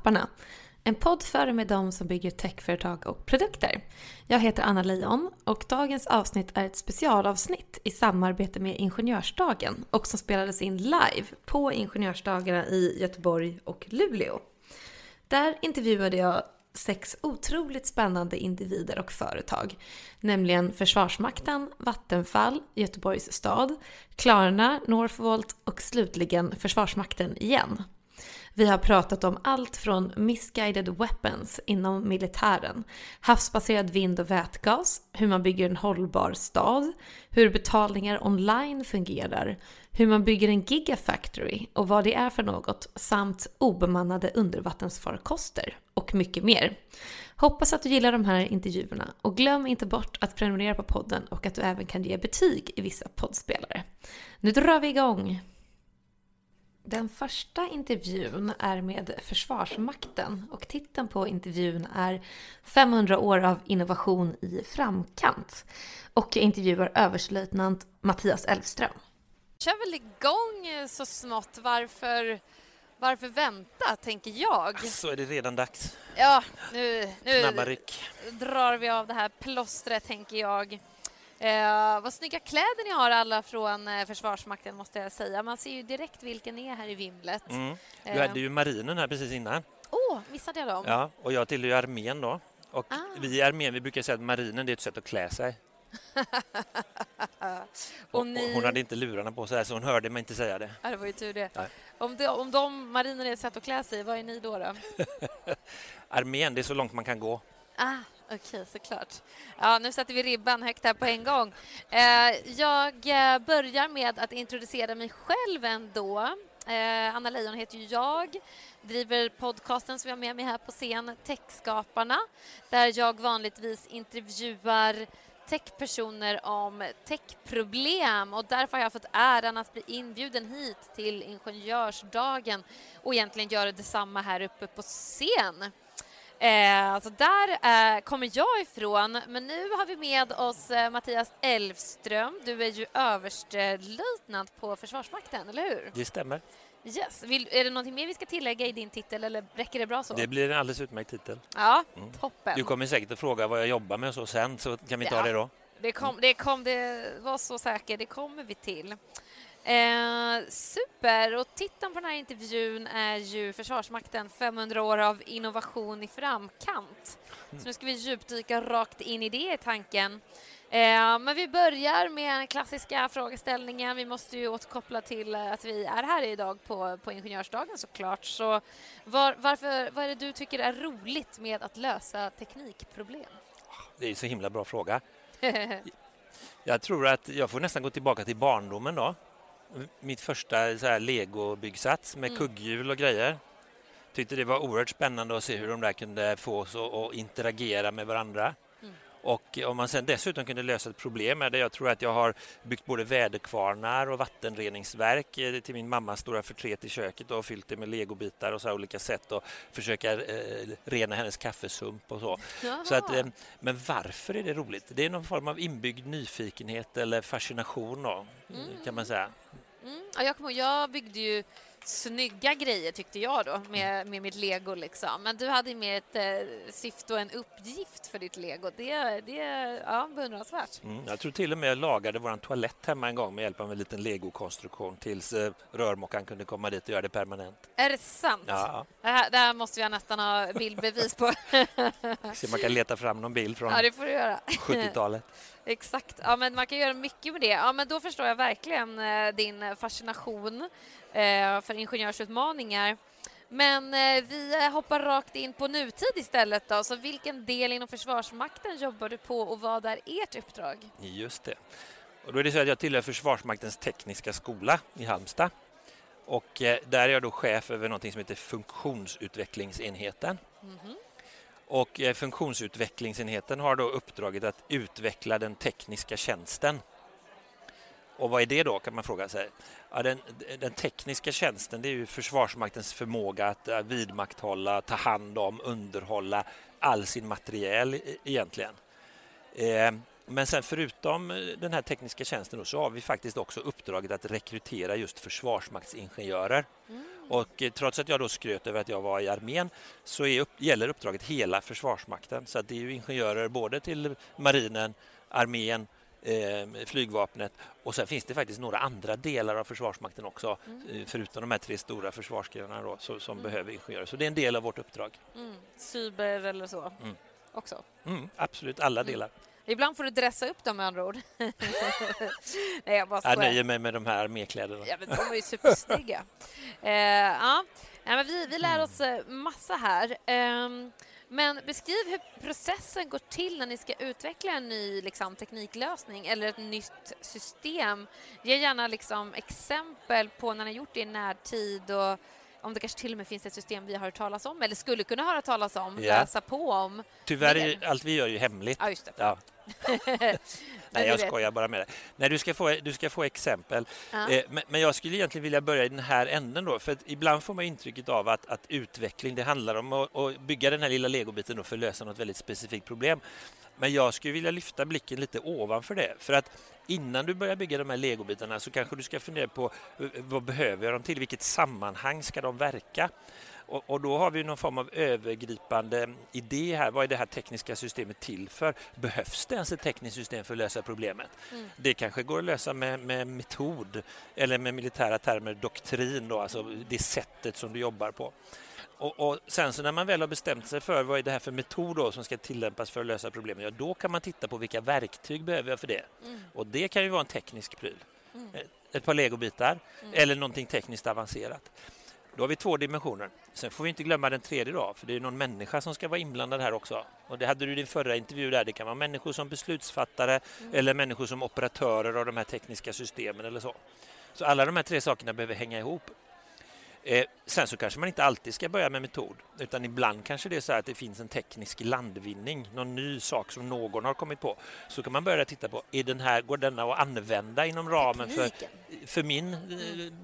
Techskaparna. En podd för med dem som bygger techföretag och produkter. Jag heter Anna Leijon och dagens avsnitt är ett specialavsnitt i samarbete med Ingenjörsdagen och som spelades in live på Ingenjörsdagarna i Göteborg och Luleå. Där intervjuade jag sex otroligt spännande individer och företag. Nämligen Försvarsmakten, Vattenfall, Göteborgs stad, Klarna, Northvolt och slutligen Försvarsmakten igen. Vi har pratat om allt från misguided weapons inom militären, havsbaserad vind och vätgas, hur man bygger en hållbar stad, hur betalningar online fungerar, hur man bygger en gigafactory och vad det är för något, samt obemannade undervattensfarkoster och mycket mer. Hoppas att du gillar de här intervjuerna och glöm inte bort att prenumerera på podden och att du även kan ge betyg i vissa poddspelare. Nu drar vi igång! Den första intervjun är med Försvarsmakten och titeln på intervjun är 500 år av innovation i framkant. Och jag intervjuar överstelöjtnant Mattias Elfström. kör väl igång så smått. Varför, varför vänta, tänker jag. Så är det redan dags. Ja, nu, nu drar vi av det här plåstret, tänker jag. Eh, vad snygga kläder ni har alla från eh, Försvarsmakten måste jag säga. Man ser ju direkt vilken ni är här i vimlet. Mm. Du Eh, hade ju marinen här precis innan. Åh, missade jag dem? Ja, och jag tillhör ju armén då. Och Ah. vi i armén vi brukar säga att marinen det är ett sätt att klä sig. Och ni... Hon hade inte lurarna på sig så hon hörde mig inte säga det. Ja, det var ju tur det. Nej. Om, de, om de mariner är ett sätt att klä sig, vad är ni då? då? Armén, det är så långt man kan gå. Ah, okej, såklart. Ja, nu sätter vi ribban högt här på en gång. Eh, jag eh, börjar med att introducera mig själv ändå. Eh, Anna Leijon heter ju jag, driver podcasten som jag har med mig här på scen, Techskaparna, där jag vanligtvis intervjuar techpersoner om techproblem och därför har jag fått äran att bli inbjuden hit till Ingenjörsdagen och egentligen göra detsamma här uppe på scen. Eh, så där eh, kommer jag ifrån, men nu har vi med oss eh, Mattias Elfström. Du är ju överstelöjtnant på Försvarsmakten, eller hur? Det stämmer. Yes. Vill, är det någonting mer vi ska tillägga i din titel eller räcker det bra så? Det blir en alldeles utmärkt titel. Ja, Mm. toppen. Du kommer säkert att fråga vad jag jobbar med och så sen, så kan vi ta Ja. det då. Det kom, det kom, det var så säker, det kommer vi till. Eh, super! Och titeln på den här intervjun är ju Försvarsmakten 500 år av innovation i framkant. Så nu ska vi djupdyka rakt in i det i tanken. Eh, men vi börjar med den klassiska frågeställningen. Vi måste ju återkoppla till eh, att vi är här idag på, på Ingenjörsdagen såklart. Så var, varför, vad är det du tycker är roligt med att lösa teknikproblem? Det är ju så himla bra fråga. Jag tror att jag får nästan gå tillbaka till barndomen då. Mitt första så här legobyggsats med Mm. kugghjul och grejer. Tyckte det var oerhört spännande att se hur de där kunde få oss att att interagera med varandra. Mm. Och om man sen dessutom kunde lösa ett problem med det, jag tror att jag har byggt både väderkvarnar och vattenreningsverk eh, till min mammas stora förtret i köket och fyllt det med legobitar och så olika sätt och försöka eh, rena hennes kaffesump och så. Så att, eh, men varför är det roligt? Det är någon form av inbyggd nyfikenhet eller fascination då, kan man säga. Mm. Ja, jag, kommer ihåg, jag byggde ju snygga grejer tyckte jag då med, med mitt lego liksom. Men du hade mer ett eh, syfte och en uppgift för ditt lego. Det, det är ja, beundransvärt. Mm, jag tror till och med jag lagade vår toalett hemma en gång med hjälp av en liten legokonstruktion tills eh, rörmokaren kunde komma dit och göra det permanent. Är det sant? Ja, Det, här, det här måste jag nästan ha bildbevis på. se man kan leta fram någon bild från ja, det får du göra. 70-talet. Exakt. Ja, men man kan göra mycket med det. Ja, men då förstår jag verkligen eh, din fascination för ingenjörsutmaningar. Men eh, vi eh, hoppar rakt in på nutid istället. Då. Så vilken del inom Försvarsmakten jobbar du på och vad är ert uppdrag? Just det. Och då är det så att jag tillhör Försvarsmaktens tekniska skola i Halmstad. Och eh, där är jag då chef över något som heter funktionsutvecklingsenheten. Mhm. Och eh, funktionsutvecklingsenheten har då uppdraget att utveckla den tekniska tjänsten. Och vad är det då kan man fråga sig. Ja, den, den tekniska tjänsten det är ju Försvarsmaktens förmåga att eh, vidmakthålla, ta hand om, underhålla all sin materiel e- egentligen. Eh, men sen förutom eh, den här tekniska tjänsten då, så har vi faktiskt också uppdraget att rekrytera just försvarsmaktsingenjörer. Och eh, trots att jag då skröt över att jag var i armén så är upp, gäller uppdraget hela Försvarsmakten. Så att det är ju ingenjörer både till marinen, armén, eh, flygvapnet och sen finns det faktiskt några andra delar av Försvarsmakten också mm. Eh, förutom de här tre stora försvarsgrenarna då, så, som mm. behöver ingenjörer. Så det är en del av vårt uppdrag. Mm. Cyber eller så mm. också? Mm, absolut, alla mm. delar. Ibland får du dressa upp dem med andra ord. Nej, jag bara Jag nöjer mig med de här armékläderna. Ja, men de är ju supersnygga. eh, ja. ja men vi, vi lär oss eh, massa här. Um, men beskriv hur processen går till när ni ska utveckla en ny liksom, tekniklösning eller ett nytt system. Ge gärna liksom, exempel på när ni har gjort det i närtid och om det kanske till och med finns ett system vi har hört talas om eller skulle kunna höra talas om, ja. läsa på om. Tyvärr är allt vi gör ju hemligt. Ja, just det. Ja. Nej, jag skojar bara med det. Nej, du ska få, du ska få exempel. Ja. Eh, men, men, jag skulle egentligen vilja börja i den här änden då, för ibland får man intrycket av att, att utveckling, det handlar om att, att bygga den här lilla legobiten för att lösa något väldigt specifikt problem. Men jag skulle vilja lyfta blicken lite ovanför det. För att innan du börjar bygga de här legobitarna så kanske du ska fundera på eh, vad behöver jag dem till? Vilket sammanhang ska de verka? Och, och, då har vi någon form av övergripande idé här. Vad är det här tekniska systemet till för? Behövs det ens ett tekniskt system för att lösa problemet? Mm. Det kanske går att lösa med, med, metod eller med militära termer doktrin, då, alltså det sättet som du jobbar på. Och, och, sen så när man väl har bestämt sig för vad är det här för metod då som ska tillämpas för att lösa problemet, ja, då kan man titta på vilka verktyg behöver jag för det. Mm. Och det kan ju vara en teknisk pryl. Mm. Ett par legobitar mm. eller någonting tekniskt avancerat. Då har vi två dimensioner. Sen får vi inte glömma den tredje då, för det är någon människa som ska vara inblandad här också. Och det hade du i din förra intervju där. Det kan vara människor som beslutsfattare mm. eller människor som operatörer av de här tekniska systemen eller så. Så alla de här tre sakerna behöver hänga ihop. Eh, sen så kanske man inte alltid ska börja med metod, utan ibland kanske det är så att det finns en teknisk landvinning, någon ny sak som någon har kommit på. Så kan man börja titta på, är den här, går denna att använda inom ramen för, för min eh,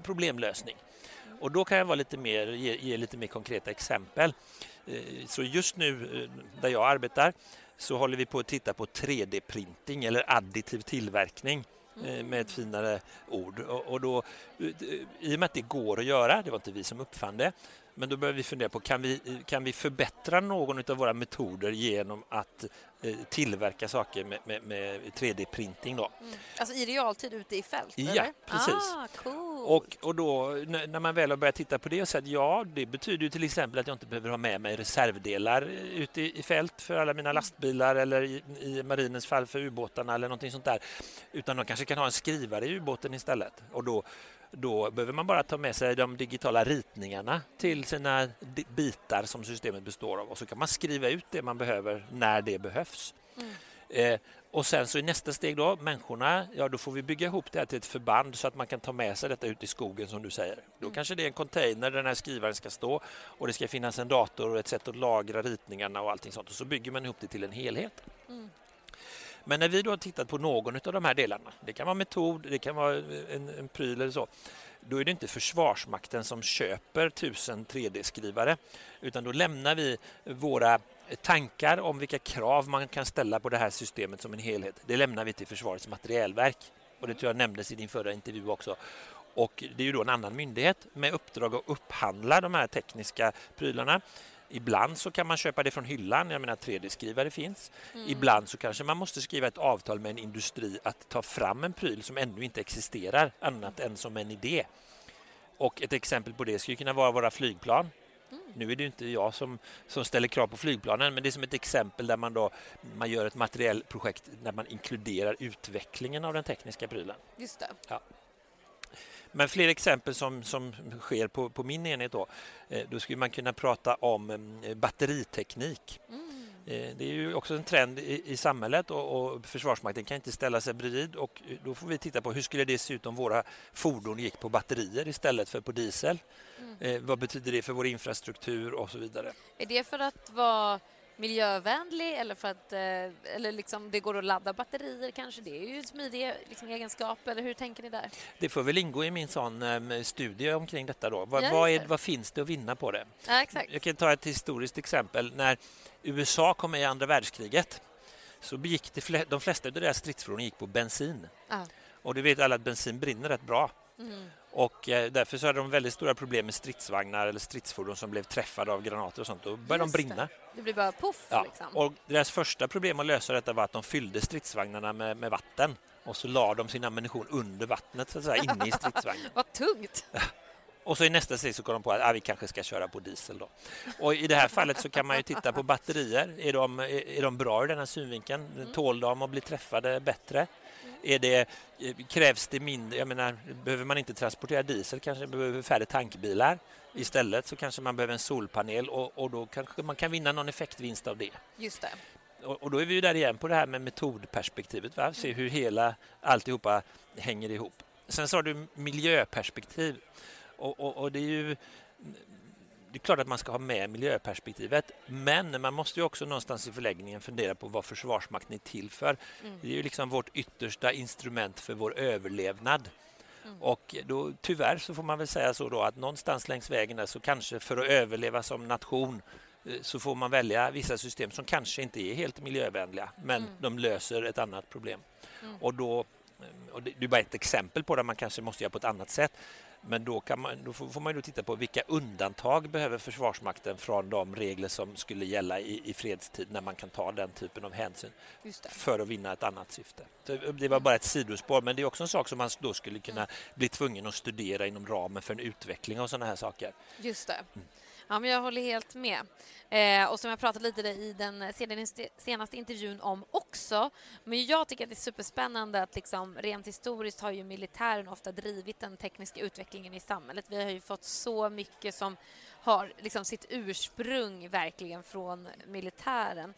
problemlösning? Och då kan jag vara lite mer, ge, ge lite mer konkreta exempel. Eh, så just nu eh, där jag arbetar så håller vi på att titta på 3D-printing eller additiv tillverkning eh, med ett finare ord. Och då, I och med att det går att göra, det var inte vi som uppfann det, men då börjar vi fundera på kan vi, kan vi förbättra någon av våra metoder genom att eh, tillverka saker med, med, med 3D-printing. Då. Mm. Alltså i realtid ute i fält? Ja, eller? precis. Ah, cool. och, och då när man väl har börjat titta på det och sagt ja, det betyder ju till exempel att jag inte behöver ha med mig reservdelar ute i, i fält för alla mina mm. lastbilar eller i, i marinens fall för ubåtarna eller någonting sånt där. Utan de kanske kan ha en skrivare i ubåten istället. Och då då behöver man bara ta med sig de digitala ritningarna till sina bitar som systemet består av och så kan man skriva ut det man behöver när det behövs. Mm. Eh, och sen så i nästa steg då, människorna, ja då får vi bygga ihop det här till ett förband så att man kan ta med sig detta ut i skogen som du säger. Då mm. kanske det är en container där den här skrivaren ska stå och det ska finnas en dator och ett sätt att lagra ritningarna och allting sånt och så bygger man ihop det till en helhet. Mm. Men när vi då har tittat på någon av de här delarna, det kan vara metod, det kan vara eh, en, en pryl eller så, då är det inte Försvarsmakten som köper tusen 3D-skrivare, utan då lämnar vi våra tankar om vilka krav man kan ställa på det här systemet som en helhet. Det lämnar vi till Försvarets materielverk och det tror jag nämndes i din förra intervju också. Och det är ju då en annan myndighet med uppdrag att upphandla de här tekniska prylarna. Ibland så kan man köpa det från hyllan, jag menar 3D-skrivare finns. Mm. Ibland så kanske man måste skriva ett avtal med en industri att ta fram en pryl som ännu inte existerar annat än som en idé. Och ett exempel på det skulle kunna vara våra flygplan. Mm. Nu är det inte jag som, som ställer krav på flygplanen men det är som ett exempel där man, då, man gör ett materiellprojekt där man inkluderar utvecklingen av den tekniska prylen. Just det. Ja. Men fler exempel som, som sker på, på min enhet då, eh, då skulle man kunna prata om eh, batteriteknik. Mm. Eh, det är ju också en trend i, i samhället och, och, Försvarsmakten kan inte ställa sig bredvid och då får vi titta på hur skulle det se ut om våra fordon gick på batterier istället för på diesel. Mm. Eh, vad betyder det för vår infrastruktur och så vidare. Är det för att vara miljövänlig eller för att eh, eller liksom det går att ladda batterier kanske? Det är ju en smidig liksom, egenskap, eller hur tänker ni där? Det får väl ingå i min sån um, studie omkring detta då. Vad, ja, vad, är, vad, finns det att vinna på det? Ja, exakt. Jag kan ta ett historiskt exempel. När USA kom med i andra världskriget så begick det, de flesta av deras stridsfordon gick på bensin. Ah. Och du vet alla att bensin brinner rätt bra. Mm. Och eh, därför så hade de väldigt stora problem med stridsvagnar eller stridsfordon som blev träffade av granater och sånt. Då började Just de brinna. Det. det blir bara poff. Ja. Liksom. Och deras första problem att lösa detta var att de fyllde stridsvagnarna med, med vatten och så la de sin ammunition under vattnet, så att säga, inne i stridsvagnen. Vad tungt! Och så i nästa steg så kom de på att ah, vi kanske ska köra på diesel. Då. Och I det här fallet så kan man ju titta på batterier. Är de, är de bra ur den här synvinkeln? Mm. Tål de att bli träffade bättre? Är det, krävs det mindre? Jag menar, behöver man inte transportera diesel kanske behöver färre tankbilar. Istället så kanske man behöver en solpanel och, och då kanske man kan vinna någon effektvinst av det. Just det. Och, och då är vi ju där igen på det här med metodperspektivet. Va? Se hur hela alltihopa hänger ihop. Sen sa du miljöperspektiv. Och, och, och, det är ju det är klart att man ska ha med miljöperspektivet men man måste ju också någonstans i förläggningen fundera på vad Försvarsmakten är till för. Mm. Det är ju liksom vårt yttersta instrument för vår överlevnad. Mm. Och då, tyvärr så får man väl säga så då att någonstans längs vägen där så kanske för att överleva som nation eh, så får man välja vissa system som kanske inte är helt miljövänliga men mm. de löser ett annat problem. Mm. Och då eh, och det är bara ett exempel på det man kanske måste göra på ett annat sätt. Men då, man, då får man då titta på vilka undantag behöver Försvarsmakten från de regler som skulle gälla i, i fredstid när man kan ta den typen av hänsyn för att vinna ett annat syfte. Det var bara ett sidospår, men det är också en sak som man då skulle kunna mm. bli tvungen att studera inom ramen för en utveckling av sådana här saker. Just det. Mm. Ja, men jag håller helt med. Eh, och som jag pratade lite i den senaste intervjun om också. Men jag tycker att det är superspännande att liksom, rent historiskt har ju militären ofta drivit den tekniska utvecklingen i samhället. Vi har ju fått så mycket som har liksom sitt ursprung verkligen från militären.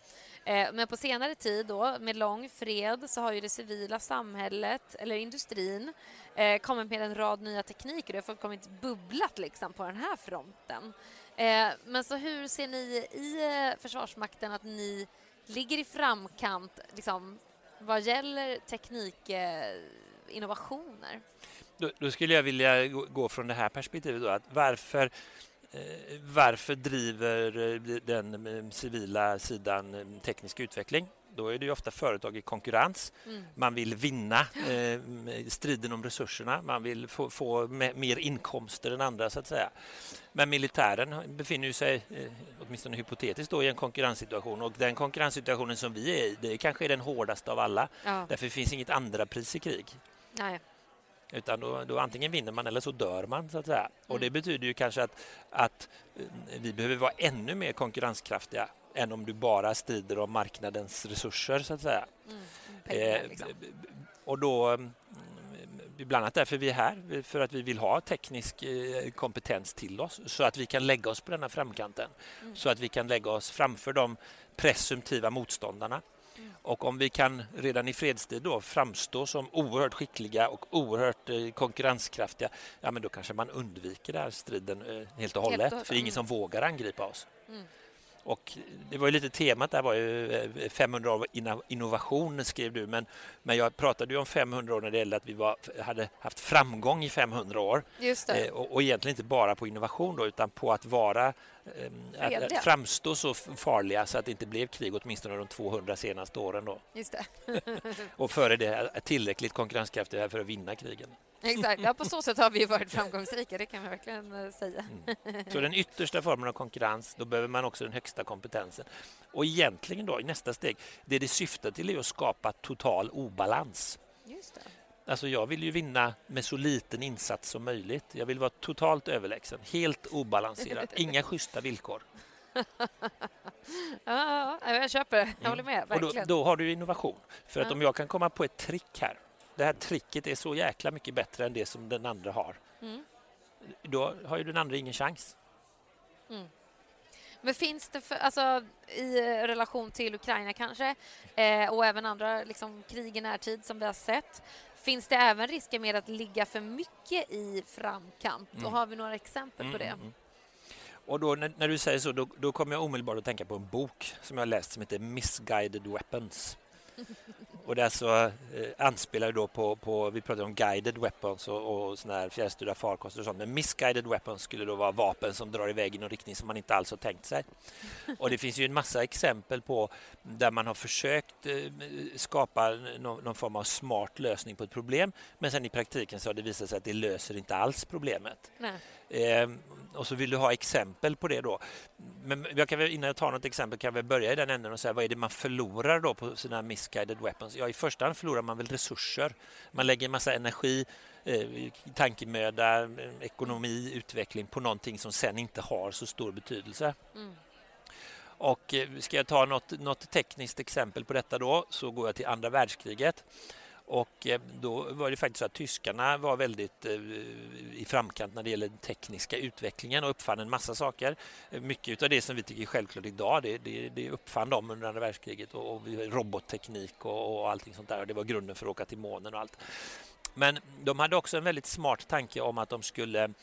Eh, men på senare tid då, med lång fred, så har ju det civila samhället, eller industrin, eh, kommit med en rad nya tekniker. Det har kommit bubblat liksom på den här fronten. Eh, men så hur ser ni i eh, Försvarsmakten att ni ligger i framkant liksom, vad gäller teknikinnovationer? Eh, då, då, skulle jag vilja gå från det här perspektivet. Då, att varför, varför driver den civila sidan teknisk utveckling? Då är det ju ofta företag i konkurrens. Mm. Man vill vinna eh, striden om resurserna. Man vill få, få mer inkomster än andra, så att säga. Men militären befinner sig, eh, åtminstone hypotetiskt, då, i en konkurrenssituation. Och den konkurrenssituationen som vi är i, det kanske är den hårdaste av alla. Ja. Därför finns inget andra pris i krig. Nej. Utan då, då, antingen vinner man eller så dör man. så att säga. Mm. Och Det betyder ju kanske att, att eh, vi behöver vara ännu mer konkurrenskraftiga än om du bara strider om marknadens resurser, så att säga. Mm, pengar, liksom. eh, och då, mm, bland annat därför vi är här, för att vi vill ha teknisk eh, kompetens till oss så att vi kan lägga oss på denna framkanten. Mm. Så att vi kan lägga oss framför de presumtiva motståndarna. Mm. Och om vi kan redan i fredstid då framstå som oerhört skickliga och oerhört eh, konkurrenskraftiga, ja men då kanske man undviker den här striden helt och hållet. Helt och, för det är ingen som vågar angripa oss. Och det var ju lite temat där var ju 500 eh, år innovation skrev du men, men jag pratade ju om 500 år när det gällde att vi var, hade haft framgång i 500 år. Eh, och, och, egentligen inte bara på innovation då, utan på att vara att, att, framstå så farliga så att det inte blev krig åtminstone de 200 senaste åren. Då. Just och före det tillräckligt konkurrenskraftiga för att vinna krigen. Exakt, ja, på så sätt har vi varit framgångsrika, det kan man verkligen eh, säga. Mm. Så den yttersta formen av konkurrens, då behöver man också den högsta kompetensen. Och egentligen då, i nästa steg, det det syftar till är att skapa total obalans. Alltså jag vill ju vinna med så liten insats som möjligt. Jag vill vara totalt överlägsen, helt obalanserad, inga schyssta villkor. ja, jag köper det. Jag håller med. Och då, då, har du innovation. För att om jag kan komma på ett trick här det här tricket är så jäkla mycket bättre än det som den andra har. Mm. Då har ju den andra ingen chans. Mm. Men finns det, för, alltså, i relation till Ukraina kanske, eh, och även andra liksom, krig i närtid som vi har sett, finns det även risker med att ligga för mycket i framkant? Mm. Och har vi några exempel på mm, det? Mm, mm. Och då, när, när, du säger så, då, då kommer jag omedelbart att tänka på en bok som jag läst som heter Misguided Weapons. Och det alltså, eh, anspelar då på, på, vi pratar om guided weapons och, och såna här fjärrstyrda farkoster och sånt. Men misguided weapons skulle då vara vapen som drar iväg i någon riktning som man inte alls har tänkt sig. Och det finns ju en massa exempel på där man har försökt eh, skapa någon, någon, form av smart lösning på ett problem men sen i praktiken så har det visat sig att det löser inte alls problemet. Eh, och så vill du ha exempel på det då. Men jag kan väl, innan jag tar något exempel kan vi börja i den änden och säga vad är det man förlorar då på sina misguided weapons? Ja, i första hand förlorar man väl resurser. Man lägger en massa energi, eh, tankemöda, ekonomi, utveckling på någonting som sen inte har så stor betydelse. Mm. Och eh, ska jag ta något, något tekniskt exempel på detta då så går jag till andra världskriget. Och eh, då var det faktiskt så att tyskarna var väldigt eh, i framkant när det gäller den tekniska utvecklingen och uppfann en massa saker. Mycket av det som vi tycker är självklart idag, det, det, det uppfann de under andra världskriget och, och robotteknik och, och allting sånt där. Och det var grunden för att åka till månen och allt. Men de hade också en väldigt smart tanke om att de skulle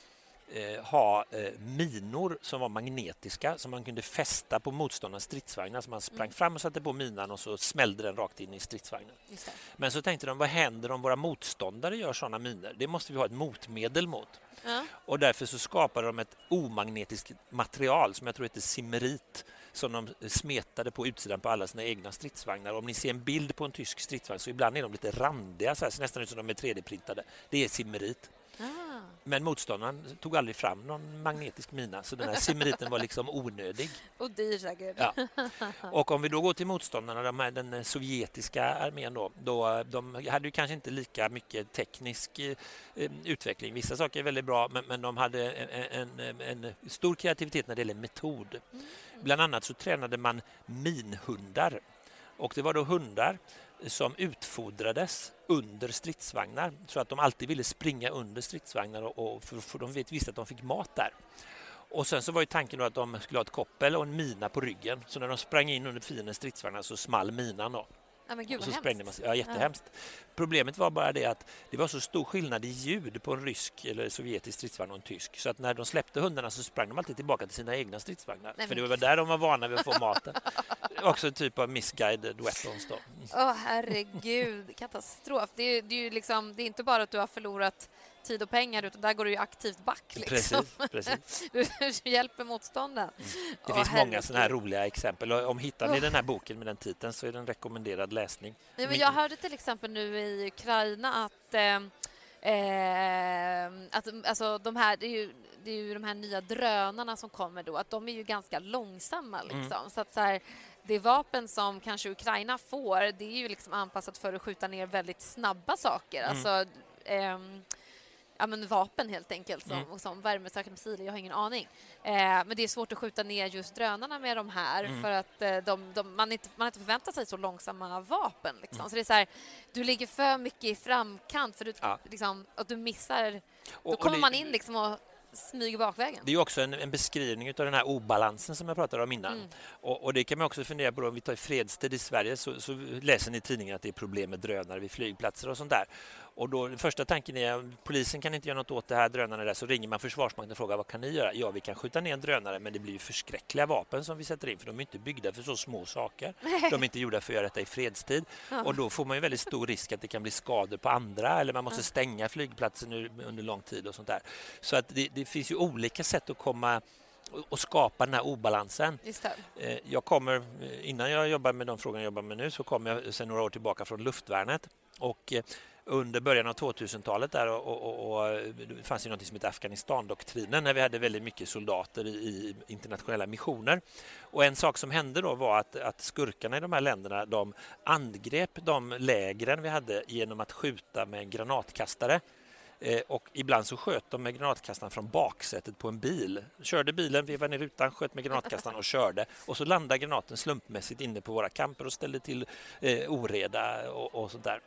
eh, ha eh, minor som var magnetiska som man kunde fästa på motståndarnas stridsvagnar. Så man sprang mm. fram och satte på minan och så smällde den rakt in i stridsvagnen. Men så tänkte de, vad händer om våra motståndare gör sådana miner? Det måste vi ha ett motmedel mot. Ja. Och därför så skapade de ett omagnetiskt material som jag tror heter simmerit som de smetade på utsidan på alla sina egna stridsvagnar. Om ni ser en bild på en tysk stridsvagn så ibland är de lite randiga, så här, så nästan ut som de är 3D-printade. Det är simmerit. Ah. Men motståndaren tog aldrig fram någon magnetisk mina så den här simmeriten var liksom onödig. Och dyr säkert. Ja. Och om vi då går till motståndarna, de här, den sovjetiska armén då, då, de hade ju kanske inte lika mycket teknisk eh, utveckling. Vissa saker är väldigt bra men, men de hade en, en, en, stor kreativitet när det gäller metod. Mm. Bland annat så tränade man minhundar och det var då hundar som utfodrades under stridsvagnar så att de alltid ville springa under stridsvagnar och, och för, för de visste att de fick mat där. Och sen så var ju tanken att de skulle ha ett koppel och en mina på ryggen så när de sprang in under fiendens stridsvagnar så small minan. Då. Ja, men gud, och så sprängde man Ja, jättehemskt. Ja. Problemet var bara det att det var så stor skillnad i ljud på en rysk eller sovjetisk stridsvagn och en tysk så att när de släppte hundarna så sprang de alltid tillbaka till sina egna stridsvagnar. Nej, För det var där de var vana vid att få maten. Också en typ av misguided weapons. Åh, oh, herregud, katastrof. Det är, det, är liksom, det är inte bara att du har förlorat tid och pengar utan där går du ju aktivt back. Liksom. Precis, precis. du hjälper motståndaren. Mm. Det Åh, finns många sådana här roliga exempel. Om hittar ni den här boken med den titeln så är den rekommenderad läsning. Ja, men jag hörde till exempel nu i Ukraina att eh, Eh, att, alltså, de här, det, är ju, det är ju de här nya drönarna som kommer då, att de är ju ganska långsamma. Mm. Liksom. Mm. Så att så här, det vapen som kanske Ukraina får, det är ju liksom anpassat för att skjuta ner väldigt snabba saker. Mm. Alltså, eh, ja, men vapen helt enkelt, som, mm. som värmesäkra missiler. Jag har ingen aning. Eh, men det är svårt att skjuta ner just drönarna med de här mm. för att eh, de, de, man, inte, man inte förväntar sig så långsamma vapen. Liksom. Mm. Så det är så här, du ligger för mycket i framkant för du, ja. liksom, att du missar... Och, då kommer det, man in liksom och smyger bakvägen. Det är också en, en, beskrivning av den här obalansen som jag pratade om innan. Mm. Och, och, det kan man också fundera på om vi tar fredstid i Sverige så, så läser ni i tidningen att det är problem med drönare vid flygplatser och sånt där. Och då, den första tanken är polisen kan inte göra något åt det här drönarna där så ringer man Försvarsmakten och frågar vad kan ni göra? Ja, vi kan skjuta ner en drönare men det blir förskräckliga vapen som vi sätter in för de är inte byggda för så små saker. De är inte gjorda för att göra detta i fredstid och då får man ju väldigt stor risk att det kan bli skador på andra eller man måste stänga flygplatsen under lång tid och sånt där. Så att det, det finns ju olika sätt att komma och skapa den här obalansen. Eh, jag kommer, innan jag jobbar med de frågorna jag jobbar med nu så kom jag sedan några år tillbaka från luftvärnet och eh, under början av 2000-talet där och, och, och, det fanns ju något som hette Afghanistan-doktrinen när vi hade väldigt mycket soldater i, i, internationella missioner. Och en sak som hände då var att, att skurkarna i de här länderna de angrep de lägren vi hade genom att skjuta med granatkastare. Eh, och ibland så sköt de med granatkastaren från baksätet på en bil. Körde bilen, vevade ner rutan, sköt med granatkastaren och körde. Och så landade granaten slumpmässigt inne på våra kamper och ställde till eh, oreda och, och sånt där.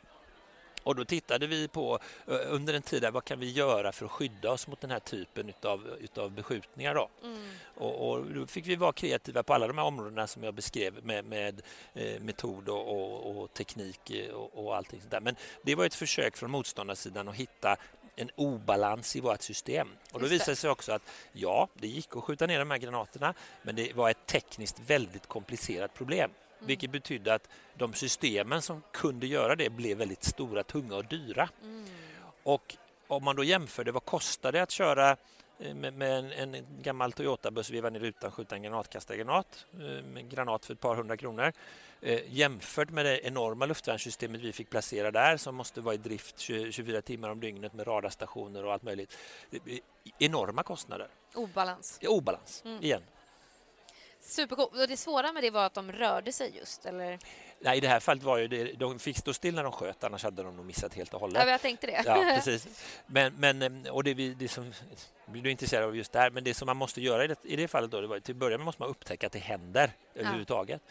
Och då tittade vi på eh, under en tid där, vad kan vi göra för att skydda oss mot den här typen utav, utav beskjutningar. Då? Mm. Och, och, då fick vi vara kreativa på alla de här områdena som jag beskrev med, med eh, metod och, och, och teknik eh, och, och allting sånt där. Men det var ett försök från motståndarsidan att hitta en obalans i vårt system. Och då visade det sig också att ja, det gick att skjuta ner de här granaterna men det var ett tekniskt väldigt komplicerat problem. Mm. Vilket betydde att de systemen som kunde göra det blev väldigt stora, tunga och dyra. Mm. Och om man då jämförde vad kostade att köra eh, med, med en, en, gammal Toyota-buss, veva ner rutan, skjuta en granatkastargranat, eh, med granat för ett par hundra kronor. Eh, jämfört med det enorma luftvärnssystemet vi fick placera där som måste vara i drift 24 timmar om dygnet med radarstationer och allt möjligt. Enorma kostnader. Obalans. Ja, obalans, mm. igen. Supercoolt. Och det svåra med det var att de rörde sig just, eller? Nej, i det här fallet var ju det, de fick stå still när de sköt, annars hade de nog missat helt och hållet. Ja, jag tänkte det. Ja, precis. Men, men eh, och det, det som blir du intresserad av just där, men det som man måste göra i det, i det fallet då, det var till att börja med måste man upptäcka att det händer ja. överhuvudtaget.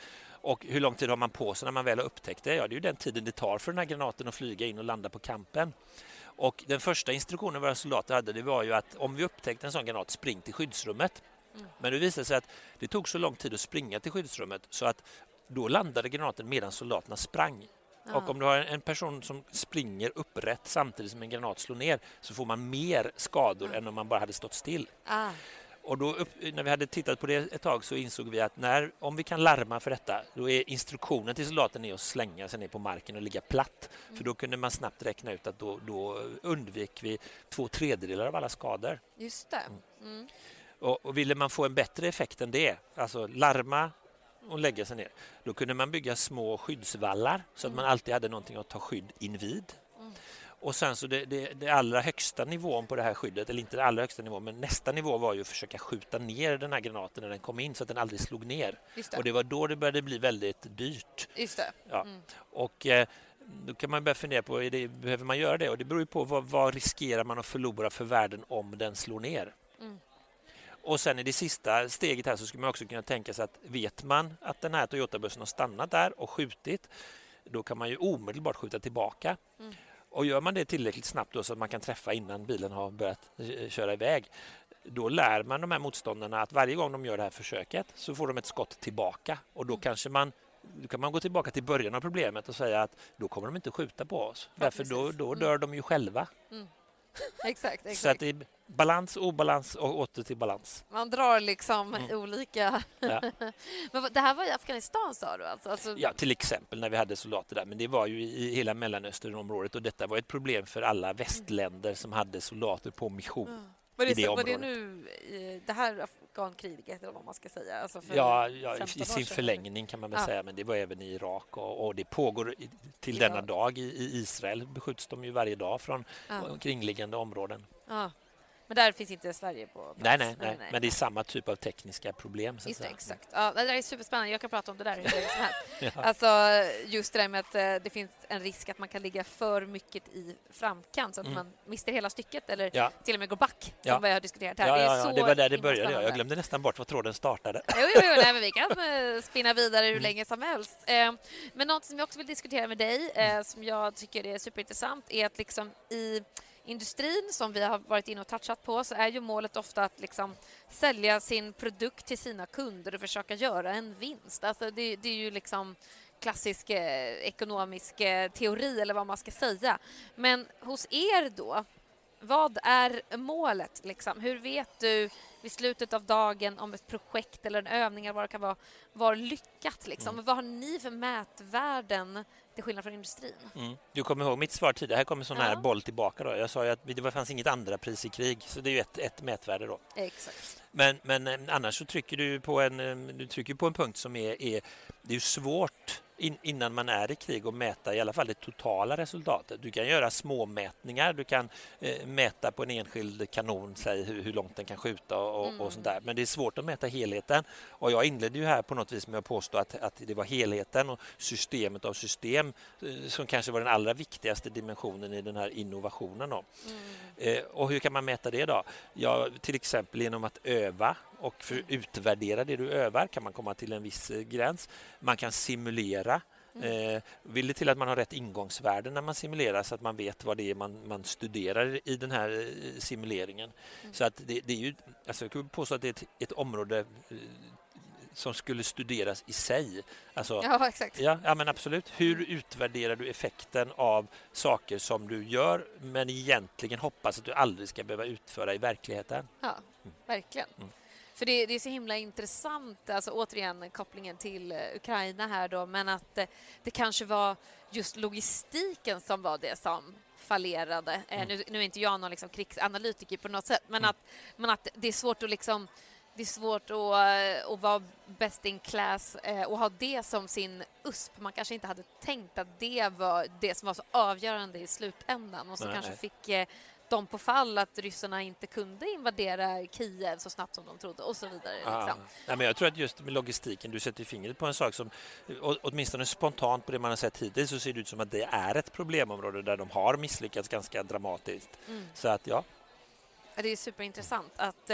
Och hur lång tid har man på sig när man väl har upptäckt det? Ja, det är ju den tiden det tar för den här granaten att flyga in och landa på kampen. Och den första instruktionen våra soldater hade det var ju att om vi upptäckte en sån granat, spring till skyddsrummet. Mm. Men det visade sig att det tog så lång tid att springa till skyddsrummet så att då landade granaten medan soldaterna sprang. Ja. Och om du har en person som springer upprätt samtidigt som en granat slår ner så får man mer skador ja. än om man bara hade stått still. Ah. Och då upp, när vi hade tittat på det ett tag så insåg vi att när, om vi kan larma för detta då är instruktionen till soldaten att slänga sig ner på marken och ligga platt. Mm. För då kunde man snabbt räkna ut att då, då undvek vi två tredjedelar av alla skador. Just det. Mm. Mm. Och, och ville man få en bättre effekt än det, alltså larma och lägga sig ner, då kunde man bygga små skyddsvallar så att man mm. alltid hade någonting att ta skydd invid. Mm. Och sen så det, det, det, allra högsta nivån på det här skyddet, eller inte det allra högsta nivån, men nästa nivå var ju att försöka skjuta ner den här granaten när den kom in så att den aldrig slog ner. Det. Och det var då det började bli väldigt dyrt. Just det. Ja. Mm. Och eh, då kan man börja fundera på, det, behöver man göra det? Och det beror ju på vad, vad riskerar man att förlora för världen om den slår ner? Mm. Och sen i det sista steget här så skulle man också kunna tänka sig att vet man att den här Toyota-bussen har stannat där och skjutit, då kan man ju omedelbart skjuta tillbaka. Mm. Och gör man det tillräckligt snabbt då så att man kan träffa innan bilen har börjat eh, köra iväg, då lär man de här motståndarna att varje gång de gör det här försöket så får de ett skott tillbaka och då mm. kanske man då kan man gå tillbaka till början av problemet och säga att då kommer de inte skjuta på oss. Ja, Därför då, då dör mm. de ju själva. Mm. Exakt, exakt. Så att det är balans, obalans och åter till balans. Man drar liksom mm. olika... Ja. Men det här var i Afghanistan sa du alltså? alltså? Ja, till exempel när vi hade soldater där. Men det var ju i hela Mellanösternområdet och detta var ett problem för alla västländer som hade soldater på mission. Mm. Var det, det, var det nu, det här afghankriget eller vad man ska säga? Alltså ja, ja i, sin förlängning kan man väl ja. säga, men det var även i Irak och, och det pågår till denna ja. dag. I, I, Israel beskjuts de ju varje dag från ja. kringliggande områden. Ja. Men där finns inte Sverige på plats. Nej, nej, nej, nej, men det är samma typ av tekniska problem. Så just det, exakt. Ja, det där är superspännande. Jag kan prata om det där hur länge som helst. ja. Alltså, just det där med att eh, det finns en risk att man kan ligga för mycket i framkant så att mm. man mister hela stycket eller ja. till och med går back, som ja. vi har diskuterat här. Ja, ja, det, det var där det började. Jag glömde nästan bort var tråden startade. Jo, jo, jo nej, men vi kan eh, spinna vidare hur mm. länge som helst. Eh, men något som jag också vill diskutera med dig, som jag tycker är superintressant, är att liksom i industrin som vi har varit inne och touchat på så är ju målet ofta att liksom sälja sin produkt till sina kunder och försöka göra en vinst. Alltså det, det är ju liksom klassisk eh, ekonomisk eh, teori eller vad man ska säga. Men hos er då, vad är målet? Liksom? Hur vet du vid slutet av dagen om ett projekt eller en övning eller vad det kan vara var lyckat? Liksom? Mm. Vad har ni för mätvärden till skillnad från industrin? Mm. Du kommer ihåg mitt svar tidigare. Här kommer sån här ja. boll tillbaka. Då. Jag sa ju att det fanns inget andra pris i krig, så det är ju ett, ett mätvärde. Då. Exakt. Men, men eh, annars så trycker du på en, eh, du trycker på en punkt som är, är det är svårt in, innan man är i krig och mäta i alla fall det totala resultatet. Du kan göra små mätningar, du kan eh, mäta på en enskild kanon, säg hur, hur långt den kan skjuta och, mm. och sånt där. Men det är svårt att mäta helheten. Och jag inledde ju här på något vis med att påstå att, att det var helheten och systemet av system eh, som kanske var den allra viktigaste dimensionen i den här innovationen. Mm. Eh, och hur kan man mäta det då? Ja, till exempel genom att öva och för utvärdera det du övar kan man komma till en viss eh, gräns. Man kan simulera. Mm. Eh, vill det till att man har rätt ingångsvärden när man simulerar så att man vet vad det är man, man studerar i den här eh, simuleringen. Mm. Så att det, det, är ju, alltså jag kan påstå att det är ett, ett område som skulle studeras i sig. Alltså, ja, exakt. Ja, ja, men absolut. Hur utvärderar du effekten av saker som du gör men egentligen hoppas att du aldrig ska behöva utföra i verkligheten? Ja, verkligen. Mm. För det, det, är så himla intressant, alltså återigen kopplingen till eh, Ukraina här då, men att eh, det kanske var just logistiken som var det som fallerade. Mm. Nu, nu, är inte jag någon liksom krigsanalytiker på något sätt, men, mm. att, men att det är svårt att liksom det är svårt att, att vara best in class och ha det som sin USP. Man kanske inte hade tänkt att det var det som var så avgörande i slutändan och så nej, kanske nej. fick dem på fall att ryssarna inte kunde invadera Kiev så snabbt som de trodde och så vidare. Ah. Liksom. Nej, men jag tror att just med logistiken, du sätter fingret på en sak som åtminstone spontant på det man har sett hittills så ser det ut som att det är ett problemområde där de har misslyckats ganska dramatiskt. Mm. Så att ja. Det är superintressant att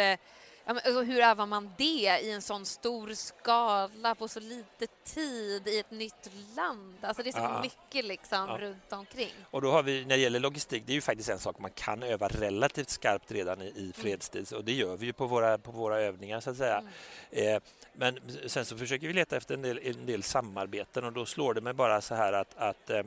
alltså, hur övar man det i en sån stor skala på så lite tid i ett nytt land? Alltså det är så ja. mycket liksom ja. runt omkring. Och då har vi, när det gäller logistik, det är ju faktiskt en sak man kan öva relativt skarpt redan i, i mm. fredstid och det gör vi ju på våra, på våra övningar så att säga. Mm. Eh, men sen så försöker vi leta efter en del, en del samarbeten och då slår det mig bara så här att, att eh,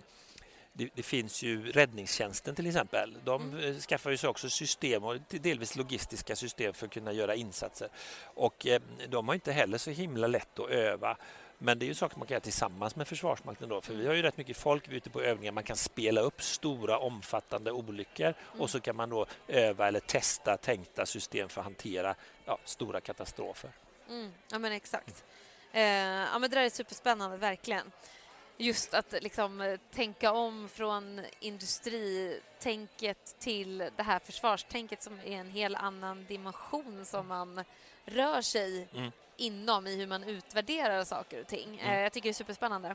det, det, finns ju räddningstjänsten till exempel. De mm. Eh, skaffar ju sig också system och delvis logistiska system för att kunna göra insatser. Och eh, de har inte heller så himla lätt att öva. Men det är ju saker man kan göra tillsammans med Försvarsmakten då, för vi har ju rätt mycket folk ute på övningar. Man kan spela upp stora omfattande olyckor mm. och så kan man då öva eller testa tänkta system för att hantera ja, stora katastrofer. Mm. Ja men exakt. Eh, ja men det där är superspännande, verkligen just att liksom eh, tänka om från industritänket till det här försvarstänket som är en helt annan dimension som man rör sig mm. inom i hur man utvärderar saker och ting. Mm. Eh, jag tycker det är superspännande.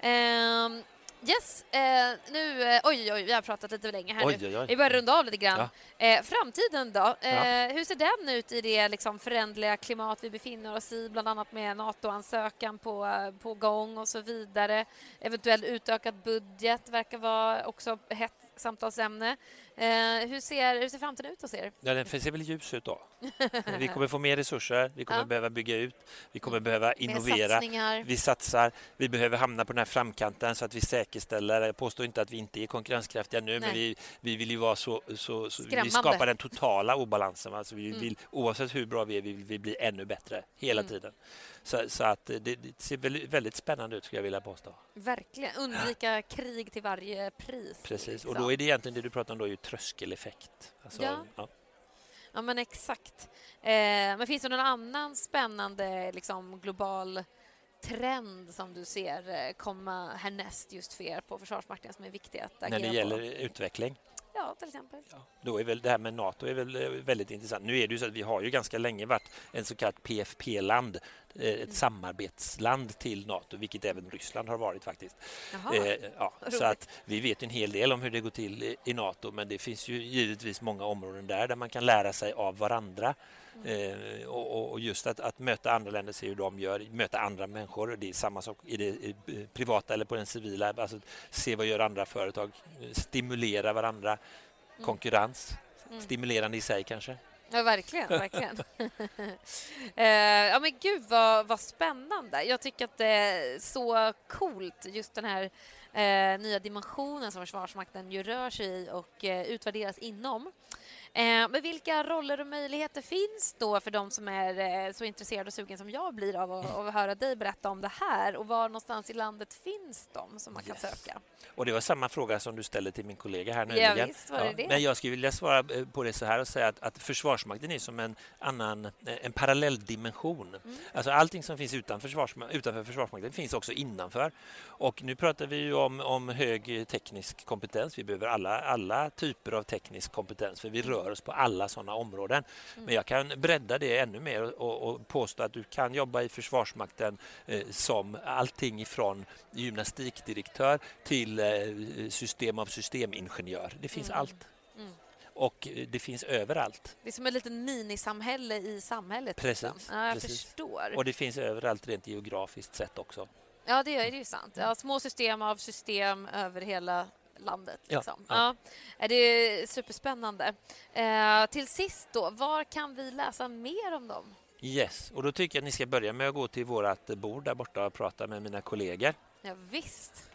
Mm. Yes, eh, nu... Eh, oj, oj, vi har pratat lite länge här oj, nu. Oj, oj. Vi börjar runda av lite grann. Ja. Eh, framtiden då? Eh, ja. Hur ser den ut i det liksom, förändliga klimat vi befinner oss i, bland annat med NATO-ansökan på, på gång och så vidare? Eventuell utökad budget verkar vara också hett samtalsämne. Eh, hur, ser, hur ser framtiden ut hos er? Ja, den ser väl ljus ut då. vi kommer få mer resurser, vi kommer ja. behöva bygga ut, vi kommer behöva innovera. Vi satsar, vi behöver hamna på den här framkanten så att vi säkerställer, jag påstår inte att vi inte är konkurrenskraftiga nu, Nej. men vi, vi vill ju vara så, så, så vi skapar den totala obalansen. Alltså vi mm. vill, oavsett hur bra vi är, vi vill vi bli ännu bättre hela mm. tiden. Så, så, att det, det ser väldigt, spännande ut, skulle jag vilja påstå. Verkligen. Undvika krig till varje pris. Precis, liksom. och då är det egentligen det du pratar om, då är ju tröskeleffekt. Alltså, ja. ja. ja. men exakt. Eh, men finns det någon annan spännande liksom, global trend som du ser eh, komma härnäst just för er på Försvarsmakten som är viktig att agera När det gäller på? utveckling? Ja, till exempel. Ja, då är väl det här med Nato är väl eh, väldigt intressant. Nu är det ju så att vi har ju ganska länge varit en så kallad PFP-land, eh, ett mm. samarbetsland till Nato, vilket även Ryssland har varit faktiskt. Eh, ja, så att vi vet en hel del om hur det går till i, i Nato, men det finns ju givetvis många områden där där man kan lära sig av varandra. Eh, och, och, just att, att, möta andra länder, se hur de gör, möta andra människor. Det är samma sak i det i privata eller på den civila. Alltså, se vad gör andra företag, stimulera varandra. Mm. Konkurrens, mm. stimulerande i sig kanske. Ja, verkligen. verkligen. eh, ja, men gud vad, vad spännande. Jag tycker att det är så coolt, just den här eh, nya dimensionen som Försvarsmakten ju rör sig i och eh, utvärderas inom. Eh, men vilka roller och möjligheter finns då för de som är eh, så intresserade och sugen som jag blir av att, att höra dig berätta om det här och var någonstans i landet finns de som man kan yes. söka? Och det var samma fråga som du ställde till min kollega här nyligen. Ja, visst ja. Men jag skulle vilja svara eh, på det så här och säga att, att Försvarsmakten är som en annan, en parallell dimension. Mm. Alltså allting som finns utanför, försvarsma utanför Försvarsmakten finns också innanför. Och nu pratar vi ju om, om hög teknisk kompetens. Vi behöver alla, alla typer av teknisk kompetens för vi rör rör oss på alla sådana områden. Mm. Men jag kan bredda det ännu mer och, och, påstå att du kan jobba i Försvarsmakten eh, som allting ifrån gymnastikdirektör till eh, system av systemingenjör. Det finns mm. allt. Mm. Och eh, det finns överallt. Det är som ett litet minisamhälle i samhället. Liksom. Precis. Ja, jag precis. förstår. Och det finns överallt rent geografiskt sett också. Ja, det är, är sant. Ja, små system av system över hela landet. Liksom. Ja, ja. Det är superspännande. Eh, till sist, då, var kan vi läsa mer om dem? Yes, och då tycker jag att ni ska börja med att gå till vårt bord där borta och prata med mina kollegor. Ja, visst.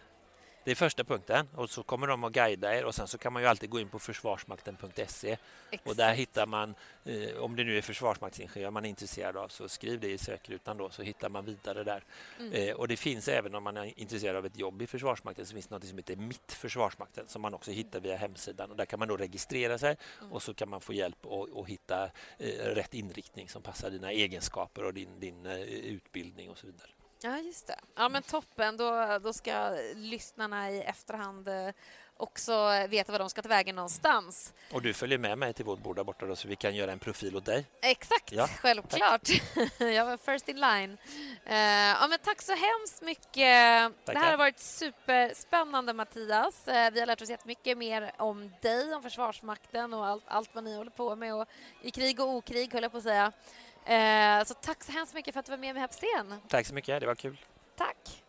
Det är första punkten och så kommer de att guida er och sen så kan man ju alltid gå in på försvarsmakten.se och där hittar man, eh, om det nu är försvarsmaktsingenjör man är intresserad av så skriv det i sökrutan då så hittar man vidare där. Mm. Eh, och det finns även om man är intresserad av ett jobb i Försvarsmakten så finns det något som heter Mitt Försvarsmakten som man också hittar via hemsidan och där kan man då registrera sig mm. och så kan man få hjälp att hitta eh, rätt inriktning som passar dina egenskaper och din, din eh, utbildning och så vidare. Ja, just det. Ja, men toppen. Då, då ska lyssnarna i efterhand eh, också veta var de ska ta vägen någonstans. Och du följer med mig till vårt bord där borta då, så vi kan göra en profil åt dig. Exakt, ja, självklart. jag var first in line. Uh, ja, men tack så hemskt mycket. Tackar. Det här har varit superspännande, Mattias. Uh, vi har lärt oss jättemycket mer om dig, om Försvarsmakten och allt, allt vad ni håller på med. Och I krig och okrig, höll jag på att säga. Eh, så tack så hemskt mycket för att du var med mig här på scen. Tack så mycket, det var kul. Tack.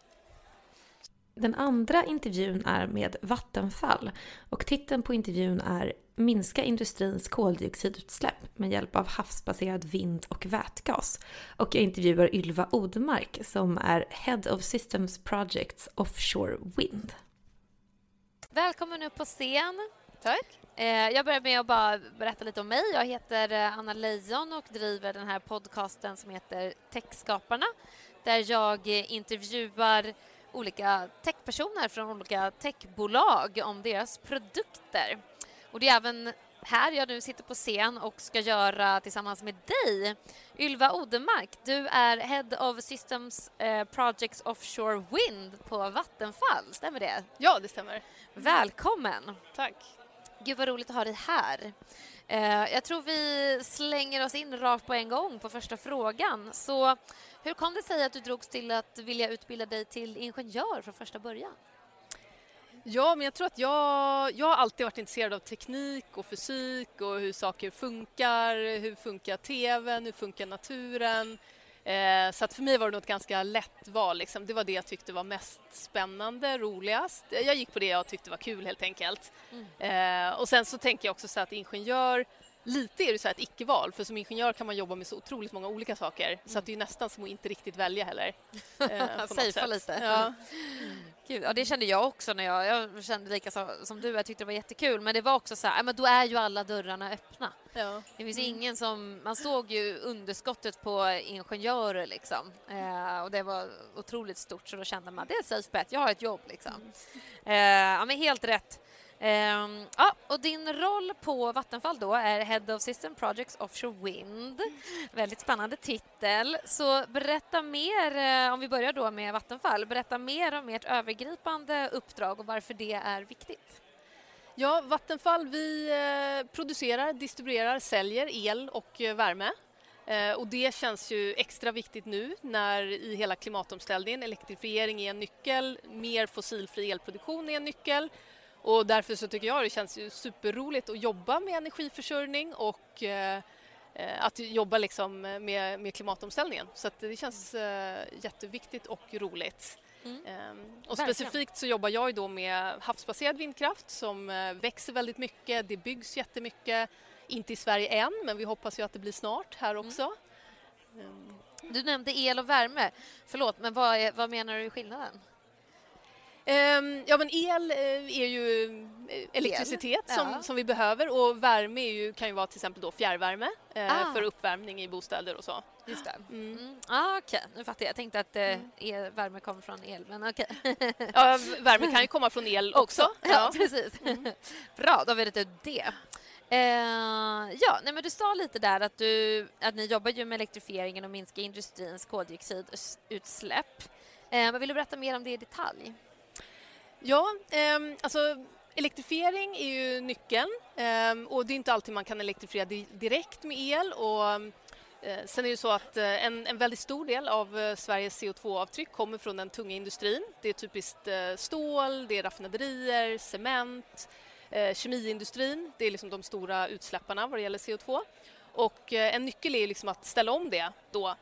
Den andra intervjun är med Vattenfall och titeln på intervjun är Minska industrins koldioxidutsläpp med hjälp av havsbaserad vind och vätgas. Och jag intervjuar Ylva Odemark som är Head of Systems Projects Offshore Wind. Välkommen upp på scen. Tack. Eh, jag börjar med att bara berätta lite om mig. Jag heter eh, Anna Lejon och driver den här podcasten som heter Techskaparna där jag eh, intervjuar olika techpersoner från olika techbolag om deras produkter. Och det är även här jag nu sitter på scen och ska göra tillsammans med dig. Ylva Odemark, du är Head of Systems Projects Offshore Wind på Vattenfall, stämmer det? Ja, det stämmer. Välkommen! Tack. Gud vad roligt att ha dig här. Eh, jag tror vi slänger oss in rakt på en gång på första frågan. Så hur kom det sig att du drogs till att vilja utbilda dig till ingenjör från första början? Ja, men jag tror att jag, jag har alltid varit intresserad av teknik och fysik och hur saker funkar. Hur funkar tvn? Hur funkar naturen? Eh, så att för mig var det något ganska lätt val. Liksom. Det var det jag tyckte var mest spännande, roligast. Jag gick på det jag tyckte var kul helt enkelt. Mm. Eh, och sen så tänker jag också så att ingenjör Lite är det så ett icke-val, för som ingenjör kan man jobba med så otroligt många olika saker mm. så att det är nästan som att inte riktigt välja heller. Eh, Safea lite. Ja. Gud, ja, det kände jag också när jag, jag kände lika så, som du, jag tyckte det var jättekul. Men det var också så här, men då är ju alla dörrarna öppna. Ja. Det finns mm. ingen som, man såg ju underskottet på ingenjörer liksom. Eh, och det var otroligt stort så då kände man, det är safe bet, jag har ett jobb liksom. Mm. Eh, ja men helt rätt. Um, ja, och din roll på Vattenfall då är Head of System Projects Offshore Wind. Väldigt spännande titel. Så berätta mer, eh, om vi börjar då med Vattenfall, berätta mer om ert övergripande uppdrag och varför det är viktigt. Ja, Vattenfall vi eh, producerar, distribuerar, säljer el och eh, värme. Och det känns ju extra viktigt nu när i hela klimatomställningen elektrifiering är en nyckel, mer fossilfri elproduktion är en nyckel och därför så tycker jag det känns ju superroligt att jobba med energiförsörjning och eh, eh, att jobba liksom med, med klimatomställningen. Så det känns eh, jätteviktigt och roligt. Mm. Ehm, och specifikt så jobbar jag då med havsbaserad vindkraft som eh, växer väldigt mycket. Det byggs jättemycket. Inte i Sverige än, men vi hoppas ju att det blir snart här mm. också. Mm. Du nämnde el och värme. Förlåt, men vad, är, vad menar du är skillnaden? Um, ja, men el uh, är ju eh, elektricitet el. som, ja. som vi behöver och värme är ju, kan ju vara till exempel då fjärrvärme uh, ah. för uppvärmning i bostäder och så. Just det. Mm. Mm. Ah, okej, okay. nu fattar jag. Jag tänkte att uh, el, värme kommer från el, men okej. Okay. ja, värme kan ju komma från el också. också. Ja, ja, precis. Mm. Bra, då har vi rätt ut det. Uh, ja, nej, men du sa lite där att, du, att ni jobbar ju med elektrifieringen och minska industrins koldioxidutsläpp. Uh, vill du berätta mer om det i detalj? Ja, eh, alltså elektrifiering är ju nyckeln eh, och det är inte alltid man kan elektrifiera direkt med el. Och, eh, sen är det så att eh, en, en väldigt stor del av eh, Sveriges CO2-avtryck kommer från den tunga industrin. Det är typiskt eh, stål, det är raffinaderier, cement, eh, kemiindustrin. Det är liksom de stora utsläpparna vad det gäller CO2. Och eh, en nyckel är liksom att ställa om det då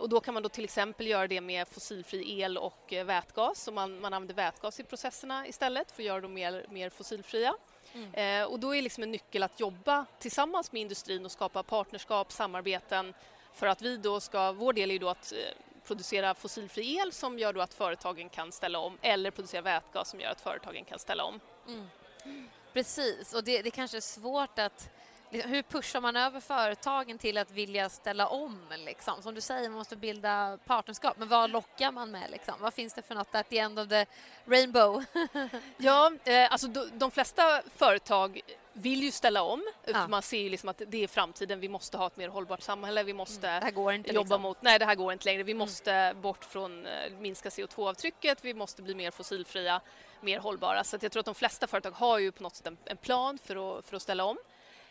och då kan man då till exempel göra det med fossilfri el och eh, vätgas. Så man, man använder vätgas i processerna istället för att göra dem mer, mer fossilfria. Mm. Eh, och då är liksom en nyckel att jobba tillsammans med industrin och skapa partnerskap, samarbeten för att vi då ska, vår del är ju då att producera fossilfri el som gör då att företagen kan ställa om eller producera vätgas som gör att företagen kan ställa om. Mm. Precis, och det, det kanske är svårt att hur pushar man över företagen till att vilja ställa om? Liksom? Som du säger, man måste bilda partnerskap. Men vad lockar man med? Liksom? Vad finns det för något at the end of the rainbow? ja, eh, alltså de, de, flesta företag vill ju ställa om. Ja. Man ser ju liksom att det är framtiden. Vi måste ha ett mer hållbart samhälle. Vi måste mm, inte, jobba liksom. mot... Nej, det här går inte längre. Vi mm. måste bort från uh, minska CO2-avtrycket. Vi måste bli mer fossilfria, mer hållbara. Så jag tror att de flesta företag har ju på något sätt en, en plan för att, för att ställa om.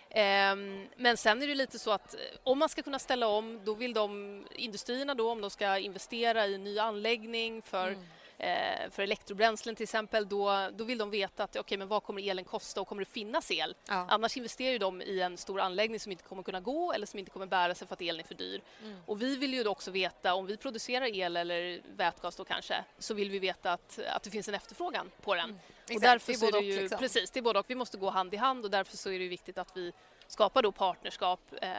Ehm, men sen är det lite så att eh, om man ska kunna ställa om, då vill de industrierna då, om de ska investera i en ny anläggning för mm eh, för elektrobränslen till exempel, då, då vill de veta att okay, men vad kommer elen kosta och kommer det finnas el? Ja. Annars investerar de i en stor anläggning som inte kommer kunna gå eller som inte kommer bära sig för att elen är för dyr. Mm. Och vi vill ju också veta, om vi producerar el eller vätgas då kanske, så vill vi veta att, att det finns en efterfrågan på den. Mm. Och därför det är både och, ju, liksom. Precis, det är både och. Vi måste gå hand i hand och därför så är det viktigt att vi skapar då partnerskap eh,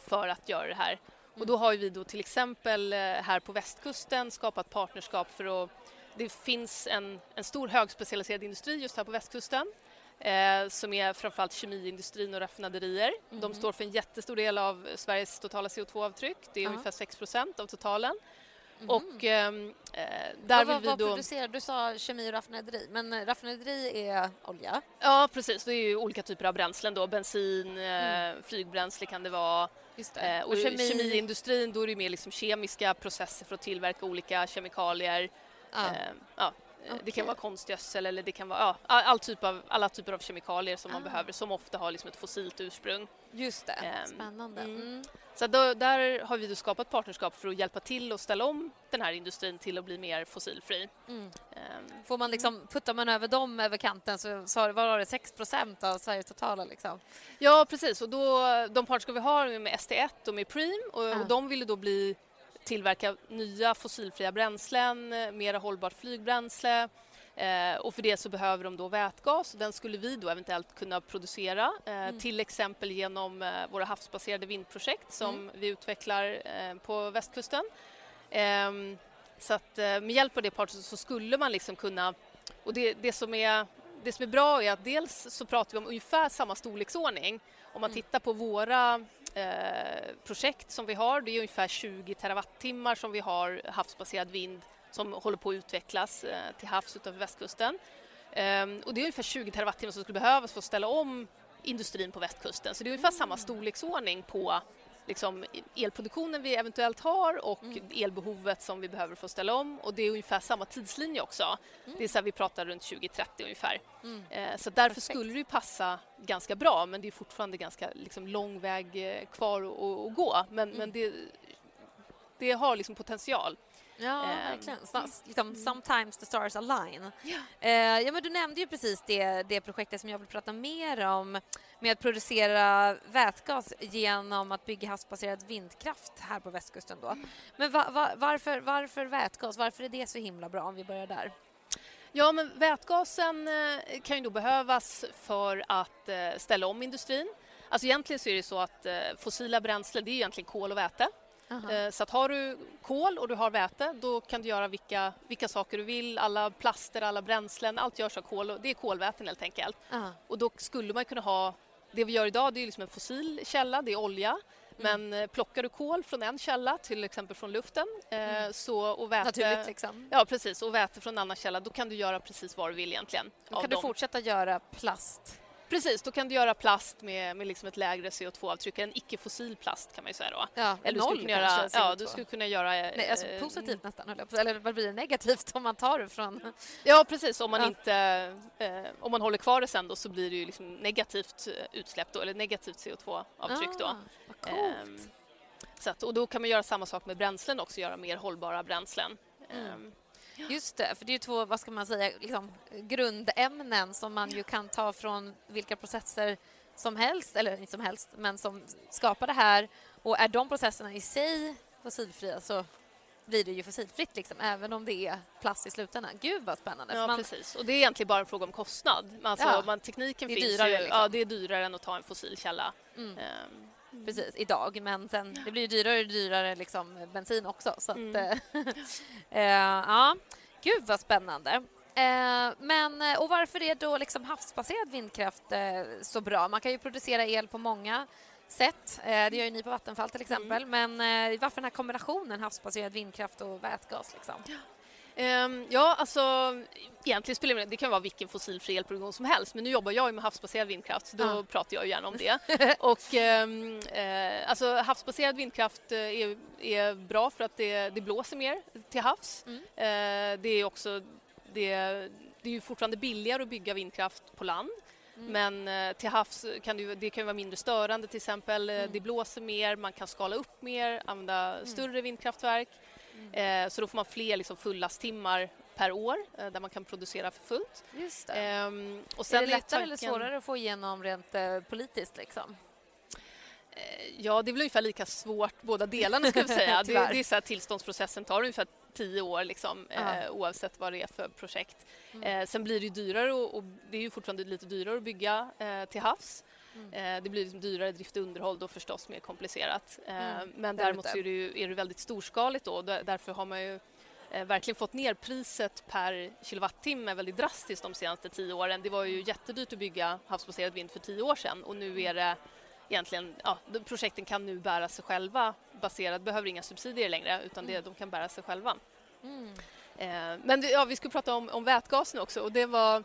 för att göra det här. Och då har vi då till exempel eh, här på västkusten skapat partnerskap för att det finns en, en stor högspecialiserad industri just här på västkusten eh, som är framförallt kemiindustrin och raffinaderier. Mm. De står för en jättestor del av Sveriges totala CO2-avtryck. Det är uh -huh. ungefär 6% av totalen. Mm. Och ehm, eh, där vad, vill vi då... Producerar du? sa kemi och raffinaderi, men raffinaderi är olja? Ja, precis. Det är olika typer av bränslen då. Bensin, eh, mm. flygbränsle kan det vara. Det. Eh, och, och kemi... kemiindustrin, då är det mer liksom kemiska processer för att tillverka olika kemikalier. Ja. Eh, ja. Okay. Det kan vara konstgödsel eller det kan vara ja, all typ av, alla typer av kemikalier som ah. man behöver som ofta har liksom ett fossilt ursprung. Just det, um, spännande. Mm. Mm. Så då, där har vi då skapat partnerskap för att hjälpa till och ställa om den här industrin till att bli mer fossilfri. Mm. Um, Får man liksom, puttar man över dem över kanten så, så var det 6% av Sveriges totala liksom? Ja precis och då, de partnerskap vi har med ST1 och med Preem och, ah. och de ville då bli tillverka nya fossilfria bränslen, mera hållbart flygbränsle eh, och för det så behöver de då vätgas. Den skulle vi då eventuellt kunna producera, eh, mm. till exempel genom eh, våra havsbaserade vindprojekt som mm. vi utvecklar på västkusten. Ehm, så att med hjälp av det partnerskapet så skulle man liksom kunna... Och det, det, som är, det som är bra är att dels så pratar vi om ungefär samma storleksordning. Om man mm. tittar på våra projekt som vi har. Det är ungefär 20 terawattimmar som vi har havsbaserad vind som håller på att utvecklas eh, till havs utanför västkusten. Ehm, och det är ungefär 20 terawattimmar som skulle behövas för att ställa om industrin på västkusten. Så det är ungefär samma storleksordning på liksom, elproduktionen vi eventuellt har och mm. elbehovet som vi behöver för att ställa om. Och det är ungefär samma tidslinje också. Mm. Det är så vi pratar runt 2030 ungefär. Mm. Eh, så därför Perfekt. skulle det passa ganska bra men det är fortfarande ganska liksom, lång väg eh, kvar att, gå. Men, men mm. det, det har liksom potential. Ja, eh, verkligen. Så, liksom, sometimes the stars align. Ja. Eh, ja, men du nämnde ju precis det, det projektet som jag vill prata mer om med att producera vätgas genom att bygga havsbaserad vindkraft här på västkusten. Då. Men va, va, varför, varför vätgas? Varför är det så himla bra om vi börjar där? Ja, men vätgasen eh, kan ju då behövas för att eh, ställa om industrin. Alltså egentligen så är det så att eh, fossila bränslen, det är egentligen kol och väte. Aha. Så att har du kol och du har väte, då kan du göra vilka, vilka saker du vill. Alla plaster, alla bränslen, allt görs av kol. Det är kolväten helt enkelt. Aha. Och då skulle man kunna ha... Det vi gör idag det är liksom en fossil källa, det är olja. Mm. Men plockar du kol från en källa, till exempel från luften, mm. så, och väte... Naturligt liksom. Ja, precis. Och väte från en annan källa, då kan du göra precis vad du vill egentligen. Då kan du fortsätta göra plast? Precis, då kan du göra plast med, med liksom ett lägre CO2-avtryck, en icke-fossil plast kan man ju säga då. Ja, eller noll du göra, kanske, Ja, du skulle kunna göra... Nej, alltså eh, positivt nästan, eller vad blir det negativt om man tar det från... Ja, precis, om man ja. inte... Eh, om man håller kvar det sen då så blir det ju liksom negativt eh, utsläpp då, eller negativt CO2-avtryck ah, då. Eh, så att, och då kan man göra samma sak med bränslen också, göra mer hållbara bränslen. Mm. Just det, för det är två vad ska man säga, liksom, grundämnen som man ju kan ta från vilka processer som helst, eller inte som helst, men som skapar det här. Och är de processerna i sig fossilfria så blir det ju fossilfritt, liksom, även om det är plast i slutändan. Gud, vad spännande! Ja, man... precis. Och det är egentligen bara en fråga om kostnad. Alltså, ja. man, tekniken det är finns dyrare, ju, liksom. ja, det är dyrare än att ta en fossilkälla. Mm. Um, precis, idag. Men sen, det blir ju dyrare och dyrare liksom, bensin också. Så att, Mm. eh, ja. Gud, vad spännande. Eh, men, eh, och varför är då liksom havsbaserad vindkraft eh, så bra? Man kan ju producera el på många sätt. Eh, det gör ju ni på Vattenfall till exempel. Men eh, varför den här kombinationen havsbaserad vindkraft och vätgas? Liksom? Ehm, ja, alltså egentligen spelar det Det kan vara vilken fossilfri elproduktion som helst men nu jobbar jag ju med havsbaserad vindkraft så då Ja. pratar jag gärna om det. och ehm, eh, alltså havsbaserad vindkraft eh, är, är bra för att det, det blåser mer till havs. Mm. Eh, det är också det, det är ju fortfarande billigare att bygga vindkraft på land Mm. men eh, till havs kan det, ju- det kan ju vara mindre störande till exempel. Eh, Mm. Det blåser mer, man kan skala upp mer, använda större vindkraftverk. Eh, så då får man fler liksom, fullasttimmar per år eh, där man kan producera för fullt. Just det. Ehm, och är sen det lättare eller tanken- svårare att få igenom rent eh, politiskt? Liksom? Eh, Ja, det är väl ungefär lika svårt båda delarna ska vi säga. det, det är så här, tillståndsprocessen tar ungefär tio år liksom, eh, oavsett vad det är för projekt. Mm. Eh, sen blir det ju dyrare och, och det är ju fortfarande lite dyrare att bygga eh, till havs. Mm. Eh, det blir liksom dyrare drift och underhåll då förstås mer komplicerat. Eh, Mm, men där däremot så är det, ju, är det väldigt storskaligt då. Där- Därför har man ju eh, verkligen fått ner priset per kilowattimme väldigt drastiskt de senaste tio åren. Det var ju jättedyrt att bygga havsbaserad vind för tio år sedan och nu är det egentligen, ja, projekten kan nu bära sig själva baserat, behöver inga subsidier längre utan det, de kan bära sig själva. Mm. Eh, men det- ja, vi skulle prata om, om vätgasen också och det var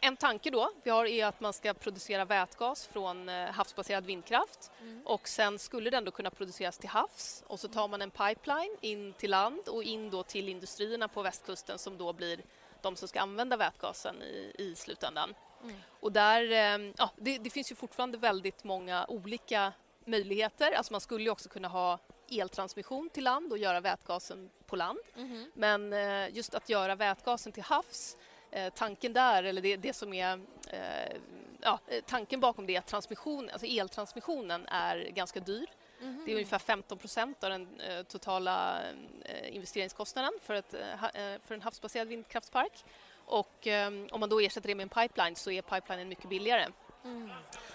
en tanke då vi har är att man ska producera vätgas från eh, havsbaserad vindkraft Mm. och sen skulle den då kunna produceras till havs och så tar man en pipeline in till land och in då till industrierna på västkusten som då blir de som ska använda vätgasen i, i slutändan. Mm. Och där, eh, ja, det, det finns ju fortfarande väldigt många olika möjligheter. Alltså man skulle också kunna ha eltransmission till land och göra vätgasen på land. Mhm. Men eh, just att göra vätgasen till havs, eh, tanken där, eller det, det som är eh, ja, eh, tanken bakom det är att transmission, alltså eltransmissionen är ganska dyr. Mhm. Det är ungefär 15 procent av den eh, totala eh, investeringskostnaden för, ett, eh, eh, för en havsbaserad vindkraftspark. Och eh, om man då ersätter det med en pipeline så är pipelinen mycket billigare. Mm.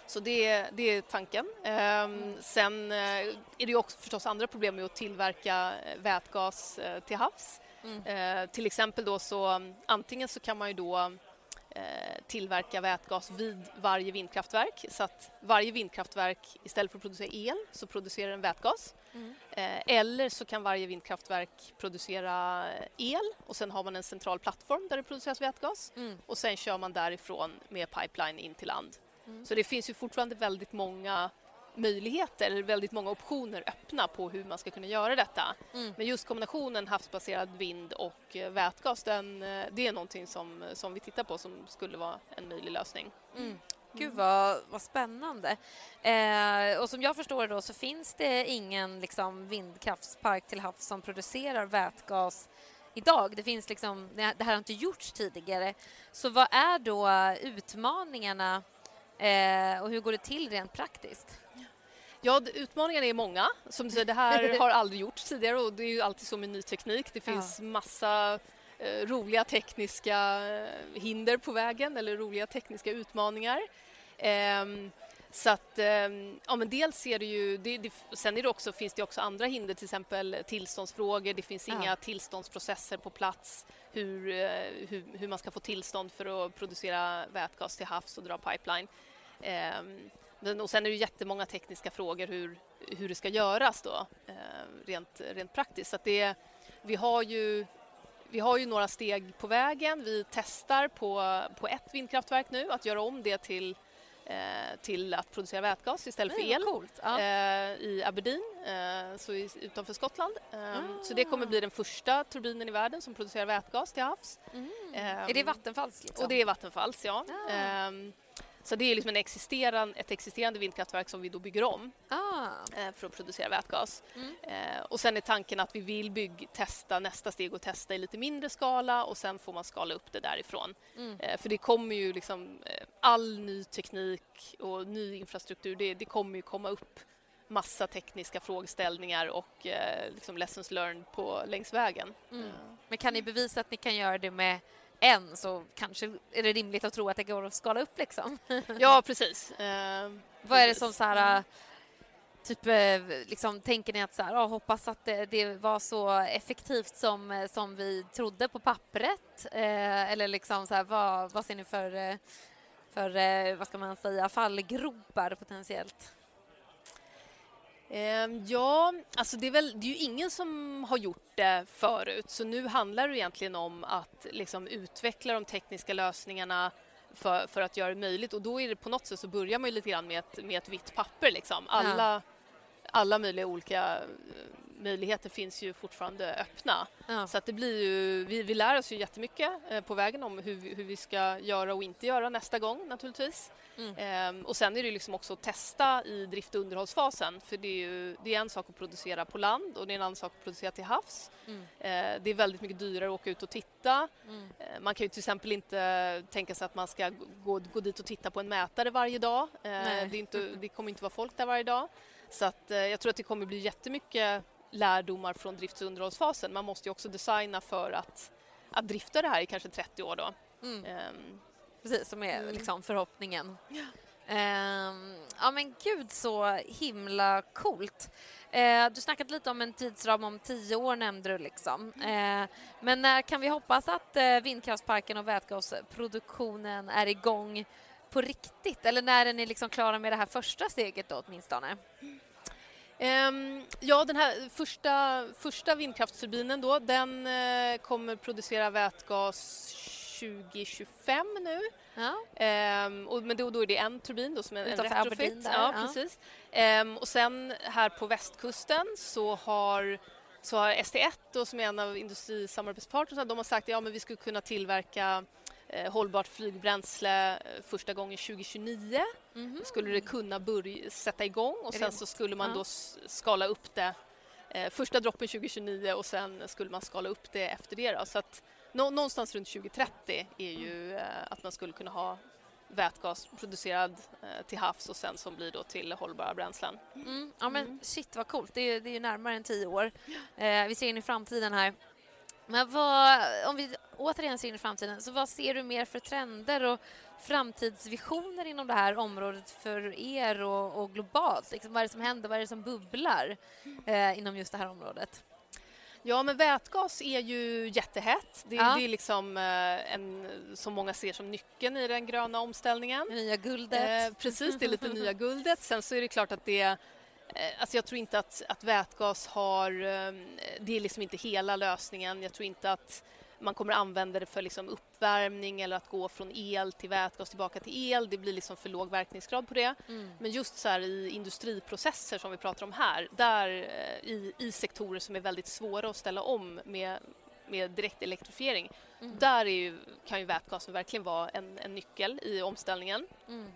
Så det, det är tanken. Ehm, sen eh, är det ju också förstås andra problem med att tillverka eh, vätgas eh, till havs. Mm. Eh, till exempel då så antingen så kan man ju då eh, tillverka vätgas vid varje vindkraftverk så att varje vindkraftverk istället för att producera el så producerar den vätgas. Mm. Eh, eller så kan varje vindkraftverk producera eh, el och sen har man en central plattform där det produceras vätgas Mm. och sen kör man därifrån med pipeline in till land. Mm. Så det finns ju fortfarande väldigt många möjligheter, eller väldigt många optioner öppna på hur man ska kunna göra detta. Mm. Men just kombinationen havsbaserad vind och eh, vätgas, den, eh, det är någonting som, som vi tittar på som skulle vara en möjlig lösning. Mm. Gud vad, vad spännande. Eh, och som jag förstår då så finns det ingen liksom, vindkraftspark till havs som producerar vätgas idag. Det, finns liksom, det det här har inte gjorts tidigare. Så vad är då utmaningarna eh, och hur går det till rent praktiskt? Ja, utmaningarna är många. Som du säger, det här har aldrig gjorts tidigare och det är ju alltid så med ny teknik. Det finns massa eh, roliga tekniska eh, hinder på vägen eller roliga tekniska utmaningar. Ehm, så att, ehm, ja men dels är det ju, det, det, sen är det också, finns det också andra hinder, till exempel tillståndsfrågor, det finns Ja. inga tillståndsprocesser på plats, hur, eh, hur, hur man ska få tillstånd för att producera vätgas till havs och dra pipeline. Men, och sen är det jättemånga tekniska frågor hur, hur det ska göras då, eh, rent, rent praktiskt. Så det, vi, har ju, vi har ju några steg på vägen. Vi testar på, på ett vindkraftverk nu att göra om det till, eh, till att producera vätgas istället för Nej, el Coolt. Ja. eh, i Aberdeen, så utanför Skottland. Eh, Så det kommer Ah. bli den första turbinen i världen som producerar vätgas till havs. Mm. Ehm, är det Vattenfalls? Liksom? och det är Vattenfalls, ja. Ah. Ehm, så det är liksom en existerande, ett existerande vindkraftverk som vi då bygger om ah. eh, för att producera vätgas. Mm. Eh, och sen är tanken att vi vill bygg, testa nästa steg och testa i lite mindre skala och sen får man skala upp det därifrån. Mm. Eh, för det kommer ju liksom all ny teknik och ny infrastruktur, det, det kommer ju komma upp massa tekniska frågeställningar och eh, liksom lessons learned på längs vägen. Mm. Men kan ni bevisa att ni kan göra det med än så kanske är det rimligt att tro att det går att skala upp. Liksom. Ja, precis. Eh, Vad är det som så här, typ, eh, liksom, tänker ni att så här, ja, hoppas att det, det var så effektivt som, som vi trodde på pappret? Eh, eller liksom så här, vad, vad ser ni för, eh, för eh, vad ska man säga, fallgropar potentiellt? Ehm, ja, alltså det är, väl, det är ju ingen som har gjort det förut så nu handlar det egentligen om att liksom utveckla de tekniska lösningarna för, för att göra det möjligt och då är det på något sätt så börjar man ju lite grann med ett, med ett vitt papper liksom. Alla, alla möjliga olika möjligheter finns ju fortfarande öppna. Ja. Så att det blir ju, vi, vi lär oss ju jättemycket eh, på vägen om hur, vi- hur vi ska göra och inte göra nästa gång naturligtvis. Mm. Ehm, och sen är det liksom också att testa i drift och underhållsfasen för det är ju det är en sak att producera på land och det är en annan sak att producera till havs. Mm. Eh, det är väldigt mycket dyrare att åka ut och titta. Mm. Eh, man kan ju till exempel inte tänka sig att man ska gå, gå dit och titta på en mätare varje dag. Eh, det, är inte, det kommer inte vara folk där varje dag. Så att, eh, jag tror att det kommer bli jättemycket lärdomar från drifts och underhållsfasen. Man måste ju också designa för att, att drifta det här i kanske 30 år då. Mm. Ehm, Precis, som är Mm. liksom förhoppningen. Ehm, ja men gud så himla coolt. Eh, du snackade lite om en tidsram om tio år nämnde du liksom. Eh, men när kan vi hoppas att eh, vindkraftsparken och vätgasproduktionen är igång på riktigt? Eller när är ni liksom klara med det här första steget då åtminstone? Ehm, ja, den här första, första vindkraftsturbinen då, den eh, kommer producera vätgas 2025 nu. Ja, Ehm, och, men då, då är det en turbin då, som är en Utanför retrofit. Aberdeen där, ja, ja. precis. Ehm, och sen här på västkusten så har, så har ST1 då, som är en av industrisamarbetspartnerna, de har sagt att ja, men vi skulle kunna tillverka hållbart flygbränsle eh, första gången 2029 Mhm. skulle det kunna börja sätta igång och sen så skulle man då skala upp det eh, första droppen 2029 och sen skulle man skala upp det efter det. Då. Så att nå, någonstans runt 2030 är ju eh, att man skulle kunna ha vätgas producerad eh, till havs och sen som blir då till hållbara bränslen. Mm. Ja men Mm. shit vad coolt, det är, det är närmare än tio år. Eh, vi ser in i framtiden här. Men vad, om vi återigen ser in i framtiden, så vad ser du mer för trender och framtidsvisioner inom det här området för er och, och globalt? Liksom, vad är det som händer, vad är det som bubblar eh, inom just det här området? Ja, men vätgas är ju jättehett. Det, Ja. det är liksom eh, en, som många ser som nyckeln i den gröna omställningen. Det nya guldet? Eh, precis, det är lite nya guldet. Sen så är det klart att det eh, Alltså jag tror inte att, att vätgas har... eh, Det är liksom inte hela lösningen. Jag tror inte att man kommer använda det för liksom uppvärmning eller att gå från el till vätgas tillbaka till el. Det blir liksom för låg verkningsgrad på det. Mm. Men just så här i industriprocesser som vi pratar om här, där eh, i, i sektorer som är väldigt svåra att ställa om med, med direkt elektrifiering, Mm. där är ju, kan ju vätgasen verkligen vara en, en nyckel i omställningen. Mm.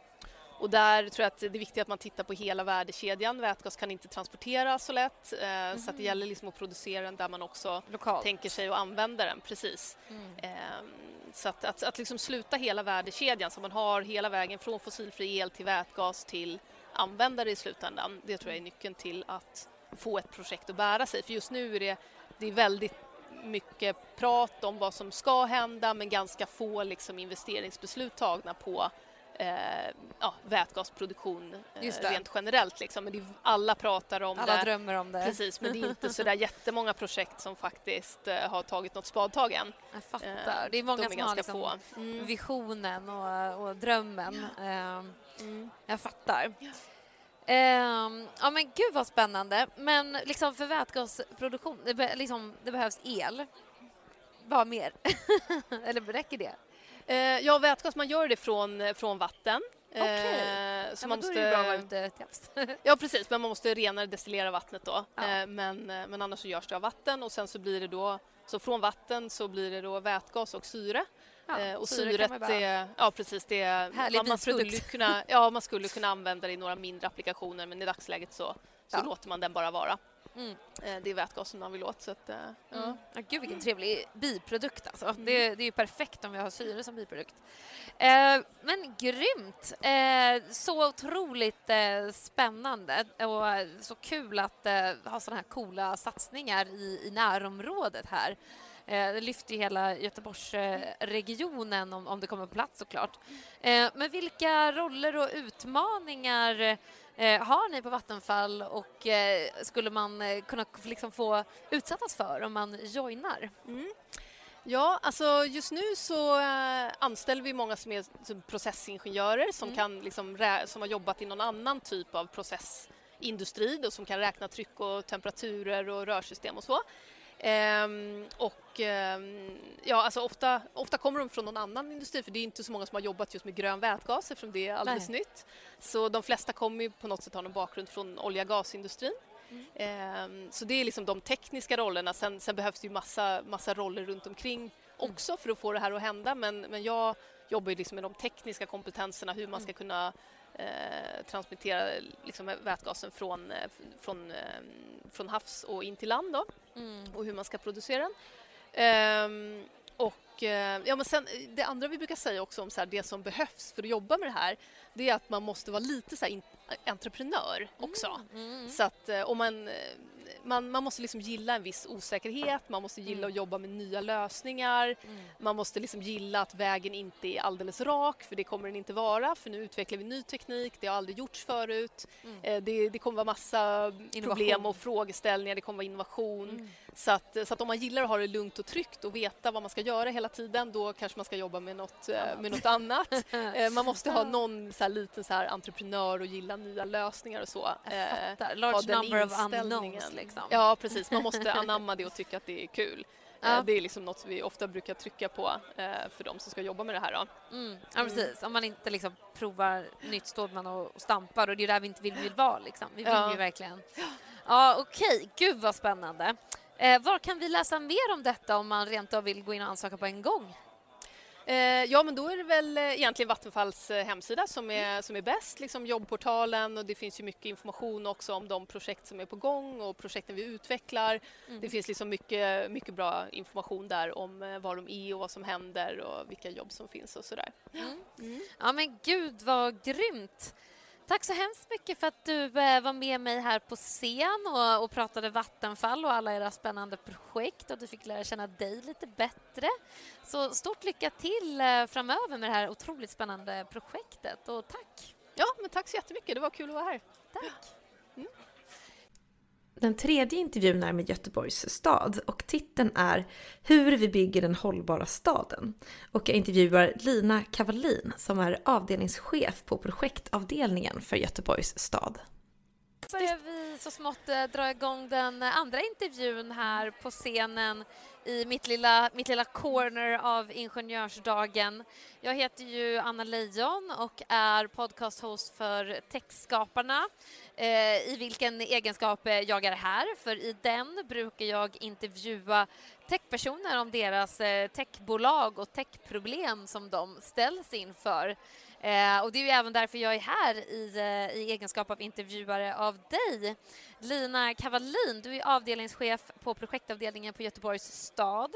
Och där tror jag att det är viktigt att man tittar på hela värdekedjan. Vätgas kan inte transporteras så lätt, eh, så att det gäller liksom att producera den där man också Lokalt? tänker sig att använda den. Precis. Mm. Ehm, så att, att, att liksom sluta hela värdekedjan så man har hela vägen från fossilfri el till vätgas till användare i slutändan. Det tror jag är nyckeln till att få ett projekt att bära sig. För just nu är det, det är väldigt mycket prat om vad som ska hända men ganska få liksom investeringsbeslut tagna på eh, ja, vätgasproduktion eh, rent generellt. Liksom. Men det alla pratar om Alla det. drömmer om det. Precis, men det är inte så där jättemånga projekt som faktiskt eh, har tagit något spadtag än. Jag fattar. Eh, det är många de är som har liksom få. Mm. visionen och, och drömmen. Ehm, Mm. Jag fattar. Ehm, ja men gud vad spännande. Men liksom för vätgasproduktion, det, be, liksom, det behövs el. Vad mer? Eller räcker det? Eh, ja, vätgas, man gör det från, från vatten. Okej. Eh, så ja, man men då är det bra att vara måste, till havs. ja, precis, men man måste renare destillera vattnet då. Ja. Eh, men, eh, men annars så görs det av vatten och sen så blir det då, så från vatten så blir det då vätgas och syre. Ja, Eh, och syret, bara- är, ja precis, det är, man, man, skulle kunna, ja, man skulle kunna använda det i några mindre applikationer men i dagsläget så, så låter man den bara vara. Mm. Eh, det är vätgasen man vill åt. Så att, eh, ja. Mm. Ja, gud vilken trevlig biprodukt alltså. Det, det är ju perfekt om vi har syre som biprodukt. Eh, men grymt! Eh, så otroligt eh, spännande och så kul att eh, ha sådana här coola satsningar i, i närområdet här. Det lyfter ju hela Göteborgsregionen om, om det kommer på plats såklart. Men vilka roller och utmaningar har ni på Vattenfall och eh, skulle man eh, kunna liksom få utsättas för om man joinar? Mm. Ja, alltså just nu så äh, anställer vi många som är processingenjörer som, mm. kan, liksom, som har jobbat i någon annan typ av processindustri och som kan räkna tryck och temperaturer och rörsystem och så. Ehm, och ehm, ja, alltså ofta, ofta kommer de från någon annan industri för det är inte så många som har jobbat just med grön vätgas eftersom det är alldeles Nej. nytt. Så de flesta kommer på något sätt ha någon bakgrund från olja och gasindustrin. Mm. Ehm, så det är liksom de tekniska rollerna. Sen, sen, behövs det ju massa, massa roller runt omkring mm. också för att få det här att hända. Men, men jag jobbar ju liksom med de tekniska kompetenserna, hur man ska mm. kunna eh, transmittera liksom, vätgasen från, eh, från, eh, från havs och in till land då, mm. och hur man ska producera den. Eh, och, ja, men sen, det andra vi brukar säga också om så här, det som behövs för att jobba med det här det är att man måste vara lite så här, entreprenör också. Mm, mm. Så att om man man, man måste liksom gilla en viss osäkerhet, man måste gilla mm. att jobba med nya lösningar. Mm. Man måste liksom gilla att vägen inte är alldeles rak, för det kommer den inte vara. För nu utvecklar vi ny teknik, det har aldrig gjorts förut. Mm. Eh, det, det, kommer vara massa innovation. problem och frågeställningar, det kommer vara innovation. Mm. Så, att, så att om man gillar att ha det lugnt och tryggt och veta vad man ska göra hela tiden, då kanske man ska jobba med något, eh, med något annat. Eh, man måste ha någon så här, liten så här, entreprenör och gilla nya lösningar och så. Jag fattar. Large number of unknowns. Liksom. Ja, precis. Man måste anamma det och tycka att det är kul. Ja. Eh, det är liksom något vi ofta brukar trycka på eh, för de som ska jobba med det här. Mm. Ja, mm. precis. Om man inte liksom provar nytt står man och stampar och det är där vi inte vill, vill vara. Liksom. Vi vill ja. ju verkligen... Ja, Okej, okay. gud vad spännande. Eh, var kan vi läsa mer om detta om man rent av vill gå in och ansöka på en gång? Eh, ja, men då är det väl eh, egentligen Vattenfalls eh, hemsida som är, som är bäst, liksom jobbportalen och det finns ju mycket information också om de projekt som är på gång och projekten vi utvecklar. Mm. Det finns liksom mycket, mycket bra information där om vad de är och vad som händer och vilka jobb som finns och sådär. Mm. Mm. Ja men gud vad grymt! Tack så hemskt mycket för att du eh, var med mig här på scen och, och, pratade Vattenfall och alla era spännande projekt och du fick lära känna dig lite bättre. Så stort lycka till eh, framöver med det här otroligt spännande projektet och tack! Ja, men tack så jättemycket. Det var kul att vara här. Tack! Den tredje intervjun är med Göteborgs stad och titeln är Hur vi bygger den hållbara staden. Och jag intervjuar Lina Kavallin som är avdelningschef på projektavdelningen för Göteborgs stad. börjar vi så smått eh, dra igång den eh, andra intervjun här på scenen i mitt lilla, mitt lilla corner av Ingenjörsdagen. Jag heter ju Anna Leijon och är podcasthost för Techskaparna i vilken egenskap jag är här, för i den brukar jag intervjua techpersoner om deras eh, techbolag och techproblem som de ställs inför. Eh, och det är ju även därför jag är här i, eh, i egenskap av intervjuare av dig. Lina Kavallin, du är avdelningschef på projektavdelningen på Göteborgs stad.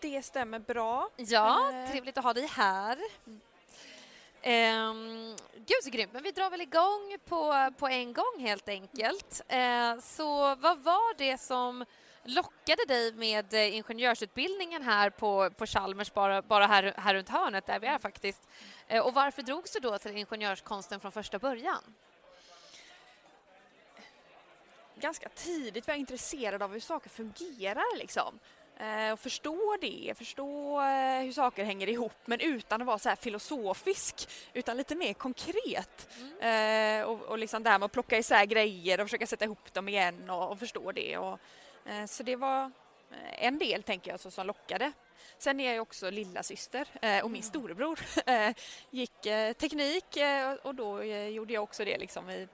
Det stämmer bra. Ja, eh. trevligt att ha dig här. Um, gud så grymt, men vi drar väl igång på, på en gång helt enkelt. Uh, så vad var det som lockade dig med eh, ingenjörsutbildningen här på, på Chalmers, bara, bara här, här runt hörnet där vi är faktiskt? Uh, och varför drogs du då till ingenjörskonsten från första början? Ganska tidigt var jag intresserad av hur saker fungerar liksom. Eh, och förstå det, förstå eh, hur saker hänger ihop men utan att vara så här filosofisk utan lite mer konkret. Mm. Eh, och, och liksom där med att plocka isär grejer och försöka sätta ihop dem igen och, och förstå det. Och, så det var en del tänker jag så, som lockade. Sen är jag också lilla syster eh, och min mm. storebror eh, gick eh, teknik och då gjorde jag också det. Liksom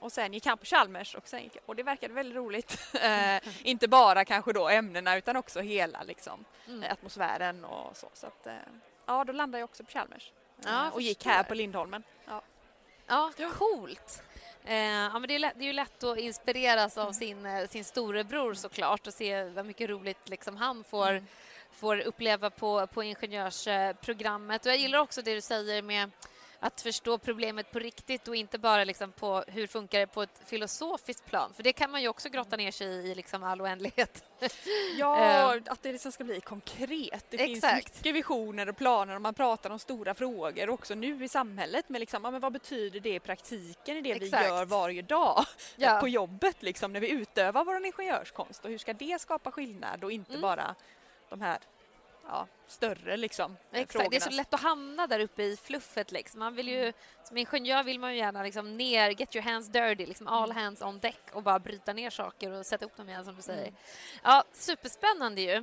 och sen gick han på Chalmers och, sen gick, och det verkade väldigt roligt. Inte bara kanske då ämnena utan också hela liksom, mm. atmosfären och så. så att, ja, då landade jag också på Chalmers ja, och gick här på Lindholmen. Ja, ja coolt. Eh, ja, men det, är lätt, det är ju lätt att inspireras av sin, sin storebror såklart och se vad mycket roligt liksom han får mm får uppleva på, på ingenjörsprogrammet. Och jag gillar också det du säger med att förstå problemet på riktigt och inte bara liksom på hur funkar det på ett filosofiskt plan. För det kan man ju också grotta ner sig i, i liksom all oändlighet. Ja, att det liksom ska bli konkret. Det Exakt. finns mycket visioner och planer och man pratar om stora frågor också nu i samhället. Men liksom, ja, men vad betyder det i praktiken i det Exakt. vi gör varje dag Ja. på jobbet liksom, när vi utövar vår ingenjörskonst och hur ska det skapa skillnad och inte Mm. bara de här ja, större liksom, Exakt, frågorna. det är så lätt att hamna där uppe i fluffet. Liksom. Man vill ju, som ingenjör vill man ju gärna liksom ner, get your hands dirty, liksom all Mm. hands on deck och bara bryta ner saker och sätta upp dem igen som du säger. Mm. Ja, superspännande ju.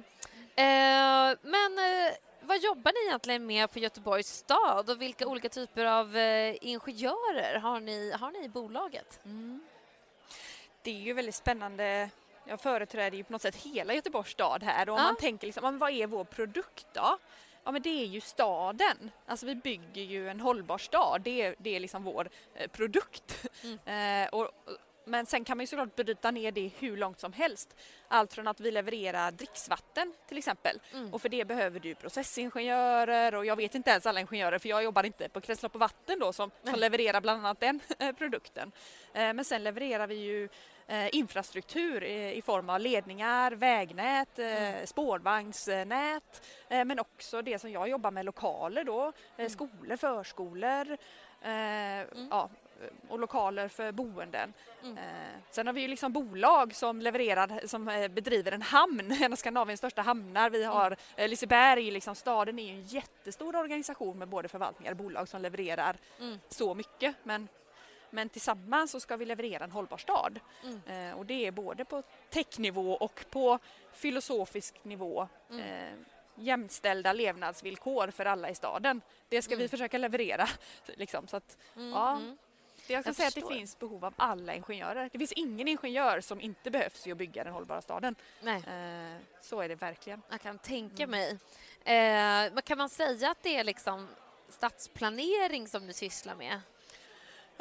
Eh, men eh, vad jobbar ni egentligen med på Göteborgs stad och vilka olika typer av eh, ingenjörer har ni, har ni i bolaget? Mm. Det är ju väldigt spännande. Jag företräder ju på något sätt hela Göteborgs stad här och om Ja. man tänker liksom, vad är vår produkt då? Ja men det är ju staden. Alltså vi bygger ju en hållbar stad. Det är, det är liksom vår eh, produkt. Mm. eh, och, men sen kan man ju såklart bryta ner det hur långt som helst. Allt från att vi levererar dricksvatten till exempel. Mm. Och för det behöver du processingenjörer och jag vet inte ens alla ingenjörer för jag jobbar inte på Kretslopp och vatten då som, som levererar bland annat den eh, produkten. Eh, Men sen levererar vi ju eh, infrastruktur i i form av ledningar, vägnät, eh, spårvagnsnät eh, men också det som jag jobbar med, lokaler då, Mm. skolor, förskolor eh, ja, och lokaler för boenden. Mm. Sen har vi ju liksom bolag som levererar, som bedriver en hamn, en av Skandinaviens största hamnar. Vi har eh, Liseberg, liksom staden är ju en jättestor organisation med både förvaltningar och bolag som levererar Mm. så mycket. Men, men tillsammans så ska vi leverera en hållbar stad. Mm. Eh, och det är både på technivå och på filosofisk nivå. Mm. Eh, jämställda levnadsvillkor för alla i staden. Det ska vi Mm. försöka leverera. Liksom. Så att, Mm, Ja. mm. det jag ska Jag säga att det förstår. finns behov av alla ingenjörer. Det finns ingen ingenjör som inte behövs i att bygga den hållbara staden. Nej. Eh, så är det verkligen. Jag kan tänka Mm. mig. Eh, kan man säga att det är liksom stadsplanering som du sysslar med?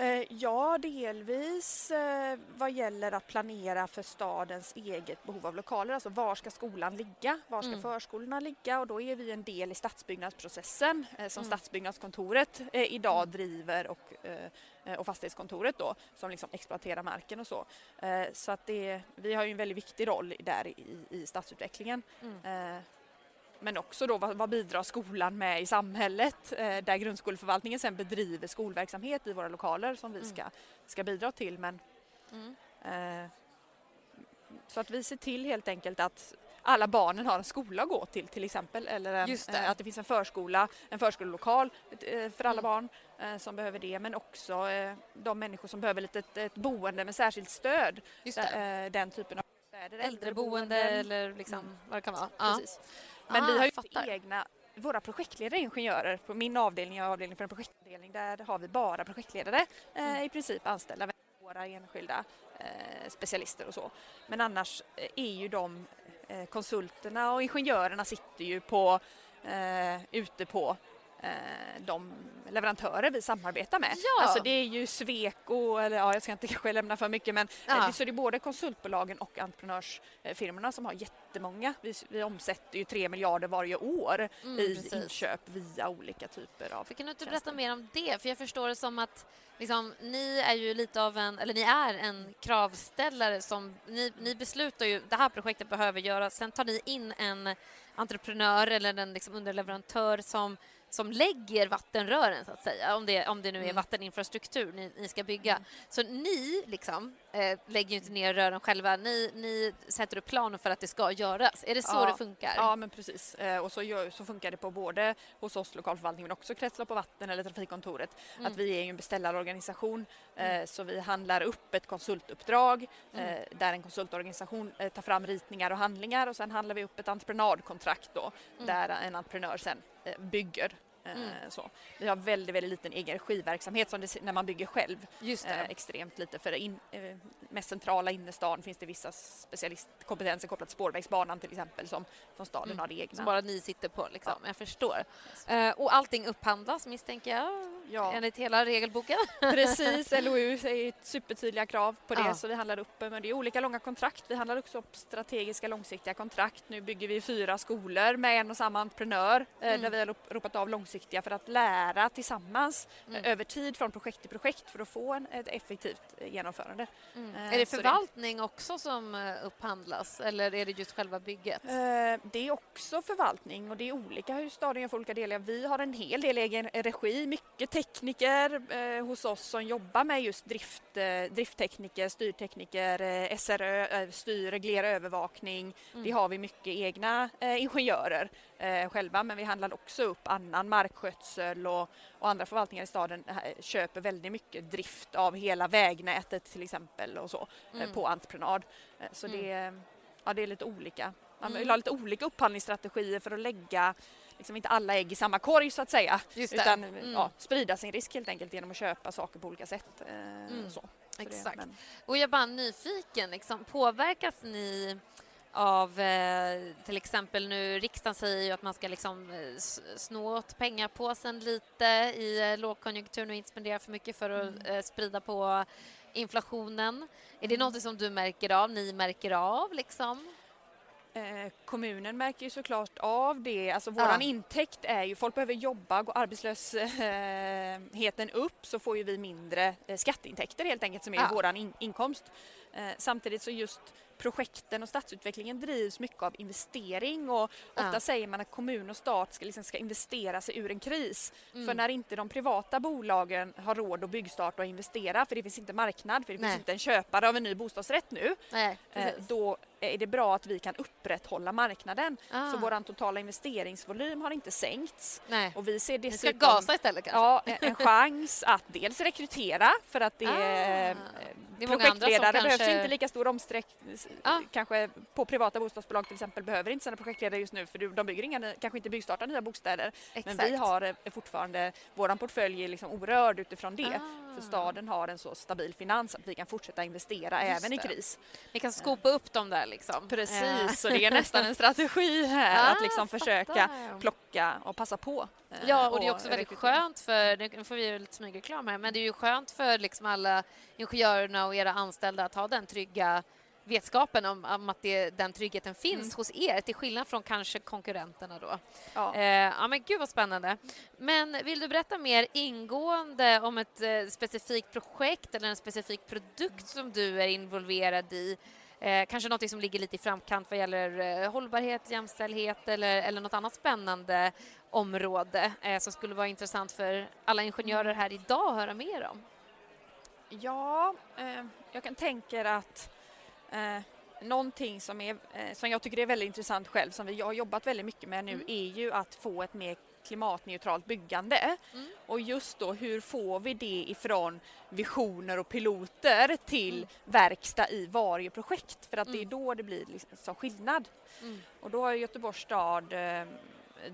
Eh, ja, delvis eh, vad gäller att planera för stadens eget behov av lokaler. Alltså var ska skolan ligga? Var ska Mm. förskolorna ligga? Och då är vi en del i stadsbyggnadsprocessen eh, som Mm. Stadsbyggnadskontoret idag driver och, och fastighetskontoret då som liksom exploaterar marken och så. Så att det, vi har ju en väldigt viktig roll där i, i stadsutvecklingen. Mm. Men också då vad, vad bidrar skolan med i samhället eh, där grundskoleförvaltningen sen bedriver skolverksamhet i våra lokaler som vi Mm. ska, ska bidra till. Men, Mm. eh, så att vi ser till helt enkelt att alla barnen har en skola att gå till till exempel eller det. eh, att det finns en förskola, en förskolelokal eh, för alla Mm. barn eh, som behöver det men också de människor som behöver lite ett, boende med särskilt stöd. Den typen av bostäder. Äldreboende eller liksom Mm. vad det kan vara. Ja. Men Ah, vi har ju fattar. egna, våra projektledare är ingenjörer. På min avdelning, jag har avdelning för en projektavdelning, där har vi bara projektledare eh, Mm. i princip anställda, våra enskilda eh, specialister och så. Men annars eh, är ju de eh, konsulterna och ingenjörerna sitter ju på, eh, ute på de leverantörer vi samarbetar med. Ja. Alltså det är ju Sweco, eller ja, jag ska inte kanske lämna för mycket men Ja. Eh, Så det är både konsultbolagen och entreprenörsfirmorna som har jättemånga. Vi, vi omsätter ju 3 miljarder varje år Mm, i precis. inköp via olika typer av... För kan du inte tjänster. berätta mer om det? För jag förstår det som att liksom, ni är ju lite av en, eller ni är en kravställare som, ni, ni beslutar ju, det här projektet behöver göras, sen tar ni in en entreprenör eller en liksom underleverantör som som lägger vattenrören, så att säga, om det, om det nu är Mm. vatteninfrastruktur ni, ni ska bygga. Mm. Så ni liksom, eh, lägger ju inte ner rören själva, ni, ni sätter upp planen för att det ska göras. Är det så Ja. det funkar? Ja, men precis. Eh, och så, gör, så funkar det på både hos oss lokalförvaltning men också kretslopp och vatten eller trafikkontoret. Mm. Att vi är ju en beställarorganisation eh, Mm. så vi handlar upp ett konsultuppdrag Mm. eh, där en konsultorganisation eh, tar fram ritningar och handlingar och sen handlar vi upp ett entreprenadkontrakt då Mm. där en entreprenör sen Eh, bygger eh, Mm. Så. Vi har väldigt, väldigt liten egen regiverksamhet som det, när man bygger själv. Just. Eh, extremt lite. För in, eh, mest centrala innerstan finns det vissa specialistkompetenser kopplat till spårvägsbanan till exempel som, som staden Mm. har egna. som bara ni sitter på. Liksom. Jag förstår. Eh, och allting upphandlas misstänker jag? Ja. enligt hela regelboken. Precis, LOU är supertydliga krav på det Ja. så vi handlar upp, men det är olika långa kontrakt. Vi handlar också upp strategiska långsiktiga kontrakt. Nu bygger vi fyra skolor med en och samma entreprenör eh, Mm. där vi har rop- ropat av långsiktiga för att lära tillsammans Mm. över tid från projekt till projekt för att få en, ett effektivt eh, genomförande. Mm. Eh, Är det förvaltning också som eh, upphandlas eller är det just själva bygget? Eh, Det är också förvaltning och det är olika hur staden gör för olika delar. Vi har en hel del egen regi, mycket tekniker eh, hos oss som jobbar med just drift, drifttekniker, styrtekniker, SRÖ, styr, reglera, övervakning. Mm. Det har vi mycket egna ingenjörer själva men vi handlar också upp annan markskötsel och, och andra förvaltningar i staden eh, köper väldigt mycket drift av hela vägnätet till exempel och så eh, Mm. på entreprenad. Eh, Så Mm. det, ja, det är lite olika. Man Mm. vill ha lite olika upphandlingsstrategier för att lägga liksom inte alla ägg i samma korg så att säga. Det. Utan Mm. ja, sprida sin risk helt enkelt genom att köpa saker på olika sätt. Eh, Mm. så. Så det- Exakt. men- Och jag är bara nyfiken, liksom, påverkas ni av eh, till exempel nu riksdagen säger ju att man ska liksom eh, snå åt pengapåsen lite i eh, lågkonjunkturen och inte spendera för mycket för att eh, sprida på inflationen. Är det Mm. något som du märker av, ni märker av liksom? Eh, kommunen märker ju såklart av det. Alltså våran Ja. intäkt är ju, folk behöver jobba, går arbetslösheten upp så får ju vi mindre skatteintäkter helt enkelt som är Ja. våran in- inkomst. Samtidigt så just projekten och stadsutvecklingen drivs mycket av investering och ofta Ja. säger man att kommun och stat ska, liksom, ska investera sig ur en kris. Mm. För när inte de privata bolagen har råd att byggstarta och investera för det finns inte marknad, för det Nej. finns inte en köpare av en ny bostadsrätt nu, Nej, eh, då är det bra att vi kan upprätthålla marknaden. Ah. Så vår totala investeringsvolym har inte sänkts. Nej. Och vi ser Ni ska dessutom gasa istället kanske? ja, en en chans att dels rekrytera för att det Ah. är Det är projektledare behövs kanske- inte lika stor omsträck Ah. kanske på privata bostadsbolag till exempel behöver inte sina projektledare just nu för de bygger inga, kanske inte byggstartar nya bostäder men vi Exakt. har eh, fortfarande, våran portfölj är liksom orörd utifrån det Ah. för staden har en så stabil finans att vi kan fortsätta investera Just även i det. kris. Ni kan skopa upp dem där liksom. Eh, Precis, så det är nästan en strategi här att Ah, liksom försöka fattar. plocka och passa på. eh, Ja, och det är också väldigt skönt för, nu får vi ju lite smygreklam här, men det är ju skönt för liksom alla ingenjörerna och era anställda att ha den trygga vetskapen om, om att det, den tryggheten finns Mm. hos er, till skillnad från kanske konkurrenterna då. Ja. Eh, ja, men gud vad spännande. Men vill du berätta mer ingående om ett eh, specifikt projekt eller en specifik produkt som du är involverad i? Eh, kanske något som ligger lite i framkant vad gäller eh, hållbarhet, jämställdhet eller, eller något annat spännande område eh, som skulle vara intressant för alla ingenjörer här idag att höra mer om. Ja, eh, jag kan tänka att eh, någonting som, är, eh, som jag tycker är väldigt intressant själv, som vi har jobbat väldigt mycket med nu, Mm. är ju att få ett mer klimatneutralt byggande. Mm. Och just då, hur får vi det ifrån visioner och piloter till Mm. verkstad i varje projekt? För att det är Mm. då det blir liksom som skillnad. Mm. Och då har Göteborgs stad eh,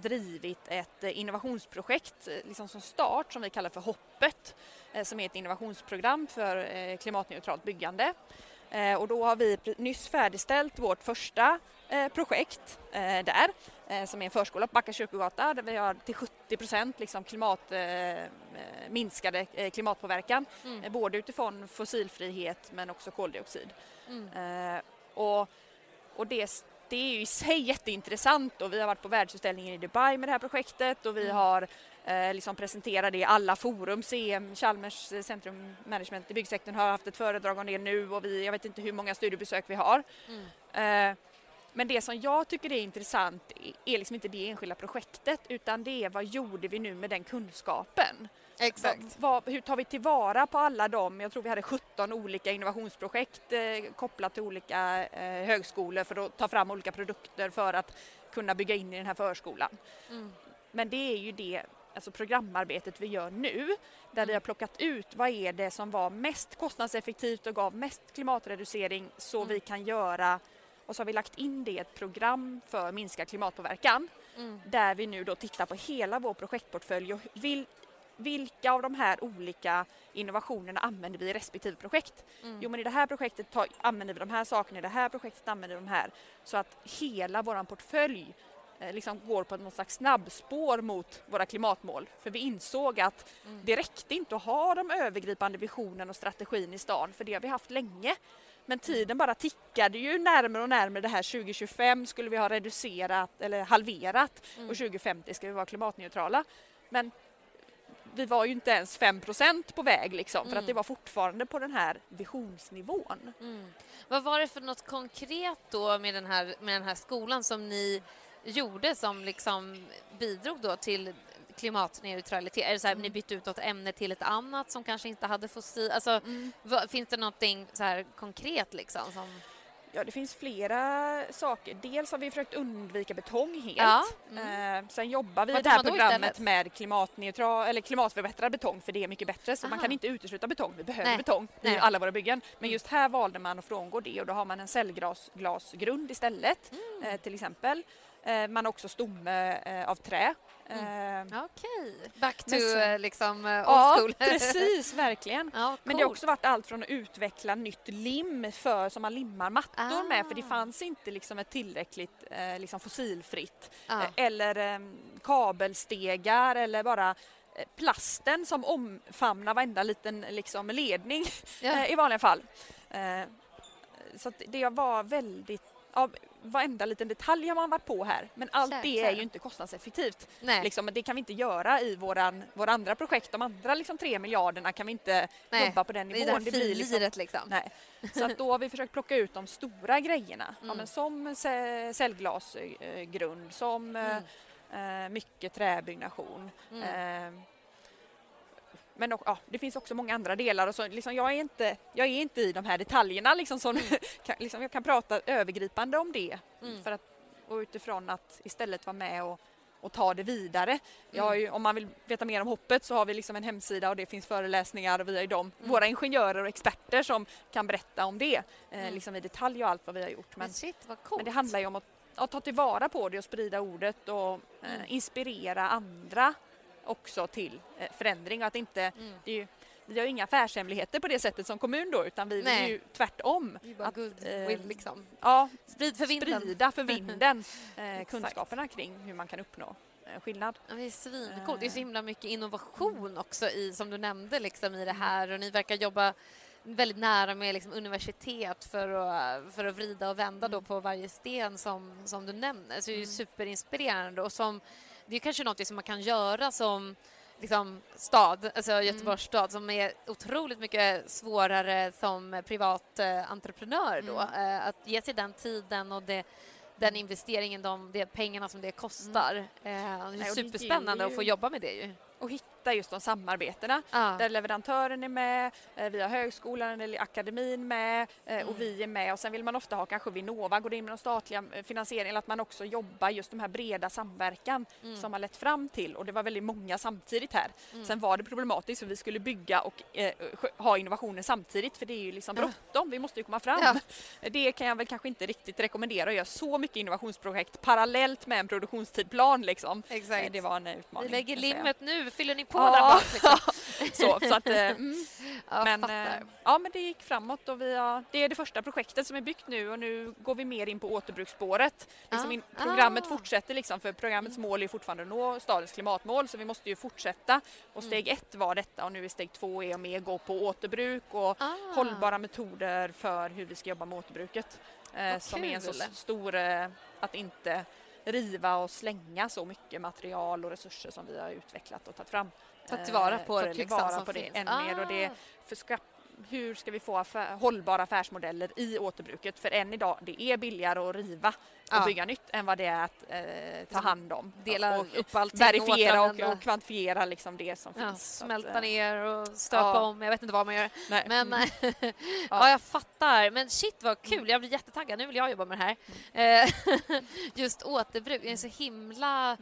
drivit ett eh, innovationsprojekt eh, liksom som start som vi kallar för Hoppet eh, som är ett innovationsprogram för eh, klimatneutralt byggande. Eh, och då har vi nyss färdigställt vårt första projekt där som är en förskola på Backa kyrkogata där vi har till 70 procent liksom klimat, eh, eh, minskade eh, klimatpåverkan Mm. eh, både utifrån fossilfrihet men också koldioxid. Mm. Eh, och och det, det är ju i sig jätteintressant och vi har varit på världsutställningen i Dubai med det här projektet och vi Mm. har eh, liksom presenterat det i alla forum. CM, Chalmers eh, Centrum Management i byggsektorn har haft ett föredrag om det nu och vi, jag vet inte hur många studiebesök vi har. Mm. Eh, men det som jag tycker är intressant är- liksom inte det enskilda projektet utan det är vad gjorde vi nu med den kunskapen? Exakt. Vad, hur tar vi tillvara på alla dem? Jag tror vi hade 17 olika innovationsprojekt eh, kopplat till olika eh, högskolor för att ta fram olika produkter för att kunna bygga in i den här förskolan. Mm. Men det är ju det alltså programarbetet vi gör nu där vi Mm. har plockat ut vad är det som var mest kostnadseffektivt och gav mest klimatreducering så Mm. vi kan göra och så har vi lagt in det i ett program för minskad klimatpåverkan Mm. där vi nu då tittar på hela vår projektportfölj och vil, vilka av de här olika innovationerna använder vi i respektive projekt? Mm. Jo men i det här projektet tar, använder vi de här sakerna, i det här projektet använder vi de här. Så att hela vår portfölj eh, liksom går på något slags snabbspår mot våra klimatmål. För vi insåg att Mm. det räckte inte att ha de övergripande visionen och strategin i stan, för det har vi haft länge. Men tiden bara tickade ju närmare och närmare det här 2025 skulle vi ha reducerat eller halverat Mm. och 2050 ska vi vara klimatneutrala. Men vi var ju inte ens 5% på väg liksom, för Mm. att det var fortfarande på den här visionsnivån. Mm. Vad var det för något konkret då med den här, med den här skolan som ni gjorde som liksom bidrog då till klimatneutralitet? Är det så här, Mm. ni bytte ut något ämne till ett annat som kanske inte hade fossil... Alltså, vad, finns det någonting så här konkret liksom? Som... Ja, det finns flera saker. Dels har vi försökt undvika betong helt. Ja, mm. Eh, sen jobbar vi i det här man programmet med klimatneutral, eller klimatförbättrad betong för det är mycket bättre så man Aha. kan inte utesluta betong. Vi behöver Nej. betong i Nej. alla våra byggen. Men Mm. just här valde man att frångå det och då har man en cellglasgrund istället Mm. eh, till exempel. Eh, man har också stomme eh, av trä. Mm. Eh, Okej. Back to Men sen- eh, liksom old ja, school. precis, verkligen. ja, Men det har också varit allt från att utveckla nytt lim för som man limmar mattor med för det Ah. fanns inte liksom ett tillräckligt eh, liksom fossilfritt Ja. Eh, eller eh, kabelstegar eller bara plasten som omfamnar varenda liten liksom, ledning Ja. eh, i vanliga fall. Eh, så att det var väldigt Ja, varenda liten detalj har man varit på här men allt det är ju inte kostnadseffektivt. Nej. Liksom, det kan vi inte göra i våran, våra andra projekt. De andra liksom, tre miljarderna kan vi inte Nej. jobba på den nivån. det Det blir liksom, liksom. nej. Så då har vi försökt plocka ut de stora grejerna. Ja, Mm. men som ce- cellglasgrund, som eh, Mm. eh, mycket träbyggnation. Mm. Men och, ja, det finns också många andra delar. Och så, liksom, jag, är inte, jag är inte i de här detaljerna. Liksom, som, kan, liksom, jag kan prata övergripande om det Mm. för att, och utifrån att istället vara med och, och ta det vidare. Mm. ju, om man vill veta mer om hoppet så har vi liksom en hemsida och det finns föreläsningar och vi har ju de, Mm. våra ingenjörer och experter som kan berätta om det eh, Mm. liksom i detalj och allt vad vi har gjort. Men, Men shit, men det handlar ju om att, att ta tillvara på det och sprida ordet och eh, Mm. inspirera andra också till eh, förändring att inte, Mm. det är ju, vi har ju inga affärshemligheter på det sättet som kommun då utan vi vill Nej. ju tvärtom. Är bara att, goodwill eh, liksom. Ja, Sprid för vinden. sprida för vinden eh, kunskaperna kring hur man kan uppnå eh, skillnad. Ja, det är svincoolt. Det är så himla mycket innovation också i, som du nämnde, liksom, i det här. Och ni verkar jobba väldigt nära med liksom, universitet för att, för att vrida och vända då Mm. på varje sten som, som du nämner. Så det är ju Mm. superinspirerande. Och som, det är kanske något som man kan göra som liksom, stad, alltså Göteborgs stad, som är otroligt mycket svårare som privat eh, entreprenör då. Eh, att ge sig den tiden och det, den investeringen, de, de pengarna som det kostar. Eh, det är det superspännande ger att få ju- jobba med det ju. Och hitta just de samarbetena Ja. där leverantören är med, eh, vi har högskolan eller akademin med eh, Mm. och vi är med och sen vill man ofta ha kanske Vinnova går in med de statliga eh, finansieringen eller att man också jobbar just de här breda samverkan Mm. som har lett fram till och det var väldigt många samtidigt här. Mm. Sen var det problematiskt för vi skulle bygga och eh, ha innovationer samtidigt för det är ju liksom bråttom, vi måste ju komma fram. Ja. Det kan jag väl kanske inte riktigt rekommendera att göra så mycket innovationsprojekt parallellt med en produktionstidplan liksom. Exakt. Det var en utmaning. Vi lägger limmet nu, fyller ni på Ja. där bak? Liksom. Så, så att, eh, mm. Ja, men, fattar. eh, ja, men det gick framåt och vi har, det är det första projektet som är byggt nu och nu går vi mer in på återbruksspåret. Liksom in, programmet Ah. fortsätter liksom för programmets mål är fortfarande att nå stadens klimatmål så vi måste ju fortsätta. Och Mm. steg ett var detta och nu är steg två är att mer gå på återbruk och Ah. hållbara metoder för hur vi ska jobba med återbruket. Eh, som är en så stor, eh, att inte riva och slänga så mycket material och resurser som vi har utvecklat och tagit fram. Ta tillvara Eh, på ta det liksom tillvara som på det än mer och det Ah. för ska, hur ska vi få affär, hållbara affärsmodeller i återbruket? För än idag, det är billigare att riva och Ja. bygga nytt än vad det är att eh, ta hand om. Dela och upp allting verifiera och, och kvantifiera liksom det som Ja, finns. Så att, smälta eh, ner och stöpa ja. om. Jag vet inte vad man gör. nej. Men Mm. ja. jag fattar. Men shit vad kul. Jag blir jättetaggad. Nu vill jag jobba med det här. Eh, Just återbruk. Det är så himla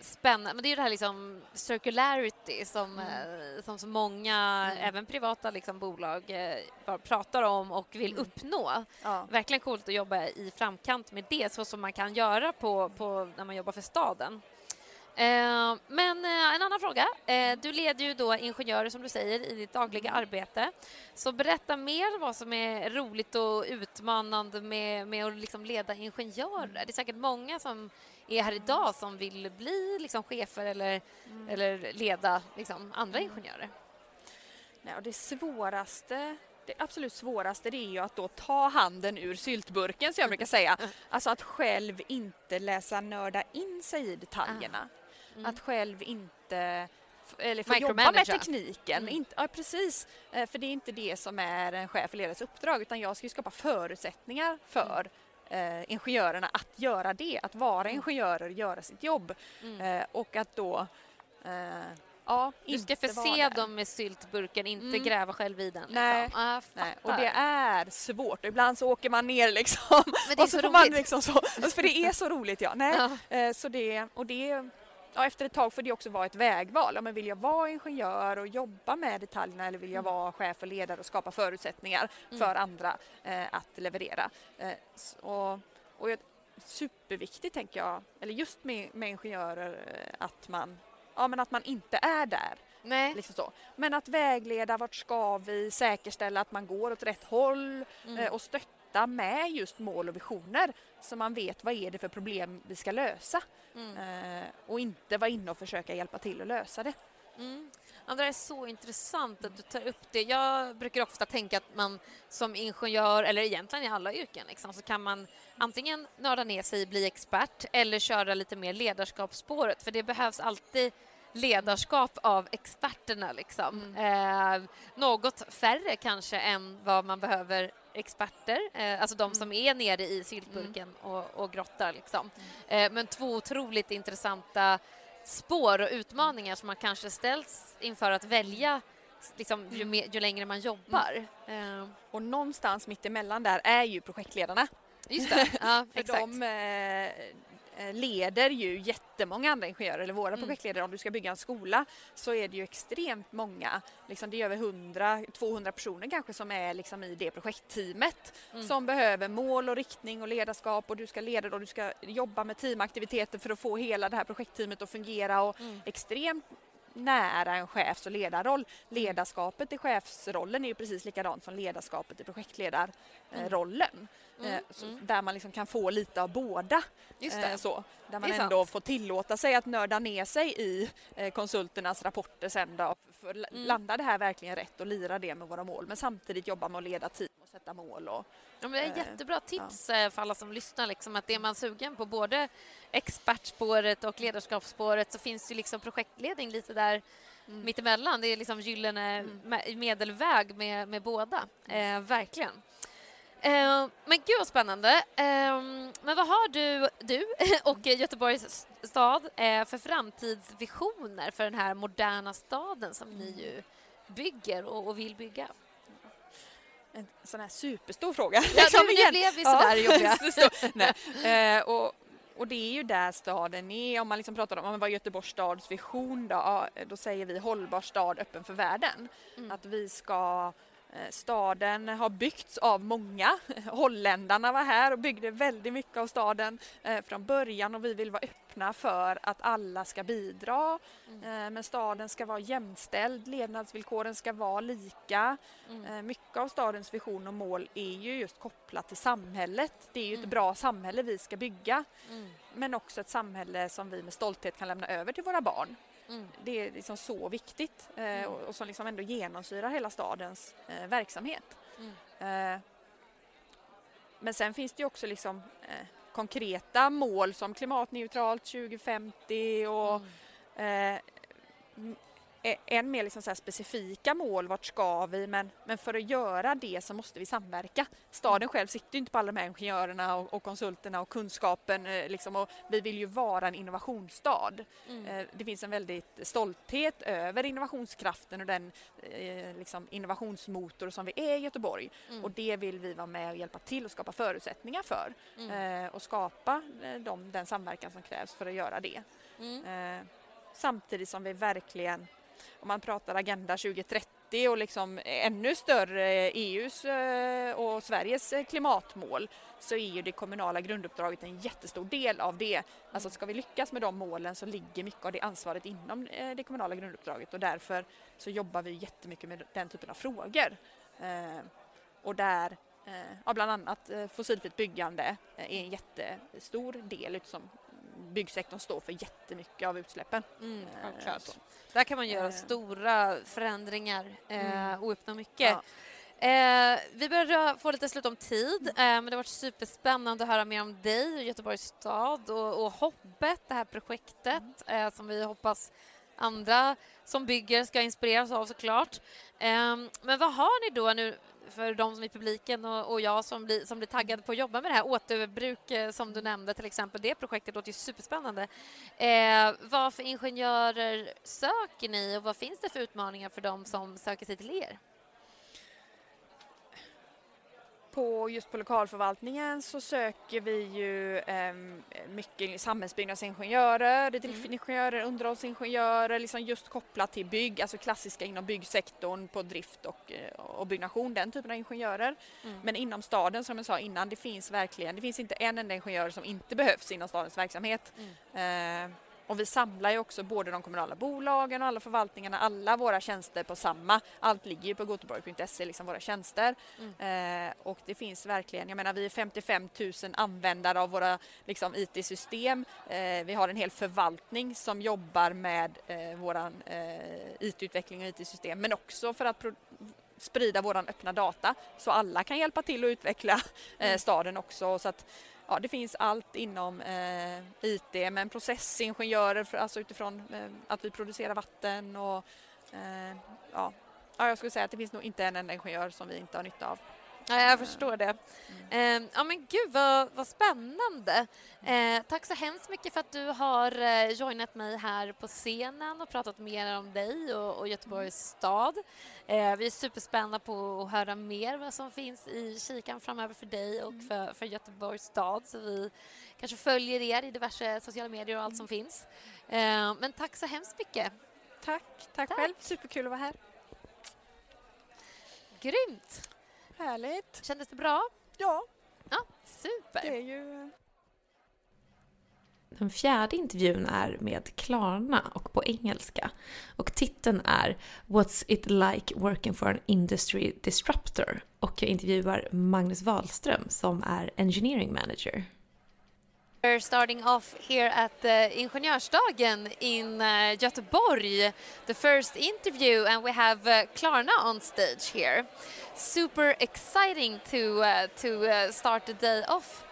spännande. Men det är ju det här liksom circularity som, eh, som så många, Mm. även privata liksom, bolag, eh, pratar om och vill Mm. uppnå. ja. Verkligen coolt att jobba i framkant med det, så som man kan göra på, på när man jobbar för staden. Eh, men eh, en annan fråga. Eh, du leder ju då ingenjörer som du säger i ditt dagliga arbete. Så berätta mer vad som är roligt och utmanande med, med att liksom leda ingenjörer. Det är säkert många som är här idag som vill bli liksom, chefer eller, Mm. eller leda liksom, andra ingenjörer? Nej, och det svåraste, det absolut svåraste det är ju att då ta handen ur syltburken som jag brukar säga. Alltså att själv inte läsa nörda in sig i detaljerna. Mm. Att själv inte eller få jobba med tekniken. Mm. Inte, ja, precis. Eh, För det är inte det som är en chef eller ledares uppdrag utan jag ska ju skapa förutsättningar för eh, ingenjörerna att göra det, att vara Mm. ingenjörer och göra sitt jobb. Mm. Eh, och att då eh, ja, Du ska förse dem med syltburken, inte Mm. gräva själv i den. Liksom. Nej. Ah, Nej, och det är svårt. Och ibland så åker man ner liksom. Men det är och så, så roligt. liksom så. Alltså, för det är så roligt ja. Nej, Ja. eh, så det, och det, ja, efter ett tag får det också vara ett vägval. Ja, men vill jag vara ingenjör och jobba med detaljerna eller vill jag vara chef och ledare och skapa förutsättningar Mm. för andra eh, att leverera? Eh, och, och superviktigt tänker jag, eller just med, med ingenjörer, eh, att man, ja, men att man inte är där. Nej. Liksom så. Men att vägleda, vart ska vi, säkerställa att man går åt rätt håll Mm. eh, och stötta med just mål och visioner så man vet vad är det för problem vi ska lösa Mm. eh, och inte vara inne och försöka hjälpa till att lösa det. Mm. Ja, det är så intressant att du tar upp det. Jag brukar ofta tänka att man som ingenjör, eller egentligen i alla yrken, liksom, så kan man antingen nörda ner sig, bli expert eller köra lite mer ledarskapsspåret, för det behövs alltid ledarskap av experterna. Liksom. Eh, något färre kanske än vad man behöver experter, eh, alltså de som är nere i syltburken och, och grottar. Liksom. Eh, men två otroligt intressanta spår och utmaningar som man kanske ställs inför att välja liksom, ju, mer, ju längre man jobbar. Eh, Och någonstans mitt emellan där är ju projektledarna. just det, ja, exakt. de eh, leder ju jättemånga andra ingenjörer, eller våra Mm. projektledare. Om du ska bygga en skola så är det ju extremt många, liksom det är över 100-200 personer kanske som är liksom i det projektteamet Mm. som behöver mål och riktning och ledarskap och du ska leda och du ska jobba med teamaktiviteter för att få hela det här projektteamet att fungera och Mm. extremt nära en chefs och ledarroll. Ledarskapet i chefsrollen är ju precis likadant som ledarskapet i projektledarrollen. Mm, Eh, så mm. Där man liksom kan få lite av båda. Just Eh, det. så, där man ändå sant. får tillåta sig att nörda ner sig i eh, konsulternas rapporter sen då. För att Mm. landa det här verkligen rätt och lira det med våra mål men samtidigt jobba med att leda team och sätta mål. Och, Ja, men det är jättebra tips eh, för alla som lyssnar. Liksom, att är man sugen på både expertspåret och ledarskapsspåret så finns ju liksom projektledning lite där Mm. mittemellan. Det är liksom gyllene Mm. me- medelväg med, med båda. Eh, verkligen. Eh, men gud vad spännande. Eh, men vad har du, du och Göteborgs stad eh, för framtidsvisioner för den här moderna staden som ni ju bygger och, vill bygga? en sån här superstor fråga. Ja, nu, nu blev vi sådär jobbiga. så stor. Nej. Eh, och, och det är ju där staden är. Om man liksom pratar om vad Göteborgs stads vision då, ja, då säger vi hållbar stad öppen för världen. Mm. Att vi ska Staden har byggts av många. Holländarna var här och byggde väldigt mycket av staden eh, från början och vi vill vara öppna för att alla ska bidra. Mm. Eh, men staden ska vara jämställd, levnadsvillkoren ska vara lika. Mm. Eh, Mycket av stadens vision och mål är ju just kopplat till samhället. Det är ju ett Mm. bra samhälle vi ska bygga Mm. men också ett samhälle som vi med stolthet kan lämna över till våra barn. Mm. Det är liksom så viktigt eh, Mm. och, och som liksom ändå genomsyrar hela stadens eh, verksamhet. Mm. Eh, men sen finns det ju också liksom, eh, konkreta mål som klimatneutralt 2050 och Mm. Än mer liksom så specifika mål, vart ska vi? Men, men för att göra det så måste vi samverka. Staden själv sitter ju inte på alla de här ingenjörerna och, och konsulterna och kunskapen. Eh, liksom, och vi vill ju vara en innovationsstad. Mm. Eh, det finns en väldigt stolthet över innovationskraften och den eh, liksom innovationsmotor som vi är i Göteborg. Mm. Och det vill vi vara med och hjälpa till och skapa förutsättningar för. Mm. Och skapa de, den samverkan som krävs för att göra det. Mm. Samtidigt som vi verkligen, om man pratar Agenda 2030 och liksom ännu större EUs eh, och Sveriges eh, klimatmål så är ju det kommunala grunduppdraget en jättestor del av det. Alltså ska vi lyckas med de målen så ligger mycket av det ansvaret inom eh, det kommunala grunduppdraget och därför så jobbar vi jättemycket med den typen av frågor. Och där ja, bland annat fossilfritt byggande är en jättestor del som byggsektorn står för jättemycket av utsläppen. Mm, Eh, så. Där kan man göra Eh. stora förändringar eh, Mm. och uppnå mycket. Ja. Eh, vi börjar få lite slut om tid, eh, men det har varit superspännande att höra mer om dig och Göteborgs stad och, och Hoppet, det här projektet eh, som vi hoppas andra som bygger ska inspireras av såklart. Ehm, men vad har ni då nu för de som är i publiken och, och jag som blir, som blir taggad på att jobba med det här återbruk eh, som du nämnde till exempel, det projektet låter ju superspännande. Eh, vad för ingenjörer söker ni och vad finns det för utmaningar för de som söker sig till er? På just på lokalförvaltningen så söker vi ju em, mycket samhällsbyggnadsingenjörer, driftingenjörer, underhållsingenjörer, liksom just kopplat till bygg, alltså klassiska inom byggsektorn på drift och, eh, och byggnation, den typen av ingenjörer. Mm. Men inom staden som jag sa innan, det finns verkligen, det finns inte en enda ingenjör som inte behövs inom stadens verksamhet. Eh, och vi samlar ju också både de kommunala bolagen och alla förvaltningarna, alla våra tjänster på samma. Allt ligger ju på goteborg.se, liksom våra tjänster. Eh, och det finns verkligen, jag menar vi är 55 000 användare av våra liksom, IT-system. Eh, vi har en hel förvaltning som jobbar med eh, våran eh, IT-utveckling och IT-system men också för att sprida våran öppna data så alla kan hjälpa till att utveckla eh, staden också. Så att, ja, det finns allt inom eh, IT men processingenjörer för, alltså utifrån eh, att vi producerar vatten och eh, ja, ja, jag skulle säga att det finns nog inte en enda ingenjör som vi inte har nytta av. Ja, jag förstår det. Eh, ja, men gud, vad, vad spännande. Eh, tack så hemskt mycket för att du har eh, joinat mig här på scenen och pratat mer om dig och, och Göteborgs stad. Eh, vi är superspända på att höra mer vad som finns i kikan framöver för dig och för, för Göteborgs stad. Så vi kanske följer er i diverse sociala medier och allt som finns. Eh, men tack så hemskt mycket. Tack, tack, Tack. själv. Superkul att vara här. Grymt! Härligt. Kändes det bra? Ja, Ja, super. det är ju Den fjärde intervjun är med Klarna och på engelska. Och titeln är What's it like working for an industry disruptor? Och jag intervjuar Magnus Wahlström som är engineering manager. We're starting off here at the Ingenjörsdagen in uh, Göteborg, the first interview, and we have uh, Klarna on stage here. Super exciting to uh, to uh, start the day off.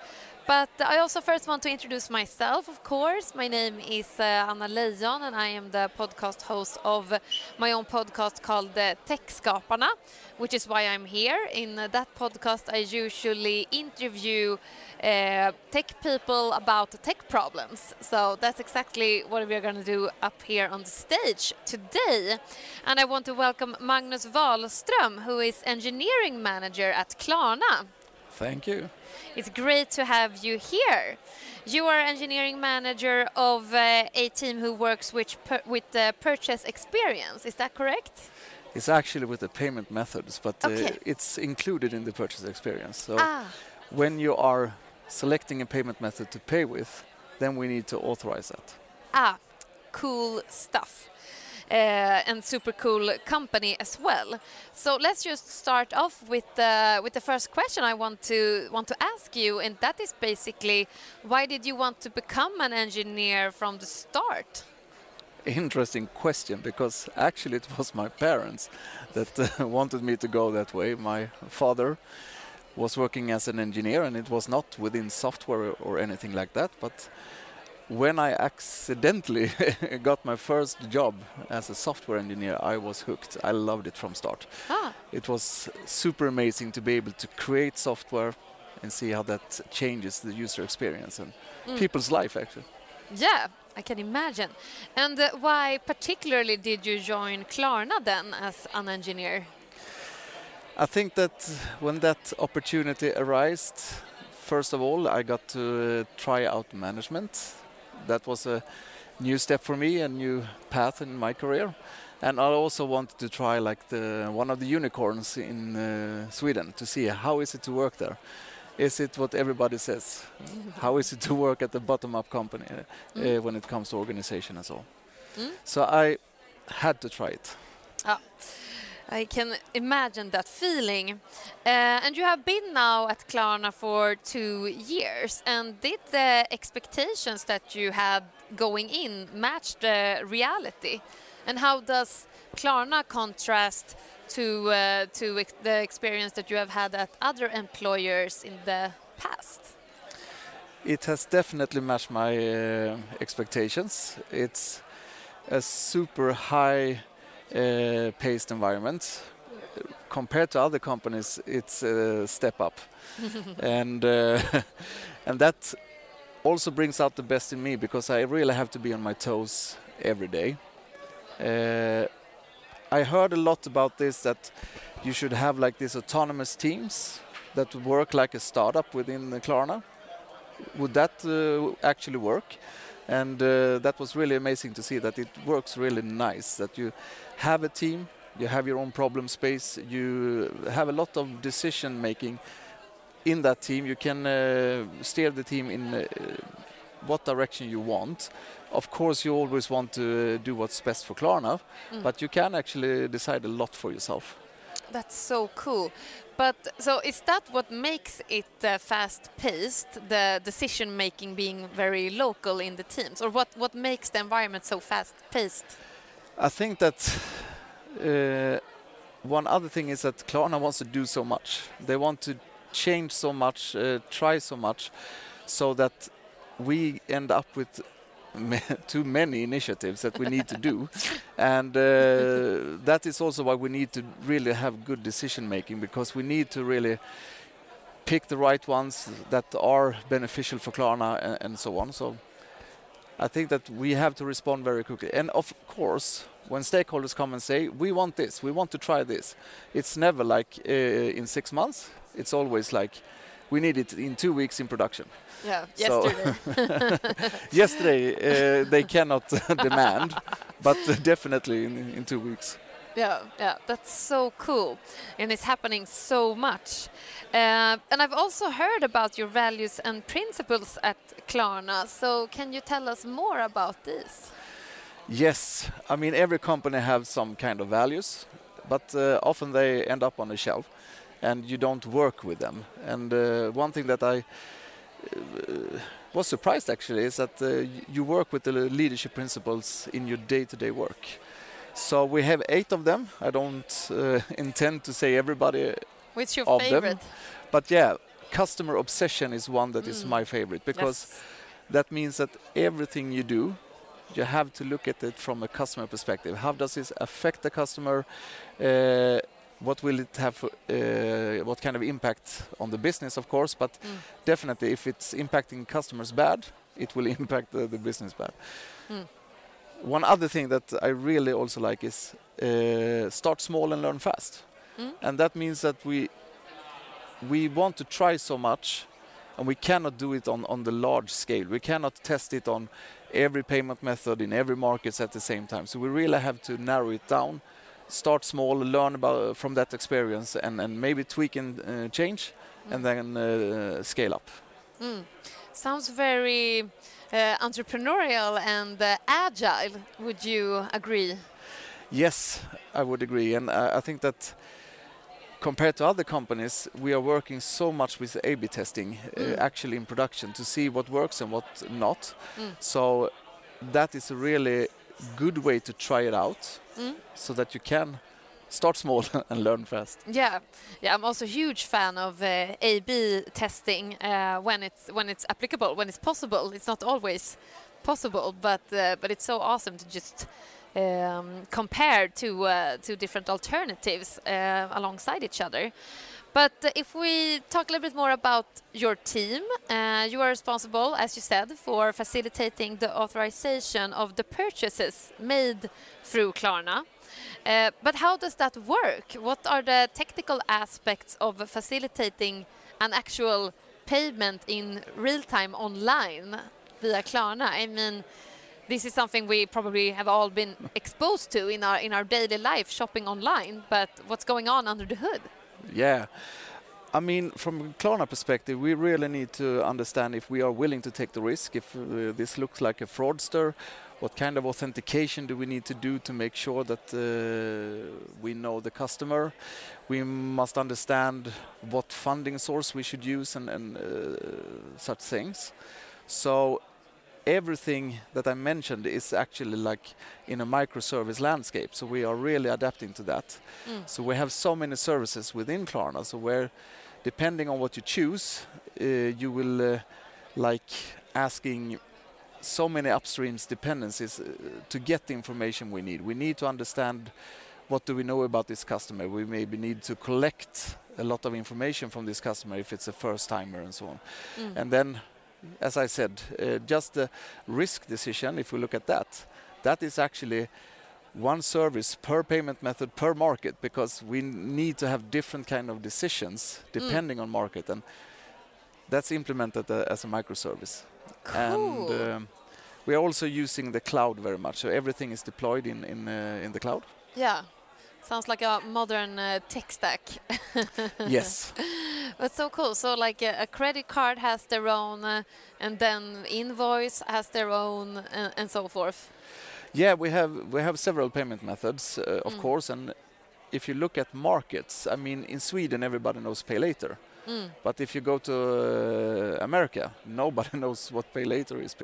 But I also first want to introduce myself, of course. My name is uh, Anna Leijon, and I am the podcast host of my own podcast called uh, Techskaparna, which is why I'm here. In uh, that podcast, I usually interview uh, tech people about tech problems. So that's exactly what we're going to do up here on the stage today. And I want to welcome Magnus Wahlström, who is engineering manager at Klarna. Thank you. It's great to have you here. You are engineering manager of uh, a team who works with, with the purchase experience. Is that correct? It's actually with the payment methods, but uh, it's included in the purchase experience. So Ah, when you are selecting a payment method to pay with, then we need to authorize that. ah, cool stuff. Uh, and super cool company as well. So let's just start off with the with the first question I want to want to ask you, and that is basically, why did you want to become an engineer from the start? Interesting question because actually it was my parents that uh, wanted me to go that way. My father was working as an engineer and it was not within software or anything like that, but when I accidentally got my first job as a software engineer, I was hooked. I loved it from start. Ah, It was super amazing to be able to create software and see how that changes the user experience and Mm. people's life actually. Yeah, I can imagine. And uh, why particularly did you join Klarna then as an engineer? I think that when that opportunity arose, first of all, I got to uh, try out management. That was a new step for me, a new path in my career. And I also wanted to try like the one of the unicorns in uh, Sweden to see how is it to work there. Is it what everybody says? how is it to work at the bottom-up company uh, Mm. when it comes to organization and so on? Mm. So I had to try it. I can imagine that feeling. Uh, and you have been now at Klarna for two years. And did the expectations that you had going in match the reality? And how does Klarna contrast to uh, to ex the experience that you have had at other employers in the past? It has definitely matched my uh, expectations. It's a super high paced environment. Compared to other companies, it's a step up. and uh, and that also brings out the best in me because I really have to be on my toes every day. Uh, I heard a lot about this that you should have like these autonomous teams that work like a startup within Klarna. Would that uh, actually work? And uh, that was really amazing to see that it works really nice. That you have a team, you have your own problem space, you have a lot of decision making in that team. You can uh, steer the team in uh, what direction you want. Of course, you always want to uh, do what's best for Klarna, Mm. but you can actually decide a lot for yourself. That's so cool. But so is that what makes it uh, fast paced, the decision making being very local in the teams? Or what, what makes the environment so fast paced? I think that uh, one other thing is that Klarna wants to do so much. They want to change so much, uh, try so much, so that we end up with too many initiatives that we need to do, and uh, that is also why we need to really have good decision making because we need to really pick the right ones that are beneficial for Klarna and, and so on. So. I think that we have to respond very quickly. And of course, when stakeholders come and say, we want this, we want to try this, it's never like uh, in six months. It's always like, we need it in two weeks in production. Yeah, So- yesterday. Yesterday, uh, they cannot demand, but definitely in, in two weeks. Yeah, yeah, that's so cool. And it's happening so much. Uh, and I've also heard about your values and principles at Klarna. So can you tell us more about these? Yes, I mean every company has some kind of values, but uh, often they end up on a shelf, and you don't work with them. And uh, one thing that I uh, was surprised actually is that uh, you work with the leadership principles in your day-to-day work. So we have eight of them. I don't uh, intend to say everybody, What's your Of them? but yeah, customer obsession is one that is Mm. my favorite because Yes. that means that everything you do you have to look at it from a customer perspective how does this affect the customer uh, what will it have for, uh, what kind of impact on the business of course but Mm. definitely if it's impacting customers bad it will impact the, the business bad Mm. one other thing that i really also like is uh, start small and learn fast Mm. and that means that we we want to try so much and we cannot do it on, on the large scale. We cannot test it on every payment method in every market at the same time. So we really have to narrow it down, start small, learn about from that experience, and, and maybe tweak and uh, change, and then uh, scale up. Mm. Sounds very uh, entrepreneurial and uh, agile. Would you agree? Yes, I would agree, and uh, I think that compared to other companies, we are working so much with A/B testing, uh, Mm. actually in production, to see what works and what not. Mm. So that is a really good way to try it out, Mm. so that you can start small and learn fast. Yeah, yeah. I'm also a huge fan of uh, A/B testing uh, when it's when it's applicable, when it's possible. It's not always possible, but uh, but it's so awesome to just um, compare to uh, to different alternatives uh, alongside each other. But if we talk a little bit more about your team, uh, you are responsible, as you said, for facilitating the authorization of the purchases made through Klarna. Uh, but how does that work? What are the technical aspects of facilitating an actual payment in real time online via Klarna? I mean, this is something we probably have all been exposed to in our in our daily life shopping online, but what's going on under the hood? Yeah. I mean, from a Klarna perspective, we really need to understand if we are willing to take the risk, if uh, this looks like a fraudster, what kind of authentication do we need to do to make sure that uh, we know the customer? We must understand what funding source we should use and, and uh, such things. So everything that I mentioned is actually like in a microservice landscape. So we are really adapting to that. Mm. So we have so many services within Klarna. So where, depending on what you choose, uh, you will uh, like asking so many upstreams dependencies uh, to get the information we need. We need to understand what do we know about this customer. We maybe need to collect a lot of information from this customer if it's a first timer and so on. Mm. And then, as I said, uh, just the risk decision, if we look at that, that is actually one service per payment method per market because we need to have different kind of decisions depending on market and that's implemented uh, as a microservice. And Cool. um, we are also using the cloud very much, so everything is deployed in in uh, in the cloud. Yeah. Sounds like a modern uh, tech stack. yes, That's so cool. So, like a, a credit card has their own, uh, and then invoice has their own, uh, and so forth. yeah, we have we have several payment methods, uh, of Mm. course, and if you look at markets, I mean, in Sweden everybody knows pay later, Mm. but if you go to uh, America, nobody knows what pay later is.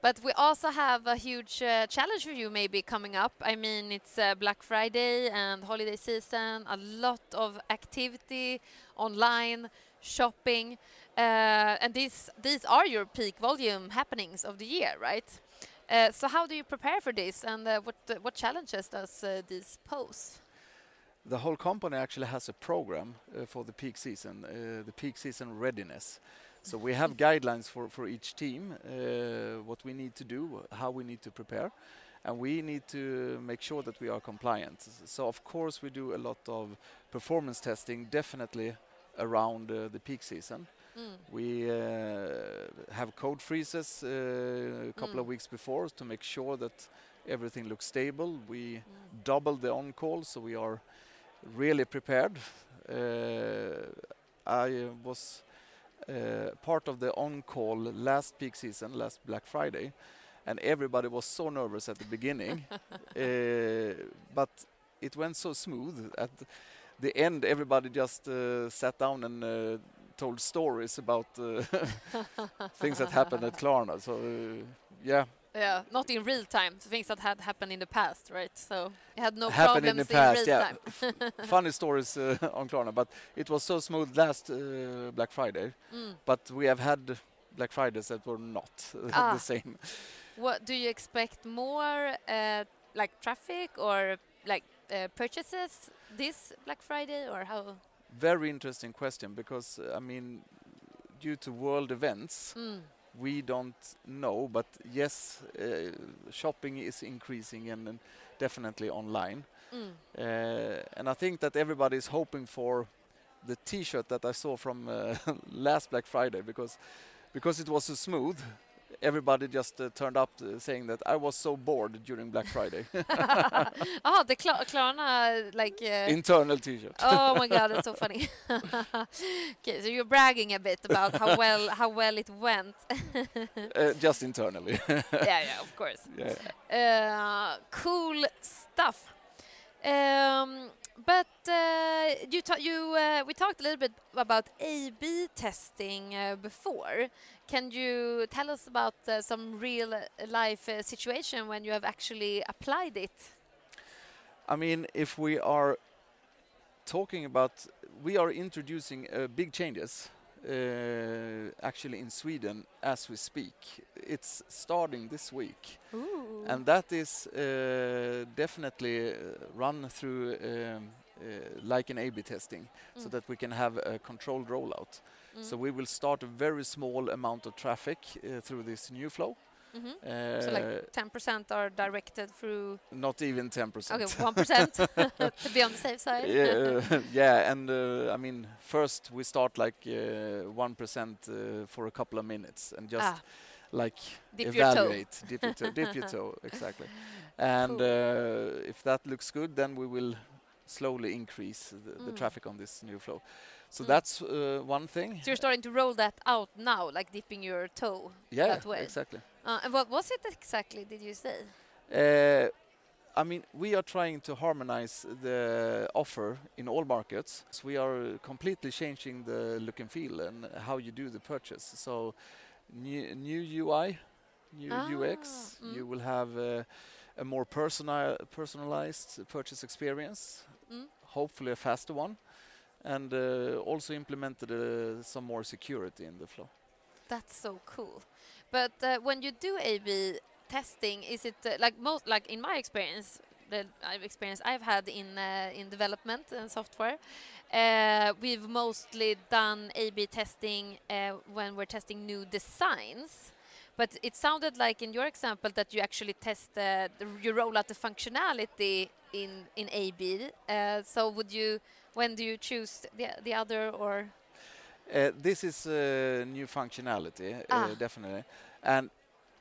But we also have a huge uh, challenge for you maybe coming up. I mean, it's uh, Black Friday and holiday season, a lot of activity online, shopping, uh, and these these are your peak volume happenings of the year, right? Uh, so how do you prepare for this, and uh, what uh, what challenges does uh, this pose? The whole company actually has a program uh, for the peak season, uh, the peak season readiness. So we have guidelines for, for each team, uh, what we need to do, how we need to prepare, and we need to make sure that we are compliant. So of course we do a lot of performance testing, definitely around uh, the peak season. Mm. We uh, have code freezes uh, a couple of Mm. weeks before to make sure that everything looks stable. We Mm. double the on call, so we are really prepared. Uh, I was uh, part of the on call last peak season, last Black Friday, and everybody was so nervous at the beginning, uh, but it went so smooth. At the end, everybody just sat down and told stories about things that happened at Klarna. So, yeah, Yeah, not in real time. So things that had happened in the past, right? So you had no happened in the past. real yeah, time. funny stories uh, on Klarna, but it was so smooth last uh, Black Friday. Mm. But we have had Black Fridays that were not Ah. the same. What do you expect more, uh, like traffic or like uh, purchases this Black Friday, or how? Very interesting question because uh, I mean, due to world events, Mm. We don't know. But yes, uh, shopping is increasing and, and definitely online. Mm. Uh, and I think that everybody is hoping for the T-shirt that I saw from uh, last Black Friday because because it was so smooth. Everybody just uh, turned up uh, saying that I was so bored during Black Friday. oh, the Kla- Klarna like. Uh, Internal T-shirt. oh my god, that's so funny. okay, so you're bragging a bit about how well how well it went. Uh, just internally. yeah, yeah, of course. yeah. Cool stuff. Um, but uh, you you uh, we talked a little bit about A/B testing uh, before. Can you tell us about uh, some real life uh, situation when you have actually applied it? I mean, if we are talking about, we are introducing uh, big changes uh, actually in Sweden as we speak. It's starting this week. Ooh. and that is uh, definitely uh, run through um, uh, like an A/B testing, so Mm. that we can have a controlled rollout. So Mm. we will start a very small amount of traffic uh, through this new flow. Mhm. Uh, So like 10% are directed through. not even 10%. Okay, 1% to be on the safe side. yeah, yeah, and uh, I mean, first we start like uh, 1% uh, for a couple of minutes and just Ah, like dip your evaluate, dip your toe, dip your toe, exactly. And Cool. if that looks good, then we will slowly increase the, the Mm. traffic on this new flow. So Mm. that's uh, one thing. So you're starting to roll that out now, like dipping your toe yeah, that way. exactly. Uh, and what was it exactly? Did you say? Uh, I mean, we are trying to harmonize the offer in all markets. So we are completely changing the look and feel and how you do the purchase. So new, new UI, new Ah, UX. mm. You will have uh, a more personal, personalized purchase experience, Mm. hopefully a faster one, and uh, also implemented uh, some more security in the flow. That's so cool. But uh, when you do A/B testing, is it like most like in my experience, the experience I've had in uh, in development and software, uh, we've mostly done A/B testing uh, when we're testing new designs. But it sounded like in your example that you actually test you roll out the functionality in in A/B. Uh, so would you when do you choose the the other or Uh, this is uh, new functionality, Ah. uh, definitely, and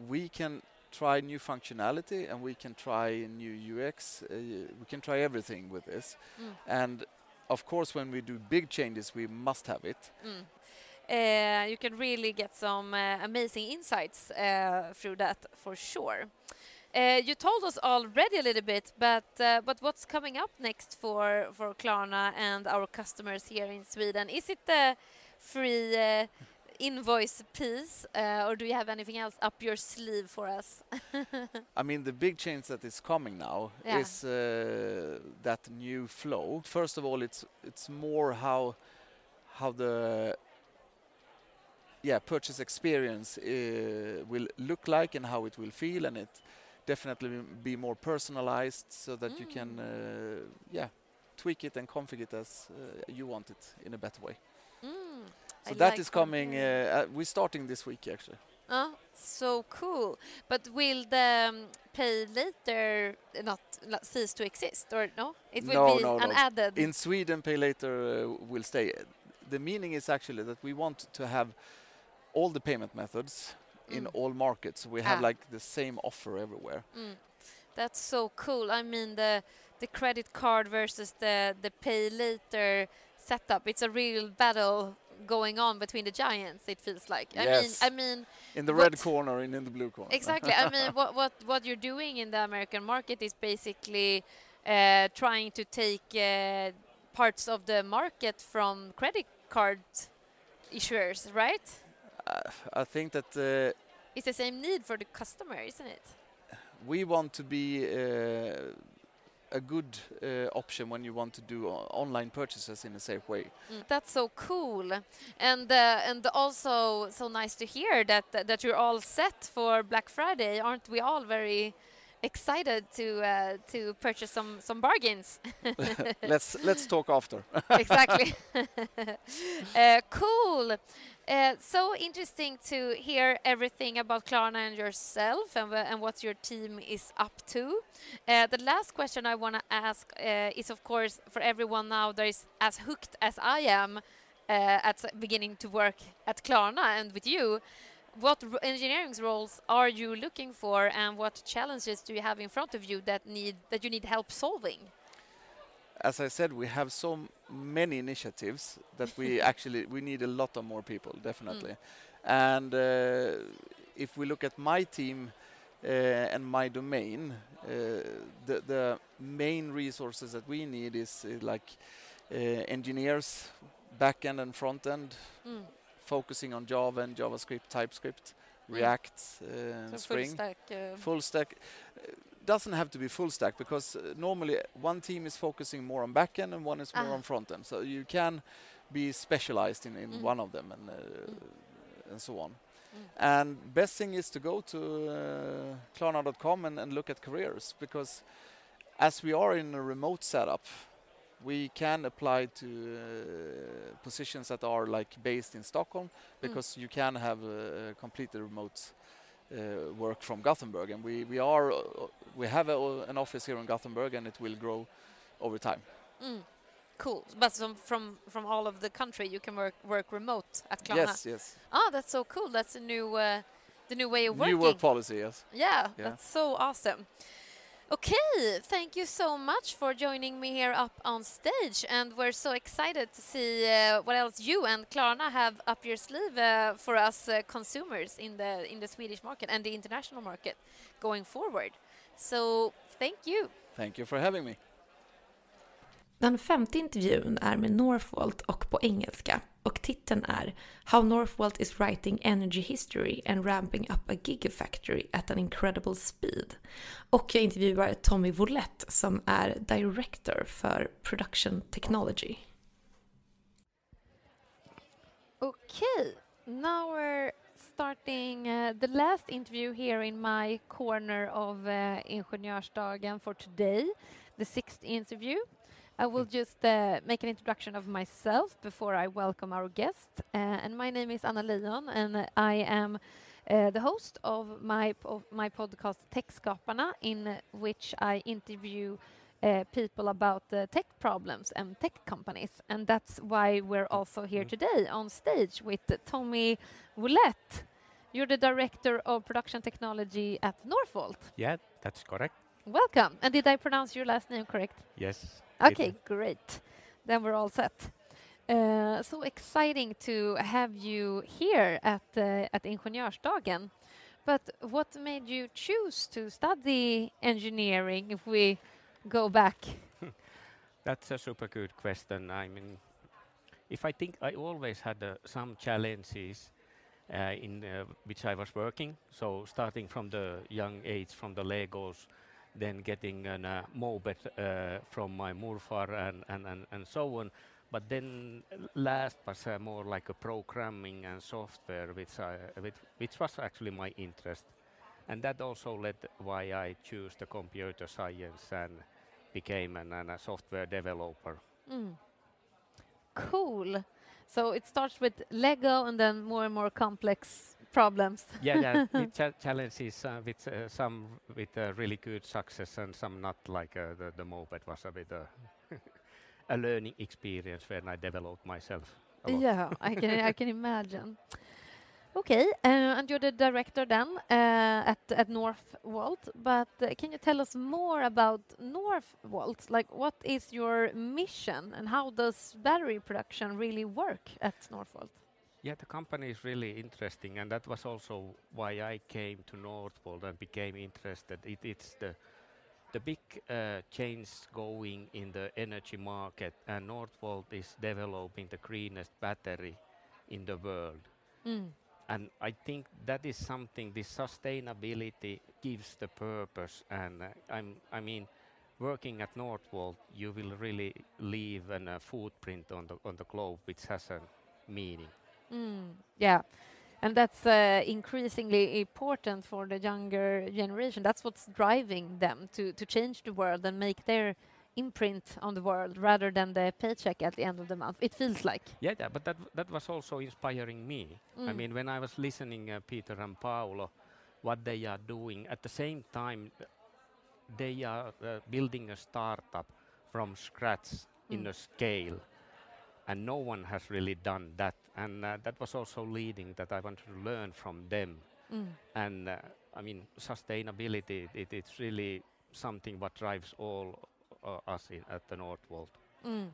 we can try new functionality and we can try new UX. Uh, we can try everything with this, Mm. and of course, when we do big changes, we must have it. Mm. Uh, you can really get some uh, amazing insights uh, through that for sure. Uh, you told us already a little bit, but uh, but what's coming up next for for Klarna and our customers here in Sweden? Is it the free uh, invoice piece, uh, or do you have anything else up your sleeve for us? I mean, the big change that is coming now Yeah. is uh, that new flow. First of all, it's it's more how how the yeah purchase experience uh, will look like and how it will feel, and it definitely be more personalized so that you can uh, yeah tweak it and configure it as uh, you want it in a better way. Mm, So I that like is coming. Uh, uh, we're starting this week actually. Oh, so cool. But will the um, pay later not cease to exist, or no? It will No, be no, an no. added. in Sweden, pay later uh, will stay. The meaning is actually that we want to have all the payment methods in Mm. all markets. We have Ah. like the same offer everywhere. Mm. That's so cool. I mean the the credit card versus the the pay later setup. It's a real battle going on between the giants. It feels like. I Yes. mean, I mean In the red corner and in the blue corner. exactly. I mean, what what what you're doing in the American market is basically uh, trying to take uh, parts of the market from credit card issuers, right? Uh, I think that uh, It's the same need for the customer, isn't it? we want to be uh, a good uh, option when you want to do o- online purchases in a safe way. Mm, That's so cool, and uh, and also so nice to hear that that you're all set for Black Friday. Aren't we all very excited to uh, to purchase some some bargains? let's let's talk after. exactly. uh, cool. Uh, so interesting to hear everything about Klarna and yourself and, and what your team is up to. Uh, the last question I want to ask uh, is, of course, for everyone now that is as hooked as I am at beginning to work at Klarna and with you. What engineering roles are you looking for, and what challenges do you have in front of you that need that you need help solving? As I said, we have so m- many initiatives that we actually we need a lot of more people, definitely. And uh, if we look at my team uh, and my domain, uh, the the main resources that we need is uh, like uh, engineers, back end and front end, Mm. focusing on Java and JavaScript, TypeScript, Mm. React, uh, So full Spring stack. Uh, full stack uh, doesn't have to be full stack because uh, normally one team is focusing more on back end and one is more Ah. on front end so you can be specialized in, in Mm. one of them and uh, Mm. and so on Mm. and best thing is to go to uh, klarna.com and, and look at careers because as we are in a remote setup we can apply to uh, positions that are like based in Stockholm because you can have a, a completely remote uh, work from Gothenburg, and we we are uh, we have a, an office here in Gothenburg, and it will grow over time. Mm. Cool. But some, from from all of the country, you can work work remote at Klarna. Yes, yes. Oh, that's so cool. That's a new uh, the new way of working. New work policy, yes. Yeah, Yeah. that's so awesome. Okay, thank you so much for joining me here up on stage, and we're so excited to see uh, what else you and Klarna have up your sleeve uh, for us uh, consumers in the in the Swedish market and the international market going forward. So, thank you. Thank you for having me. Den femte intervjun är med Northvolt och på engelska och titeln är How Northvolt is writing energy history and ramping up a gigafactory at an incredible speed. Och jag intervjuar Tommy Volett som är director för production technology. Okay, now we're starting uh, the last interview here in my corner of uh, Ingenjörsdagen for today, the sixth interview. I will just uh, make an introduction of myself before I welcome our guest. Uh, and my name is Anna Leon, and I am uh, the host of my of my podcast Techskaparna, in which I interview uh, people about tech problems and tech companies. And that's why we're also here today on stage with Tommy Woulette. You're the director of production technology at Northvolt. Yeah, that's correct. Welcome. And did I pronounce your last name correct? Yes. Okay, great. Then we're all set. Uh, so exciting to have you here at uh, at Ingenjörsdagen. But what made you choose to study engineering if we go back? That's a super good question. I mean, if I think I always had uh, some challenges uh, in uh, which I was working. So starting from the young age, from the Legos, then getting a uh, uh, from my Murfar and, and, and, and so on. But then last was uh, more like a programming and software, which, I, which, which was actually my interest. And that also led why I chose the computer science and became an, an, a software developer. Mm. Cool. So it starts with Lego and then more and more complex problems. yeah, yeah. with cha challenges uh, with uh, some with uh, really good success and some not. Like uh, the the moped was a bit uh, a learning experience when I developed myself. Yeah, I can I can imagine. Okay, uh, and you're the director then at at Northvolt. But can you tell us more about Northvolt? Like, what is your mission, and how does battery production really work at Northvolt? Yeah, the company is really interesting, and that was also why I came to Northvolt and became interested. It, it's the the big uh, change going in the energy market, and Northvolt is developing the greenest battery in the world. Mm. And I think that is something. This sustainability gives the purpose, and uh, I'm, I mean, working at Northvolt, you will really leave a footprint on the on the globe, which has a meaning. Mm, yeah, and that's uh, increasingly important for the younger generation. That's what's driving them to to change the world and make their imprint on the world rather than the paycheck at the end of the month. It feels like. Yeah, yeah, but that that was also inspiring me. I Mm. mean, when I was listening uh, Peter and Paolo, what they are doing at the same time, they are uh, building a startup from scratch in Mm. a scale, and no one has really done that. And uh, that was also leading that I wanted to learn from them. Mm. And uh, I mean, sustainability, it, it's really something what drives all uh, us in, at the Northvolt. Mm.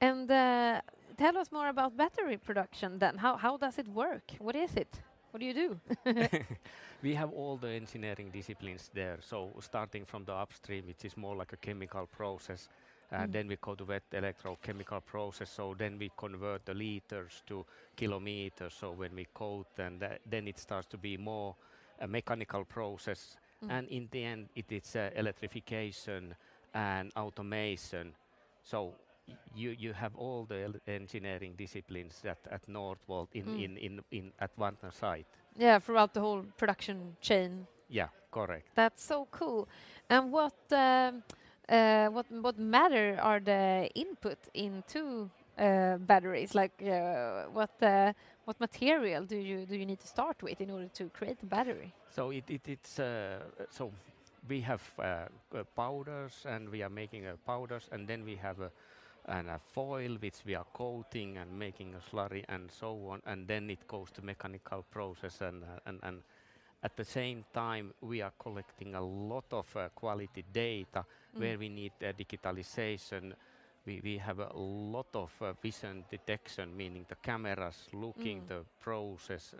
And uh, tell us more about battery production then. How, how does it work? What is it? What do you do? we have all the engineering disciplines there. So starting from the upstream, which is more like a chemical process, uh, Mm. then we go to wet electrochemical process. So then we convert the liters to kilometers. So when we coat, and uh, then it starts to be more a mechanical process. Mm. And in the end, it is uh, electrification and automation. So you you have all the el- engineering disciplines that at Northvolt in, Mm. in, in, in at one site. yeah, throughout the whole production chain. Yeah, correct. That's so cool. And what um, uh, what what matter are the input into uh, batteries? Like uh, what uh, what material do you do you need to start with in order to create the battery? So it, it it's uh, so we have uh, powders and we are making powders and then we have a and a foil which we are coating and making a slurry and so on and then it goes to mechanical process and and, and at the same time, we are collecting a lot of quality data Mm. where we need uh, digitalization. We, we have a lot of uh, vision detection, meaning the cameras looking Mm. the process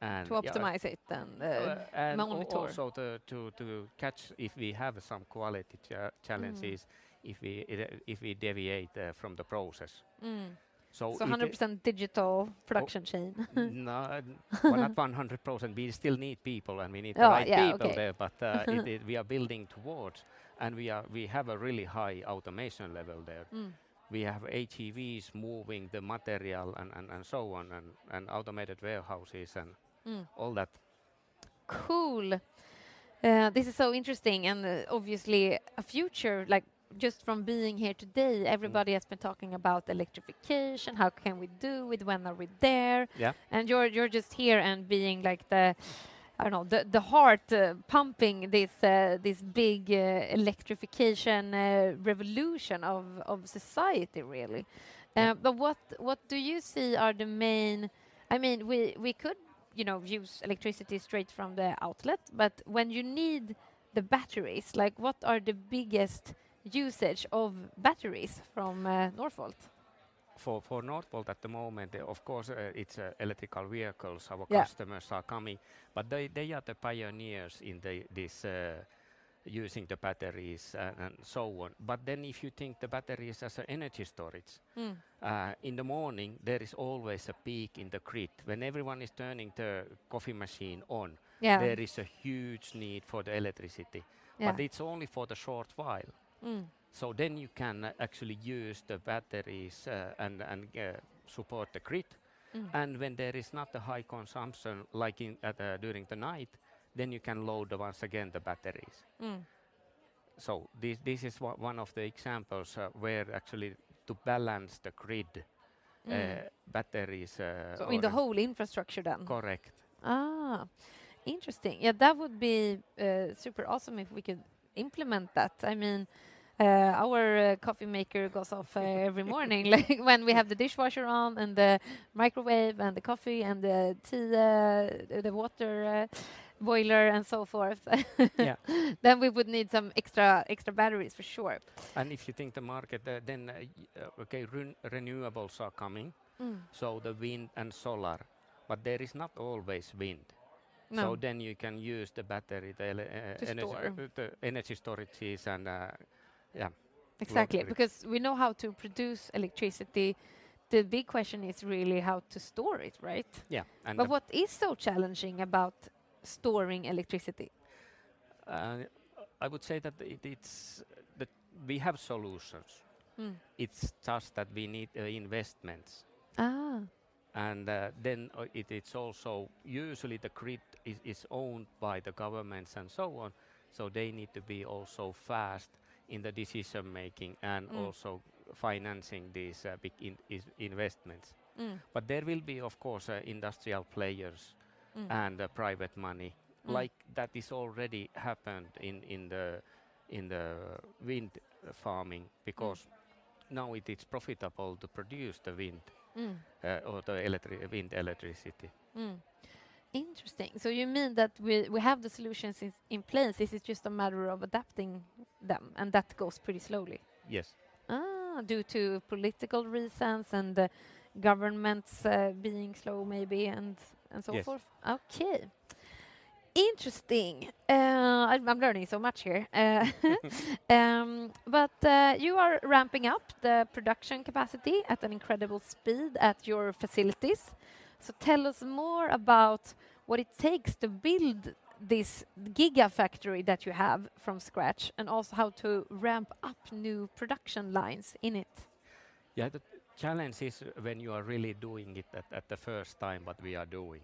and to yeah, optimize it and uh, uh, and monitor. also to, to, to catch if we have some quality cha- challenges, if we if we deviate uh, from the process. mm. So, so uh, 100% digital production chain. no, uh, well, not 100%. We still need people, and we need the Oh, right yeah, people okay. there. But uh, it, it, we are building towards, and we are we have a really high automation level there. Mm. We have HEVs moving the material and, and, and so on, and, and automated warehouses and Mm. all that. Cool. Uh, this is so interesting, and uh, obviously a future like just from being here today, everybody has been talking about electrification. How can we do it? When are we there? Yeah. And you're you're just here and being like the I don't know the the heart uh, pumping this uh, this big uh, electrification uh, revolution of of society really. Uh, Yeah. But what what do you see are the main? I mean, we we could you know use electricity straight from the outlet, but when you need the batteries, like what are the biggest usage of batteries from uh, Northvolt? For for Northvolt at the moment, uh, of course, uh, it's uh, electrical vehicles. Our Yeah. customers are coming, but they they are the pioneers in the this uh, using the batteries and, and so on. But then, if you think the batteries as an energy storage, Mm. uh, in the morning there is always a peak in the grid when everyone is turning the coffee machine on. Yeah. There is a huge need for the electricity, yeah. but it's only for the short while. Mm. So then you can uh, actually use the batteries uh, and, and uh, support the grid. Mm. And when there is not a high consumption, like in, at, uh, during the night, then you can load once again the batteries. Mm. So this, this is one of the examples uh, where actually to balance the grid, Mm. uh, batteries. Uh, so in the whole infrastructure then. Correct. Ah, interesting. Yeah, that would be uh, super awesome if we could implement that. I mean, our uh, coffee maker goes off uh, every morning, like when we have the dishwasher on and the microwave and the coffee and the tea, uh, the water uh, boiler and so forth. Yeah. then we would need some extra extra batteries for sure. And if you think the market, uh, then uh, uh, okay, ren- renewables are coming. Mm. So the wind and solar, but there is not always wind. No. So then you can use the battery, the uh, energy, uh, the energy storages, and uh, yeah, Exactly, because we know how to produce electricity. The big question is really how to store it, right? yeah. But what is so challenging about storing electricity? uh, I would say that it, it's that we have solutions. Mm. It's just that we need uh, investments. Ah, and uh, then uh, it, it's also usually the grid is, is owned by the governments and so on so they need to be also fast in the decision making and Mm. also financing these uh, big in, is investments mm, but there will be of course uh, industrial players mm, and uh, private money Mm. like that is already happened in in the in the wind farming because now it is profitable to produce the wind mm, uh, or the electri- wind electricity. mm. Interesting. So you mean that we we have the solutions in, in place? This is just a matter of adapting them, and that goes pretty slowly. Yes. Ah, due to political reasons and uh, governments uh, being slow, maybe, and and so Yes. forth. Okay, interesting. Uh, I'm, I'm learning so much here. Uh, um, but uh, you are ramping up the production capacity at an incredible speed at your facilities. So tell us more about what it takes to build this gigafactory that you have from scratch and also how to ramp up new production lines in it. Yeah, the challenge is when you are really doing it at, at the first time what we are doing.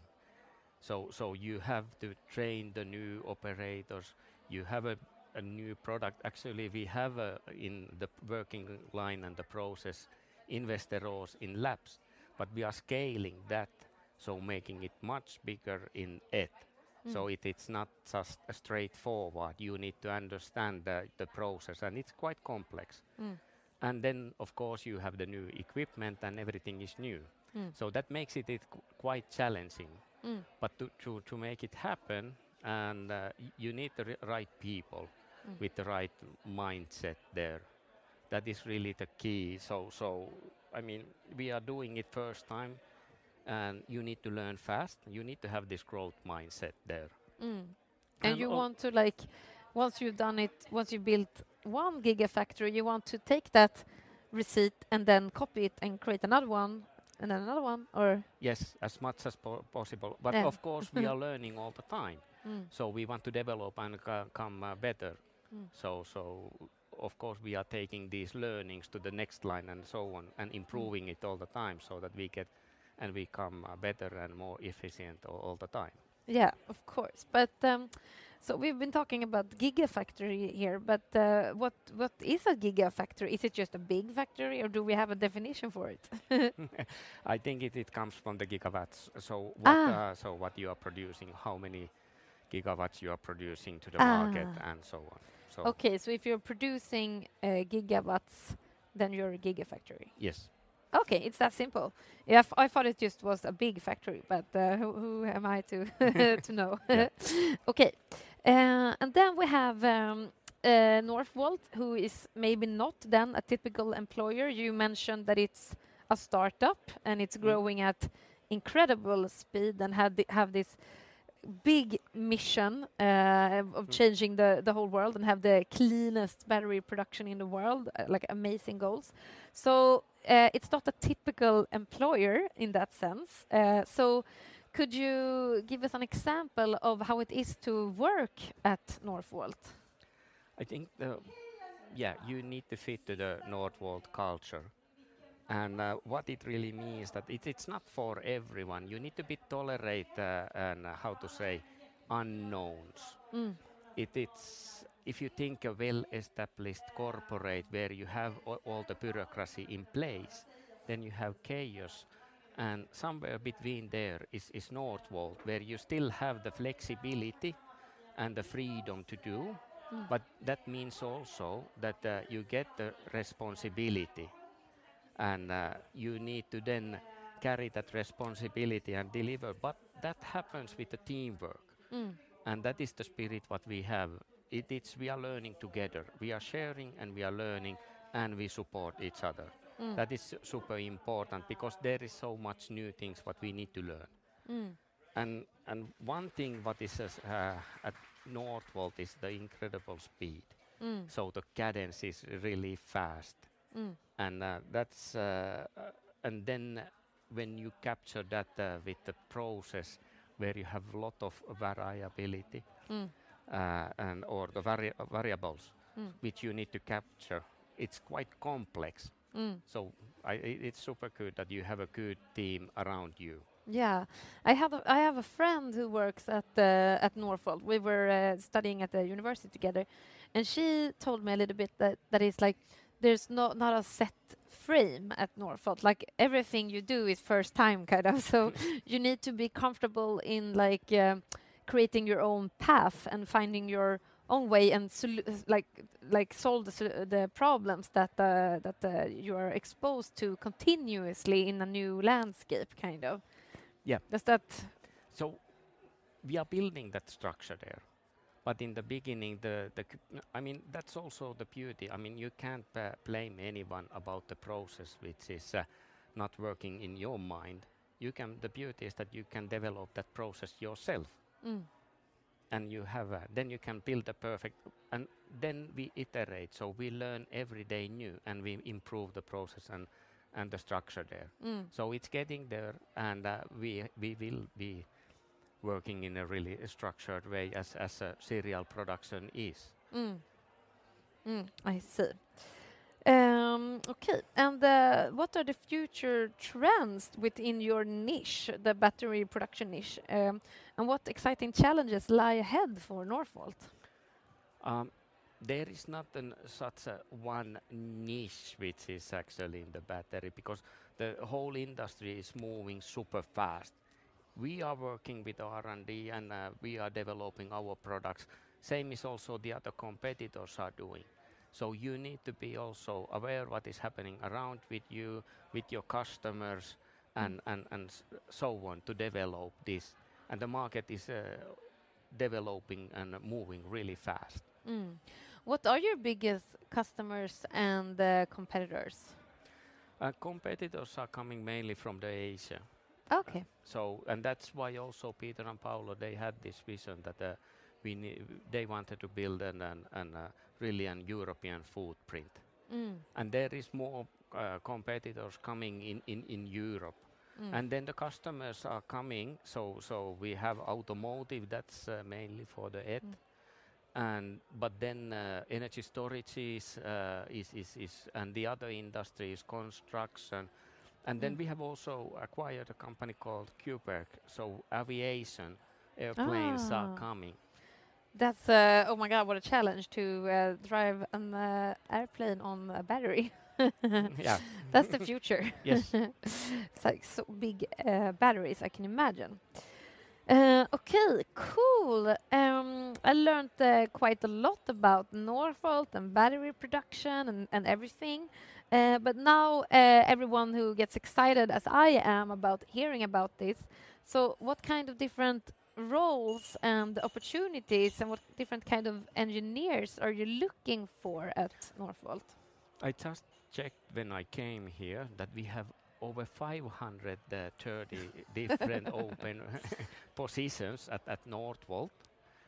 So so you have to train the new operators. You have a, a new product. Actually, we have a, in the working line and the process investors in labs, but we are scaling that, so making it much bigger in it. So Mm. it, it's not just a straightforward. You need to understand the, the process, and it's quite complex. Mm. And then, of course, you have the new equipment, and everything is new. Mm. So that makes it, it qu- quite challenging. Mm. But to, to, to make it happen, and uh, y- you need the ri- right people Mm. with the right mindset there. That is really the key. So, so I mean, we are doing it first time, and you need to learn fast. You need to have this growth mindset there. Mm. And, And you want to like, once you've done it, once you built one gigafactory, you want to take that receipt and then copy it and create another one and then another one, or Yes, as much as po- possible. But Yeah. of course, we are learning all the time. Mm. So we want to develop and come uh, better. Mm. So, so of course we are taking these learnings to the next line and so on, and improving it all the time, so that we get and we come uh, better and more efficient all, all the time. Yeah, of course. But um, so we've been talking about gigafactory here, but uh, what what is a gigafactory? Is it just a big factory, or do we have a definition for it? I think it, it comes from the gigawatts. So what, Ah. uh, so what you are producing, how many gigawatts you are producing to the Ah. market, and so on. So okay, so if you're producing uh, gigawatts, then you're a gigafactory. yes, Okay, it's that simple. Yeah, f- I thought it just was a big factory, but uh, who, who am I to to know? Yeah. okay, uh, and then we have um, uh, Northvolt, who is maybe not then a typical employer. You mentioned that it's a startup and it's Mm. growing at incredible speed and had have this big mission uh, of Mm. changing the, the whole world and have the cleanest battery production in the world, uh, like amazing goals. So uh, it's not a typical employer in that sense. So could you give us an example of how it is to work at Northvolt? I think the yeah you need to fit to the Northvolt culture, and uh, what it really means that it, it's not for everyone. You need to be tolerate uh, and uh, how to say unknowns. Mm. It, it's if you think a well-established corporate where you have a- all the bureaucracy in place, then you have chaos. And somewhere between there is, is Northvolt, where you still have the flexibility and the freedom to do, Mm. but that means also that uh, you get the responsibility, and uh, you need to then carry that responsibility and deliver. But that happens with the teamwork Mm. and that is the spirit what we have it, it's we are learning together we are sharing and we are learning and we support each other Mm. that is super important because there is so much new things what we need to learn Mm. and and one thing what is uh, at Northvolt is the incredible speed Mm. so the cadence is really fast Mm. and uh, that's uh, uh, and then when you capture that uh, with the process where you have a lot of variability Mm. uh, and or the vari- variables Mm. which you need to capture it's quite complex Mm. so I, i- it's super good that you have a good team around you Yeah, I have a, I have a friend who works at uh, at Norfolk. We were uh, studying at the university together, and she told me a little bit that that is like there's no not a set frame at Norfolk. Like everything you do is first time kind of. So you need to be comfortable in like um creating your own path and finding your own way and like like solve the, the problems that uh, that uh, you are exposed to continuously in a new landscape kind of. Yeah. Does that so we are building that structure there but in the beginning the, the i mean that's also the beauty. I mean you can't uh, blame anyone about the process which is uh, not working in your mind. You can the beauty is that you can develop that process yourself. Mm, and you have a, then you can build a perfect and then we iterate. So we learn every day new and we improve the process and and the structure there. Mm, so it's getting there and uh, we we will be working in a really structured way as as a serial production is mm, mm, I see. Um, okay, and uh, what are the future trends within your niche, the battery production niche, um, and what exciting challenges lie ahead for Northvolt? um, there is not an, such a one niche which is actually in the battery because the whole industry is moving super fast. We are working with R&D and uh, we are developing our products. Same is also the other competitors are doing. So you need to be also aware what is happening around with you, with your customers, and and and so on to develop this. And the market is uh, developing and moving really fast. Mm. What are your biggest customers and uh, competitors? Uh, competitors are coming mainly from the Asia. Okay. So, and that's why also Peter and Paolo they had this vision that uh, we ne- they wanted to build an, an, an uh, really an European footprint. Mm. And there is more uh, competitors coming in, in, in Europe. Mm. And then the customers are coming. So, so we have automotive. That's uh, mainly for the ET. Mm. And but then uh, energy storage is, uh, is, is is and the other industry is construction. And then Mm. we have also acquired a company called Cuberg. So aviation airplanes Ah. are coming. That's uh, oh my god, what a challenge to uh, drive an uh, airplane on a battery. yeah. That's the future. Yes. it's like so big uh, batteries, I can imagine. Uh, okay, cool. Um, I learned uh, quite a lot about Northvolt and battery production and, and everything. Uh, but now uh, everyone who gets excited as I am about hearing about this, so what kind of different roles and opportunities and what different kind of engineers are you looking for at Northvolt? I just checked when I came here that we have over 530 different open positions at, at Northvolt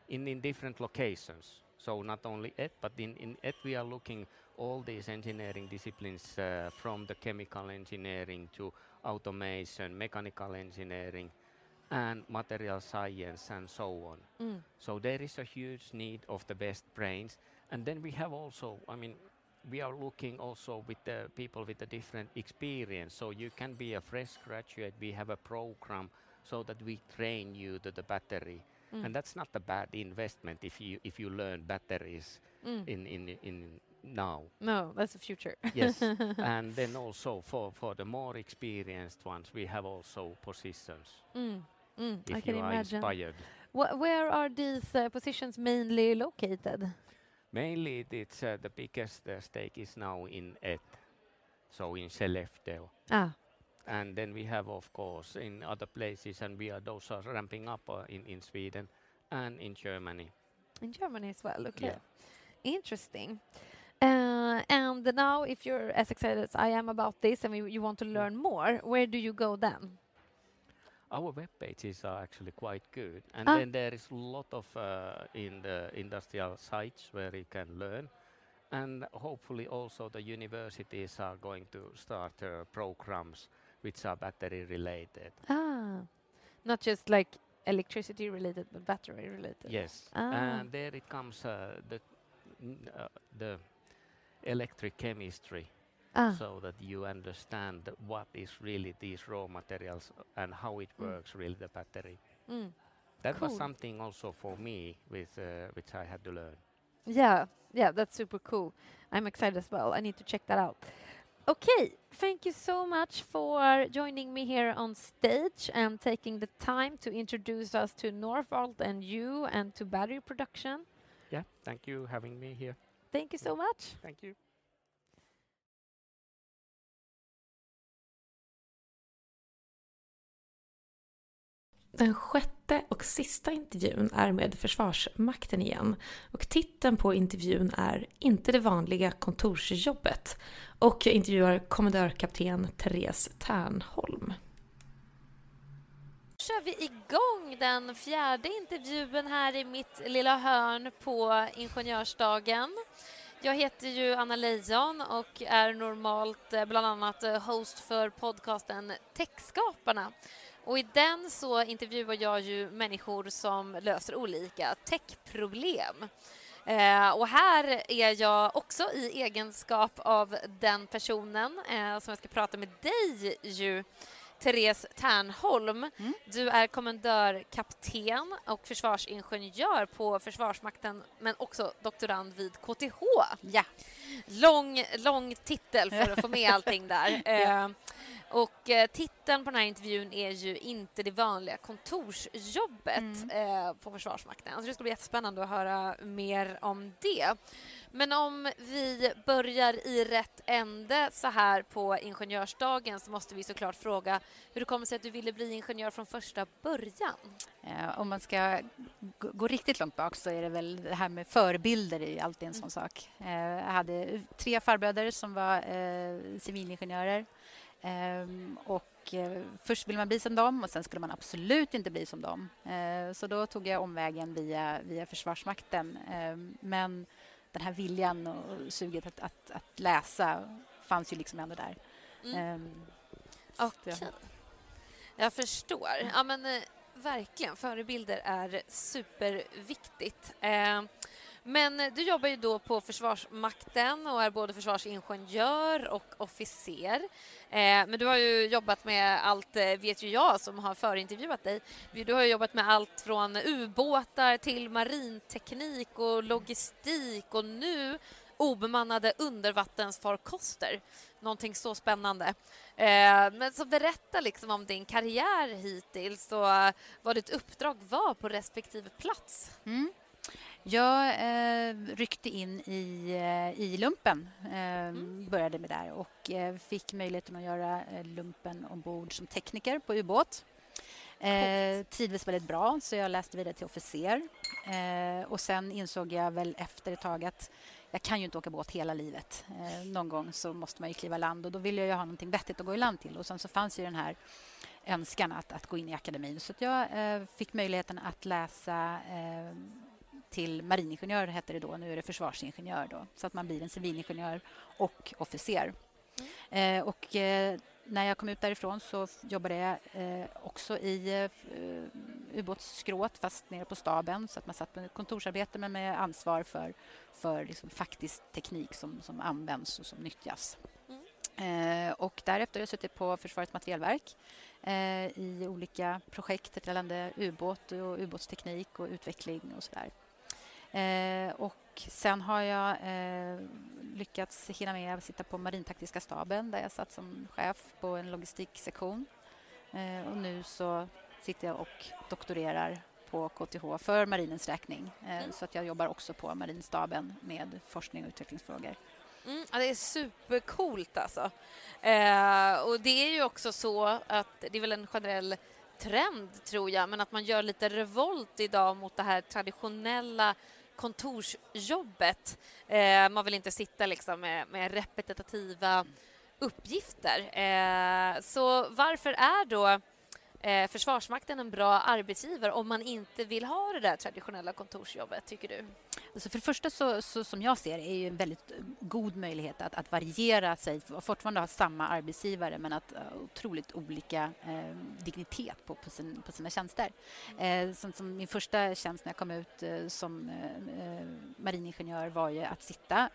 in, in different locations. So not only ET, but in, in ET we are looking all these engineering disciplines uh, from the chemical engineering to automation, mechanical engineering, and material science and so on. Mm. So there is a huge need of the best brains. And then we have also, I mean, we are looking also with the people with a different experience. So you can be a fresh graduate. We have a program so that we train you to the battery. Mm. And that's not a bad investment if you if you learn batteries Mm. in in in now. No, that's the future. Yes. and then also for for the more experienced ones, we have also positions. Mm. Mm. If I can you are imagine. inspired. Wh- where are these uh, positions mainly located? Mainly, it- it's uh, the biggest uh, stake is now in ET, so in Skellefteå. Ah, And then we have, of course, in other places, and we are those are ramping up uh, in in Sweden and in Germany. in Germany as well. Okay, Yeah. interesting. Uh, and now, if you're as excited as I am about this, and you, you want to learn more, where do you go then? Our web pages are actually quite good, and Ah. then there is a lot of uh, in the industrial sites where you can learn, and hopefully also the universities are going to start uh, programs which are battery related. Ah, not just like electricity related, but battery related. Yes, Ah. and there it comes uh, the n- uh, the electric chemistry, Ah, so that you understand what is really these raw materials and how it Mm. works really the battery. mm. That was something also for me with uh, which I had to learn. Yeah, yeah, that's super cool. I'm excited as well. I need to check that out. Okay, thank you so much for joining me here on stage and taking the time to introduce us to Northvolt and you and to battery production. Yeah, thank you having me here. Thank you so much. Thank you. Den sjätte och sista intervjun är med Försvarsmakten igen och titeln på intervjun är Inte det vanliga kontorsjobbet och jag intervjuar kommendörkapten Therese Ternholm kör vi igång den fjärde intervjun här i mitt lilla hörn på Ingenjörsdagen. Jag heter ju Anna Leijon och är normalt eh, bland annat eh, host för podcasten Techskaparna. Och i den så intervjuar jag ju människor som löser olika techproblem. Eh, och här är jag också i egenskap av den personen eh, som jag ska prata med dig ju, Therese Ternholm. Du är kommendörkapten och försvarsingenjör på Försvarsmakten men också doktorand vid KTH. Ja. Lång, lång titel för att få med allting där. Eh, och eh, titeln på den här intervjun är ju inte det vanliga kontorsjobbet Mm. eh, på Försvarsmakten. Så det ska bli jättespännande att höra mer om det. Men om vi börjar i rätt ände så här på Ingenjörsdagen så måste vi såklart fråga hur det kommer sig att du ville bli ingenjör från första början. Eh, om man ska gå riktigt långt bak så är det väl det här med förebilder är alltid en sån sak. Eh, jag hade tre farbröder som var eh, civilingenjörer. Ehm, och eh, först ville man bli som dem och sen skulle man absolut inte bli som dem. Så då tog jag omvägen via, via Försvarsmakten. Ehm, men den här viljan och suget att, att, att läsa fanns ju liksom ändå där. Mm. Ehm, Okej. Okay. Jag förstår. Ja, men, eh, verkligen, förebilder är superviktigt. Eh, men eh, du jobbar ju då på Försvarsmakten och är både försvarsingenjör och officer. Eh, men du har ju jobbat med allt, eh, vet ju jag som har förintervjuat dig. Du har jobbat med allt från ubåtar till marinteknik och logistik och nu obemannade undervattensfarkoster. Någonting så spännande. Eh, men så berätta liksom om din karriär hittills och vad ditt uppdrag var på respektive plats. Mm. Jag eh, ryckte in i, eh, i lumpen, eh, mm. började med där och eh, fick möjligheten att göra lumpen ombord som tekniker på ubåt. Eh, trivdes väldigt bra, så jag läste vidare till officer. Eh, och sen insåg jag väl efter ett tag att jag kan ju inte åka båt hela livet. Eh, någon gång så måste man ju kliva land och då ville jag ha någonting vettigt att gå i land till. Och sen så fanns ju den här önskan att, att gå in i akademin. Så jag eh, fick möjligheten att läsa till mariningenjör, hette det då. Nu är det försvarsingenjör. Då, så att man blir en civilingenjör och officer. Mm. Eh, och eh, när jag kom ut därifrån så jobbade jag eh, också i eh, ubåtsskrået, fast nere på staben. Så att man satt med kontorsarbete, men med ansvar för, för liksom faktisk teknik som, som används och som nyttjas. Mm. Eh, och därefter har jag suttit på Försvarets materielverk eh, i olika projekt gällande ubåt och ubåtsteknik och utveckling och sådär. Eh, och sen har jag eh, lyckats hinna med att sitta på marintaktiska staben där jag satt som chef på en logistiksektion. Eh, och nu så sitter jag och doktorerar på KTH för marinens räkning. Eh, mm. Så att jag jobbar också på marinstaben med forskning och utvecklingsfrågor. Mm, ja, det är supercoolt alltså. Eh, och det är ju också så att det är väl en generell trend tror jag, men att man gör lite revolt idag mot det här traditionella kontorsjobbet. Eh, man vill inte sitta liksom med, med repetitiva uppgifter. Eh, så varför är då eh, Försvarsmakten en bra arbetsgivare om man inte vill ha det där traditionella kontorsjobbet, tycker du? Alltså för det första, så, så, som jag ser är ju en väldigt god möjlighet att, att variera sig och fortfarande ha samma arbetsgivare men att uh, otroligt olika uh, dignitet på, på, sin, på sina tjänster. Uh, som, som, min första tjänst när jag kom ut uh, som mariningenjör var ju att sitta,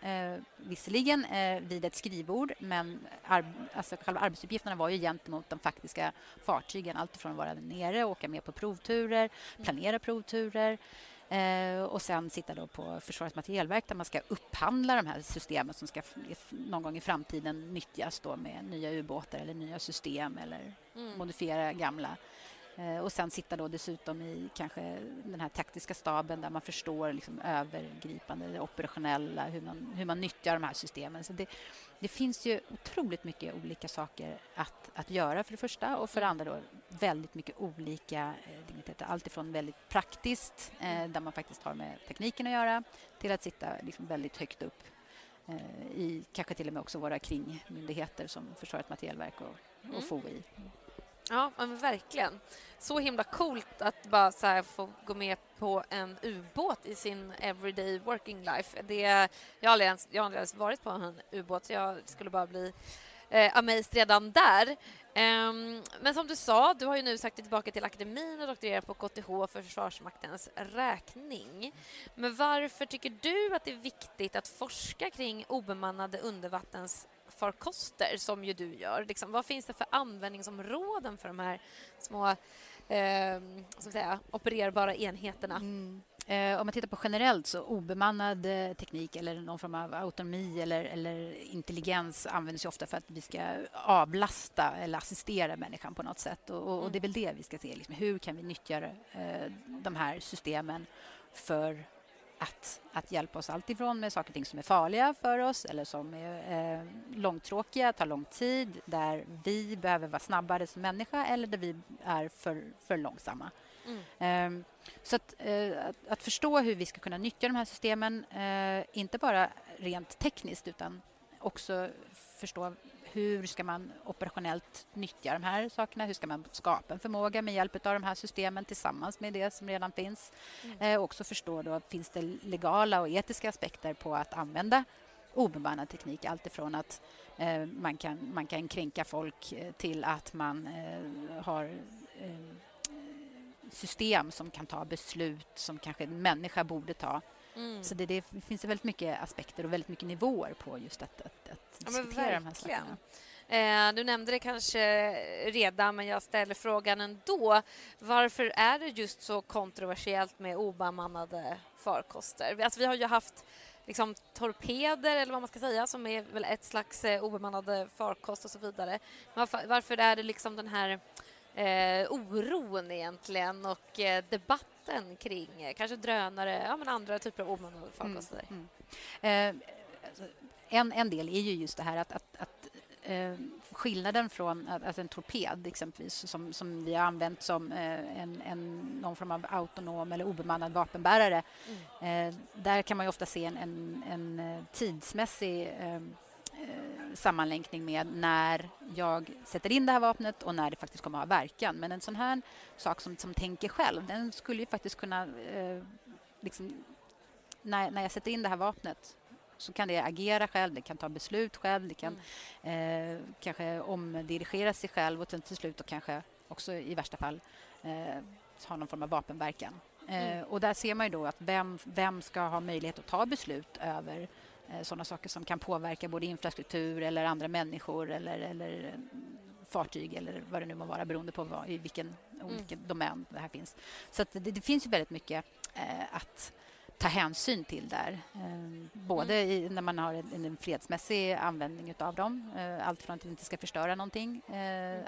visserligen vid ett skrivbord men ar alltså själva arbetsuppgifterna var ju gentemot de faktiska fartygen. Allt från att vara nere, åka med på provturer, planera provturer Eh, och sen sitta då på Försvarets materielverk där man ska upphandla de här systemen som ska någon gång i framtiden nyttjas då med nya ubåtar eller nya system eller mm. modifiera gamla. Eh, och sen sitta då dessutom i kanske den här taktiska staben där man förstår liksom övergripande, det operationella, hur man, hur man nyttjar de här systemen. Så det, det finns ju otroligt mycket olika saker att, att göra för det första och för det andra då väldigt mycket olika eh, digniteter. Allt ifrån väldigt praktiskt, eh, där man faktiskt har med tekniken att göra till att sitta liksom väldigt högt upp eh, i kanske till och med också våra kringmyndigheter som Försvarets materielverk och, och mm. Ja, men verkligen. Så himla coolt att bara så få gå med på en ubåt i sin everyday working life. Det, jag, har aldrig ens, jag har aldrig ens varit på en ubåt, så jag skulle bara bli eh, amazed redan där. Um, men som du sa, du har ju nu sagt dig tillbaka till akademin och doktorerat på KTH för Försvarsmaktens räkning. Men varför tycker du att det är viktigt att forska kring obemannade undervattens farkoster som ju du gör. Liksom, vad finns det för användningsområden för de här små eh, ska säga, opererbara enheterna? Mm. Eh, om man tittar på generellt så obemannad eh, teknik eller någon form av autonomi eller, eller intelligens används ofta för att vi ska avlasta eller assistera människan på något sätt. Och, och, och mm. det är väl det vi ska se. Liksom, hur kan vi nyttja eh, de här systemen för att, att hjälpa oss alltifrån med saker och ting som är farliga för oss eller som är eh, långtråkiga, tar lång tid, där vi behöver vara snabbare som människa eller där vi är för, för långsamma. Mm. Um, så att, uh, att, att, förstå hur vi ska kunna nyttja de här systemen, uh, inte bara rent tekniskt utan också förstå hur ska man operationellt nyttja de här sakerna? Hur ska man skapa en förmåga med hjälp av de här systemen tillsammans med det som redan finns? Mm. Eh, också förstå då, finns det legala och etiska aspekter på att använda obemannad teknik. Alltifrån att eh, man, kan, man kan kränka folk eh, till att man eh, har eh, system som kan ta beslut som kanske en människa borde ta. Mm. Så det, det, finns väldigt mycket aspekter och väldigt mycket nivåer på just att, att, att diskutera ja, de här sakerna. Eh, du nämnde det kanske redan, men jag ställer frågan ändå. Varför är det just så kontroversiellt med obemannade farkoster? Alltså, vi har ju haft liksom, torpeder, eller vad man ska säga, som är väl ett slags eh, obemannade farkost och så vidare. Varför, varför är det liksom den här eh, oron egentligen och eh, debatten kring eh, kanske drönare, ja, men andra typer av obemannade farkoster? Mm, mm. Alltså, en, en del är ju just det här att, att, att eh, skillnaden från att, en torped exempelvis som, som vi har använt som eh, en, en, någon form av autonom eller obemannad vapenbärare. Mm. Eh, där kan man ofta se en, en, en eh, tidsmässig eh, eh, sammanlänkning med när jag sätter in det här vapnet och när det faktiskt kommer att ha verkan. Men en sån här sak som, som tänker själv, den skulle ju faktiskt kunna... Liksom, när, när jag sätter in det här vapnet så kan det agera själv, det kan ta beslut själv, det kan mm. eh, kanske omdirigera sig själv och till slut och kanske också i värsta fall eh, ha någon form av vapenverkan. Eh, mm. och där ser man ju då att vem, vem ska ha möjlighet att ta beslut över eh, sådana saker som kan påverka både infrastruktur eller andra människor eller, eller eh, fartyg eller vad det nu må vara beroende på vad, i vilken, mm. vilken domän det här finns. Så det, det, finns ju väldigt mycket eh, att ta hänsyn till där. Eh, både mm. i, när man har en, en fredsmässig användning av dem, eh, allt från att vi inte ska förstöra någonting eh,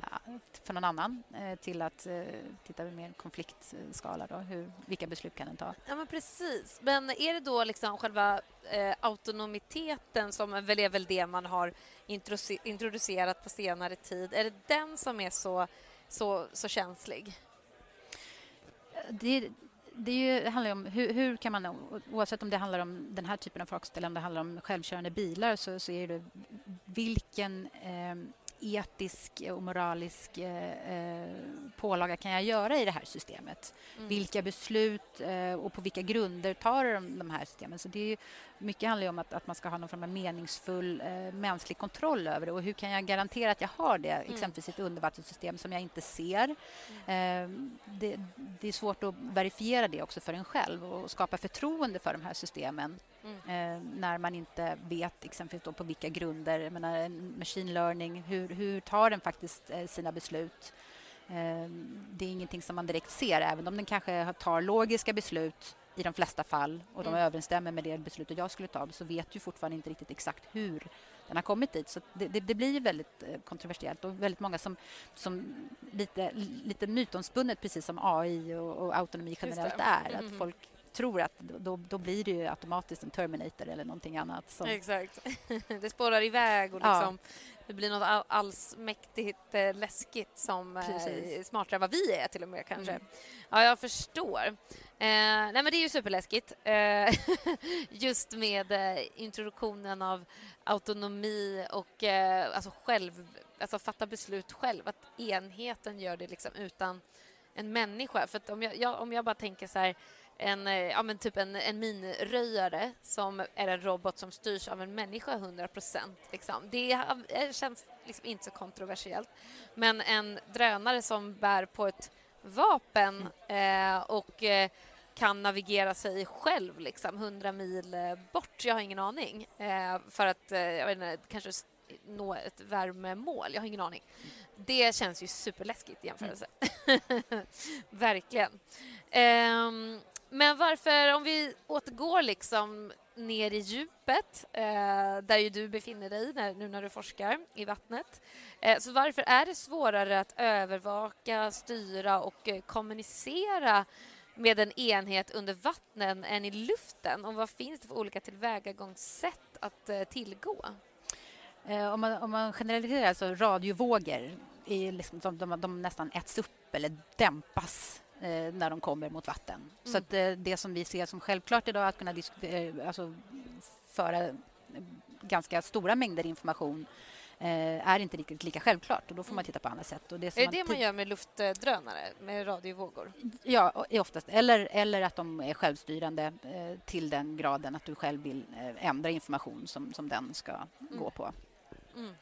för någon annan till att titta mer konfliktskala. Då, hur, vilka beslut kan den ta? Ja, men precis. Men är det då liksom själva autonomiteten som väl är väl det man har introducerat på senare tid? Är det den som är så, så, så känslig? Det, det, ju, handlar om hur, hur, kan man, oavsett om det handlar om den här typen av folkställ eller om det handlar om självkörande bilar så, så är det vilken eh, etisk och moralisk eh, eh, pålaga kan jag göra i det här systemet? Mm. Vilka beslut eh, och på vilka grunder tar de, de här systemen? Så det är mycket handlar om att, att man ska ha någon form av meningsfull eh, mänsklig kontroll över det. Och hur kan jag garantera att jag har det, mm. exempelvis ett undervattenssystem som jag inte ser? Mm. Eh, det, det, är svårt att verifiera det också för en själv och skapa förtroende för de här systemen mm. eh, när man inte vet exempelvis på vilka grunder. Jag menar, machine learning, hur, hur tar den faktiskt eh, sina beslut? Eh, det är ingenting som man direkt ser, även om den kanske tar logiska beslut i de flesta fall och de mm. överensstämmer med det beslutet jag skulle ta så vet ju fortfarande inte riktigt exakt hur den har kommit dit. Så det, det, det blir väldigt eh, kontroversiellt och väldigt många som, som lite, lite mytomspunnet precis som AI och, och autonomi generellt är. Mm. Att mhm. folk tror att då, då blir det automatiskt en Terminator eller någonting annat. Som... Exakt. Det spårar iväg och liksom, ja. det blir något allsmäktigt eh, läskigt som eh, är smartare än vad vi är till och med kanske. Mm. Ja, jag förstår. Eh, nej, men det är ju superläskigt. Eh, just med eh, introduktionen av autonomi och alltså själv, alltså fatta beslut själv. Att enheten gör det liksom utan en människa. För om jag, jag, om jag bara tänker så här en, ja, men typ en, en minröjare som är en robot som styrs av en människa 100 procent. Liksom. Det känns liksom inte så kontroversiellt. Men en drönare som bär på ett vapen eh, och eh, kan navigera sig själv liksom, 100 mil eh, bort, jag har ingen aning, eh, för att eh, jag vet inte, kanske nå ett värmemål. Jag har ingen aning. Det känns ju superläskigt i jämförelse. Mm. Verkligen. Ehm, men varför, om vi återgår liksom ner i djupet, eh, där ju du befinner dig när, nu när du forskar i vattnet. Eh, så varför är det svårare att övervaka, styra och eh, kommunicera med en enhet under vattnen än i luften? Och vad finns det för olika tillvägagångssätt att eh, tillgå? Eh, om, man, om man generaliserar, så radiovågor är liksom, de, de, de nästan äts upp eller dämpas eh, när de kommer mot vatten. Så Mm. att, eh, det som vi ser som självklart idag, att kunna alltså, föra ganska stora mängder information är inte riktigt lika självklart och då får man titta på andra sätt. Och det Mm. Är det det man gör med luftdrönare, med radiovågor? Ja, oftast. Eller, eller att de är självstyrande eh, till den graden att du själv vill eh, ändra information som, som den ska gå på. Mm.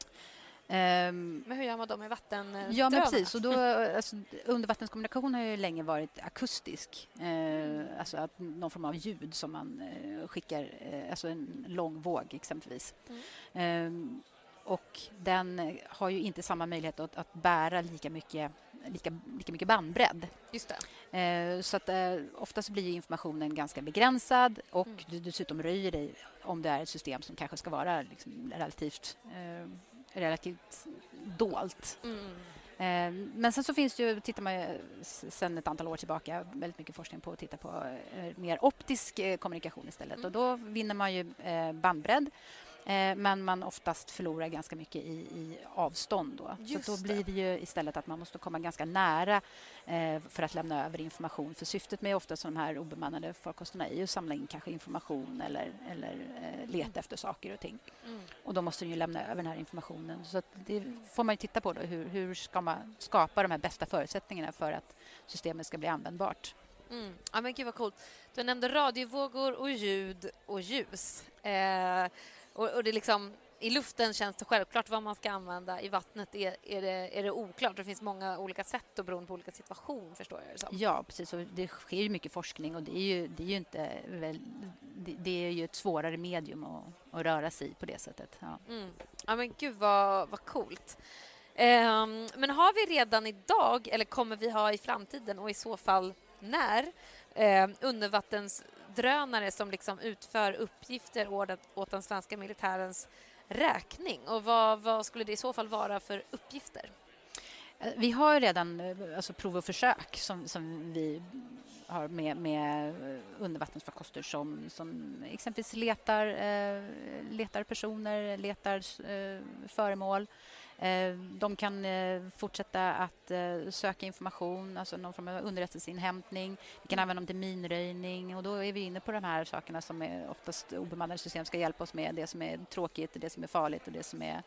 Ehm, Men hur gör man då med vattendrönare? Ja, men precis. Och då, alltså, undervattenskommunikation har ju länge varit akustisk. Eh, alltså att någon form av ljud som man eh, skickar, eh, alltså en lång våg exempelvis. Eh, och den har ju inte samma möjlighet att, att bära lika mycket, lika, lika mycket bandbredd. Just. Eh, så att eh, oftast blir informationen ganska begränsad och Mm. du dessutom röjer dig om det är ett system som kanske ska vara liksom, relativt, eh, relativt dolt. Mm. Eh, Men sen så finns det ju, tittar man ju sen ett antal år tillbaka väldigt mycket forskning på att titta på eh, mer optisk eh, kommunikation istället. Mm. Och då vinner man ju bandbredd. Eh, Men man oftast förlorar ganska mycket i, i avstånd. Då. Just så då blir det ju istället att man måste komma ganska nära eh, för att lämna över information. För syftet med ofta de här obemannade farkosterna är ju att samla in kanske information eller, eller eh, leta efter saker och ting. Mm. Och då måste den ju lämna över den här informationen. Så det får man ju titta på. Då. Hur, hur ska man skapa de här bästa förutsättningarna för att systemet ska bli användbart? Mm. Ja, men gud vad coolt. Du nämnde radiovågor och ljud och ljus. Eh, och, och det liksom, I luften känns det självklart vad man ska använda. I vattnet är, är, det, är det oklart. Det finns många olika sätt och beroende på olika situation, förstår jag det som. Ja, precis. Och det sker ju mycket forskning och det är ju, det är ju inte... Väl, det, det är ju ett svårare medium att, att röra sig i på det sättet. Ja. Mm. Ja, men gud vad, vad coolt. Ehm, men har vi redan idag, eller kommer vi ha i framtiden och i så fall när, eh, drönare som liksom utför uppgifter åt, den svenska militärens räkning? Och vad, vad skulle det i så fall vara för uppgifter? Eh, vi har ju redan eh, alltså, prov och försök som, som vi har med, med eh, undervattensfarkoster som, som exempelvis letar, eh, letar personer, letar eh, föremål. Eh, de kan eh, fortsätta att eh, söka information, alltså någon form av underrättelseinhämtning. Vi kan använda dem till minröjning och då är vi inne på de här sakerna som är oftast obemannade system ska hjälpa oss med. Det som är tråkigt, det som är farligt och det som är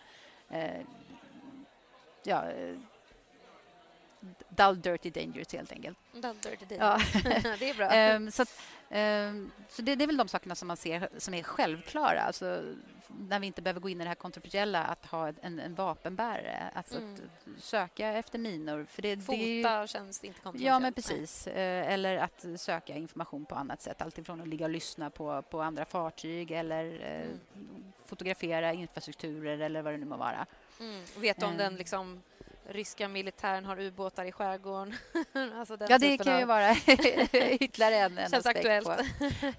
ja, dull, dirty, dangerous helt enkelt. Dull, dirty, dirty. Ja. det är bra. Ehm, så att, så det, det är väl de sakerna som man ser som är självklara. Alltså, när vi inte behöver gå in i det här kontroversiella att ha en, en vapenbärare. Alltså Mm. att söka efter minor. För det, det Fota känns inte kontroversiellt. Ja, men precis. Eh, Eller att söka information på annat sätt. Alltifrån att ligga och lyssna på, på andra fartyg eller eh, Mm. fotografera infrastrukturer eller vad det nu må vara. Mm. Vet du om Eh. den liksom, ryska militären har ubåtar i skärgården? alltså Ja, det kan ju av- vara ytterligare en, en Känns aktuellt. på.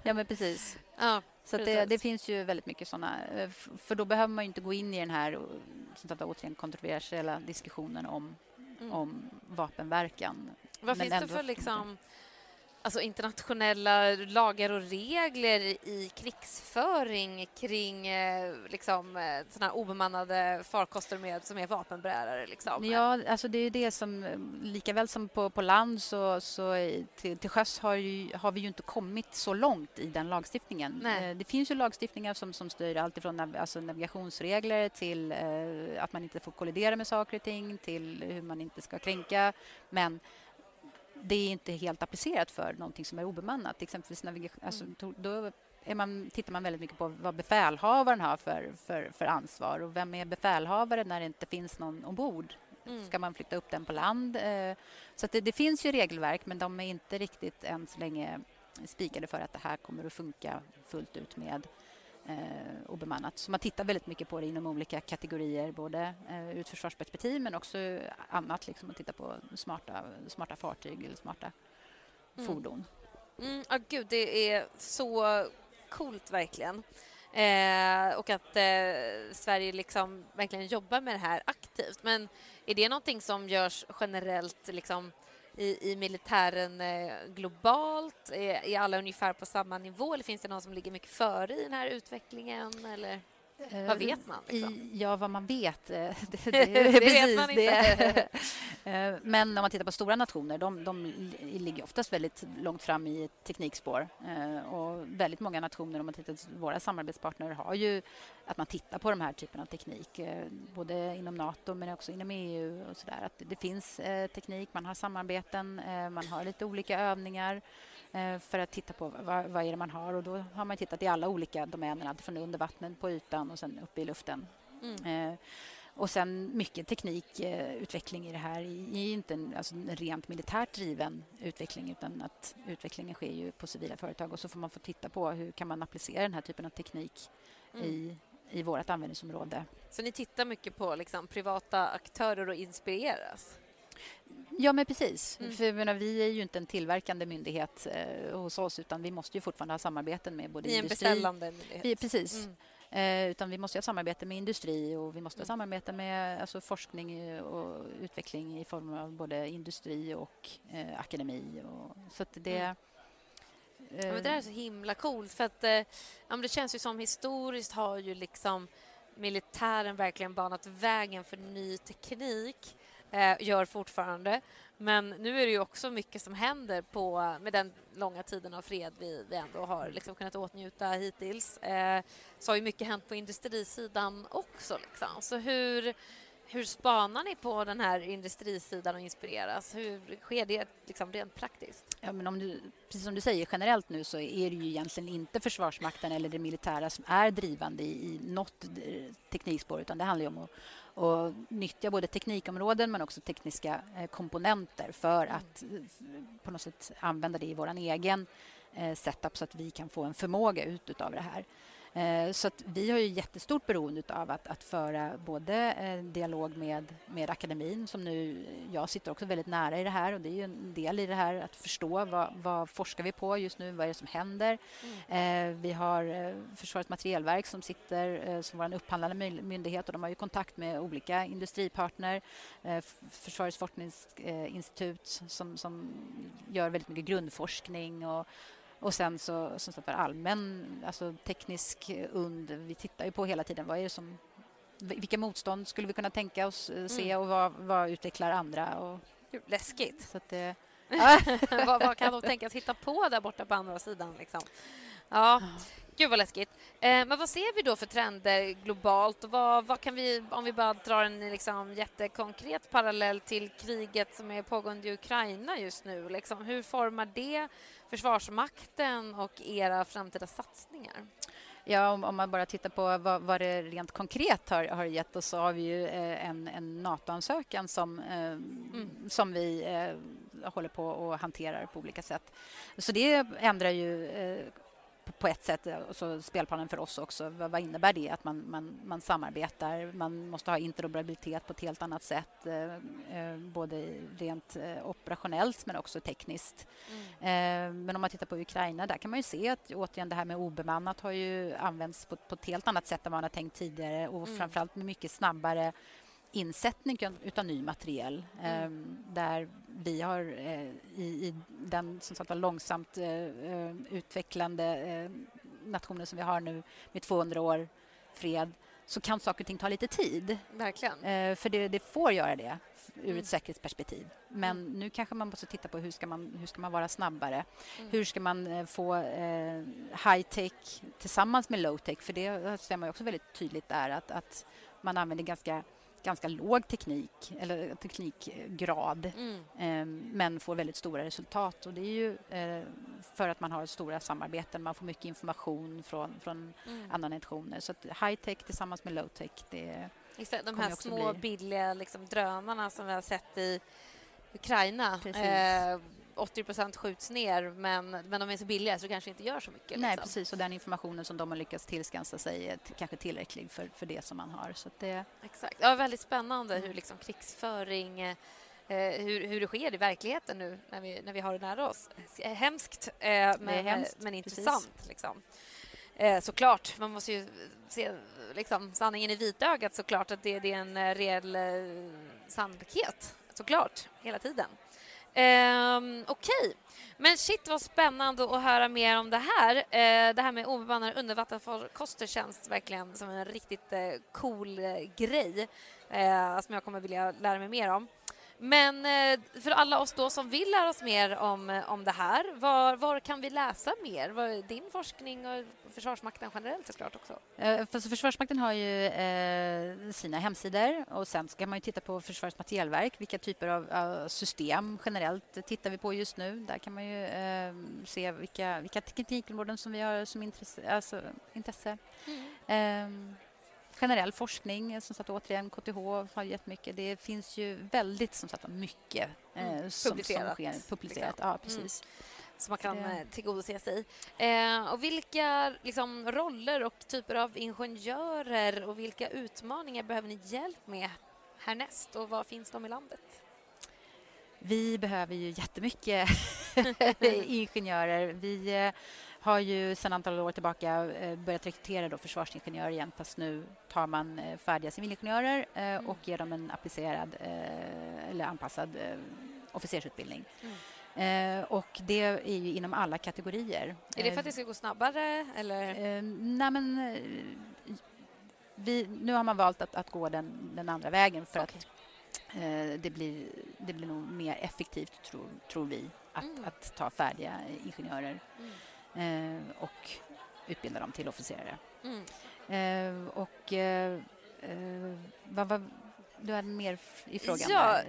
Ja, men precis. Ja, Så Precis. det, det finns ju väldigt mycket såna. eh, För då behöver man ju inte gå in i den här och, som sagt, återigen kontroversiella diskussionen om, mm. om vapenverkan. Vad men finns det för liksom, alltså internationella lagar och regler i krigsföring kring eh, liksom, eh, såna här obemannade farkoster med, som är vapenbärare? Liksom? Ja, alltså det är ju det som, eh, lika väl som på, på land så, så till, till sjöss har, ju, har vi ju inte kommit så långt i den lagstiftningen. Nej. Det finns ju lagstiftningar som, som styr allt ifrån nav, alltså navigationsregler till eh, att man inte får kollidera med saker och ting till hur man inte ska kränka. Men det är inte helt applicerat för någonting som är obemannat. Exempelvis navigation, alltså, Mm. då är man, tittar man väldigt mycket på vad befälhavaren har för, för, för ansvar och vem är befälhavare när det inte finns någon ombord. Mm. Ska man flytta upp den på land? Eh, Så det, det finns ju regelverk men de är inte riktigt än så länge spikade för att det här kommer att funka fullt ut med eh, obemannat. Så man tittar väldigt mycket på det inom olika kategorier, både eh, ur ett försvarsperspektiv men också annat, liksom att titta på smarta, smarta fartyg eller smarta Mm. fordon. Mm, ah, gud, det är så coolt verkligen. Eh, och att eh, Sverige liksom verkligen jobbar med det här aktivt. Men är det någonting som görs generellt liksom, i, i militären eh, globalt? Är, är alla ungefär på samma nivå eller finns det någon som ligger mycket före i den här utvecklingen? Eller? Eh, Vad vet man? Liksom? Ja, vad man vet. eh, Det, Det vet man det. Eh, Men om man tittar på stora nationer, de, de li- ligger oftast väldigt långt fram i teknikspår. Eh, Och väldigt många nationer, om man tittar på våra samarbetspartner, har ju att man tittar på de här typerna av teknik, både inom Nato men också inom EU och sådär. Att det finns teknik, man har samarbeten, man har lite olika övningar för att titta på vad, vad är det man har och då har man tittat i alla olika domäner, allt från under vattnet, på ytan och sen uppe i luften. Mm. Eh, och sen mycket teknikutveckling i det här är ju inte en, alltså en rent militärt driven utveckling utan att utvecklingen sker ju på civila företag och så får man få titta på hur kan man applicera den här typen av teknik Mm. i, i vårt användningsområde. Så ni tittar mycket på liksom, privata aktörer och inspireras? Ja, men precis. Mm. För menar, vi är ju inte en tillverkande myndighet eh, hos oss utan vi måste ju fortfarande ha samarbeten med både Ni är en industri... beställande myndighet? Vi, precis. Mm. Eh, utan vi måste ha samarbete med industri och vi måste ha Mm. samarbete med alltså, forskning eh, och utveckling i form av både industri och eh, akademi. Och, så det... Mm. Ja, men det eh, där är så himla coolt för att eh, ja, det känns ju som historiskt har ju liksom militären verkligen banat vägen för ny teknik, eh, gör fortfarande. Men nu är det ju också mycket som händer på, med den långa tiden av fred vi, vi ändå har liksom kunnat åtnjuta hittills. Eh, så har ju mycket hänt på industrisidan också. Liksom. Så hur, hur spanar ni på den här industrisidan och inspireras? Hur sker det liksom rent praktiskt? Ja, men om du, precis som du säger, generellt nu så är det ju egentligen inte Försvarsmakten eller det militära som är drivande i, i något eh, teknikspår utan det handlar ju om att, och nyttja både teknikområden men också tekniska eh, komponenter för att eh, på något sätt använda det i vår egen eh, setup så att vi kan få en förmåga ut av det här. Eh, Så vi har ju jättestort beroende av att, att föra både eh, dialog med, med akademin som nu, jag sitter också väldigt nära i det här och det är ju en del i det här att förstå vad, vad forskar vi på just nu, vad är det som händer. Eh, Vi har Försvarets materielverk som sitter som vår upphandlande my- myndighet och de har ju kontakt med olika industripartner. Försvarets forskningsinstitut som, som gör väldigt mycket grundforskning och och sen så som sagt allmän, alltså teknisk und. Vi tittar ju på hela tiden vad är det som vilka motstånd skulle vi kunna tänka oss eh, se Mm. och vad, vad utvecklar andra? Och, Läskigt. så att det, vad, vad kan de tänkas hitta på där borta på andra sidan? Liksom? Ja, gud vad läskigt. Eh, men vad ser vi då för trender globalt? Vad, vad kan vi, om vi bara drar en liksom, jättekonkret parallell till kriget som är pågående i Ukraina just nu. Liksom, hur formar det Försvarsmakten och era framtida satsningar? Ja, om, om man bara tittar på vad, vad det rent konkret har, har gett oss så har vi ju eh, en, en NATO-ansökan som, eh, som vi eh, håller på och hanterar på olika sätt. Så det ändrar ju eh, på- ett sätt eh, så spelplanen för oss också. Vad, innebär det att man, man, man samarbetar? Man måste ha interoperabilitet på ett helt annat sätt, eh, eh, både rent operationellt men också tekniskt. Eh, Men om man tittar på Ukraina, där kan man ju se att återigen det här med obemannat har ju använts på, på ett helt annat sätt än man har tänkt tidigare och Mm. framförallt mycket snabbare insättning utav ny materiel eh, där vi har eh, i, i den som sagt var långsamt eh, eh, utvecklande nationen som vi har nu med 200 år fred så kan saker och ting ta lite tid. Verkligen. För det, det får göra det ur Mm. ett säkerhetsperspektiv. Men nu kanske man måste titta på hur ska man, hur ska man vara snabbare? Mm. Hur ska man få eh, high-tech tillsammans med low-tech? För det ser man ju också väldigt tydligt där att, att man använder ganska, ganska låg teknik eller teknikgrad Mm. eh, men får väldigt stora resultat. Och det är ju eh, för att man har stora samarbeten, man får mycket information från, från Mm. andra nationer. Så high-tech tillsammans med low-tech, det Exakt, de här små bli- billiga liksom, drönarna som vi har sett i Ukraina. Precis. Eh, 80 skjuts ner, men, men de är så billiga så det kanske inte gör så mycket. Nej, liksom. precis. Och den informationen som de har lyckats tillskansa sig är kanske tillräcklig för, för det som man har. Så det, Exakt. Ja, väldigt spännande hur liksom krigsföring eh, hur, hur det sker i verkligheten nu när vi, när vi har det nära oss. Eh, Hemskt, eh, men, är hemskt, men intressant. Liksom. Eh, såklart, man måste ju se liksom, sanningen i vitögat såklart att det, det är en eh, reell eh, sannolikhet. Såklart, hela tiden. Ehm, Okej, men shit vad spännande att höra mer om det här. Eh, det här med obemannade undervattensfarkoster känns verkligen som en riktigt eh, cool eh, grej eh, som jag kommer vilja lära mig mer om. Men eh, för alla oss då som vill lära oss mer om, eh, om det här, var, var kan vi läsa mer? Var, din forskning och Försvarsmakten generellt såklart också. Eh, för, så Försvarsmakten har ju eh, sina hemsidor och sen ska man ju titta på Försvarets materielverk. Vilka typer av, av system generellt tittar vi på just nu? Där kan man ju eh, se vilka, vilka teknikområden som vi har som intresse. Alltså, intresse. Eh, generell forskning, som sagt återigen KTH har jättemycket. Det finns ju väldigt som sagt mycket eh, Mm, som, som publicerat, sker. Publicerat, liksom. ja precis. som man kan Det- eh, tillgodose sig. Eh, och vilka liksom, roller och typer av ingenjörer och vilka utmaningar behöver ni hjälp med härnäst och var finns de i landet? Vi behöver ju jättemycket ingenjörer. Vi eh, har ju sedan antal år tillbaka eh, börjat rekrytera då försvarsingenjörer igen fast nu tar man eh, färdiga civilingenjörer eh, och ger dem en applicerad eller anpassad officersutbildning. Eh, och det är ju inom alla kategorier. Är det för att det ska gå snabbare eller? Eh, nej, men vi, nu har man valt att, att gå den, den andra vägen för att eh, det, blir, det blir nog mer effektivt, tror, tror vi, att, Mm. att ta färdiga ingenjörer Mm. Eh, och utbilda dem till officerare. Mm. Eh, och eh, vad, vad, du hade mer i frågan? Ja, eh,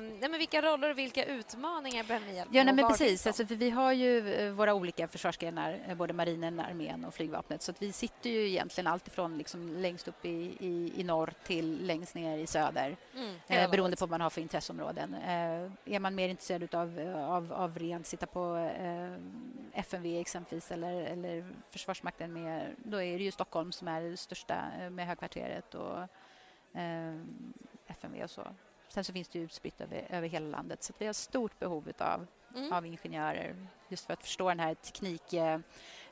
nej, men vilka roller och vilka utmaningar behöver ni hjälp Ja, med nej, och men precis. Alltså, för vi har ju eh, våra olika försvarsgrenar, eh, både marinen, armén och flygvapnet. Så vi sitter ju egentligen alltifrån liksom längst upp i, i, i norr till längst ner i söder. Mm, Eh, beroende på vad man har för intresseområden. Eh, är man mer intresserad av, av, av rent sitta på eh, FMV exempelvis eller, eller Försvarsmakten, med, då är det ju Stockholm som är det största eh, med högkvarteret och eh, FMV och så. Sen så finns det utspritt över, över hela landet så vi har stort behov utav, Mm. av ingenjörer just för att förstå den här teknik, eh,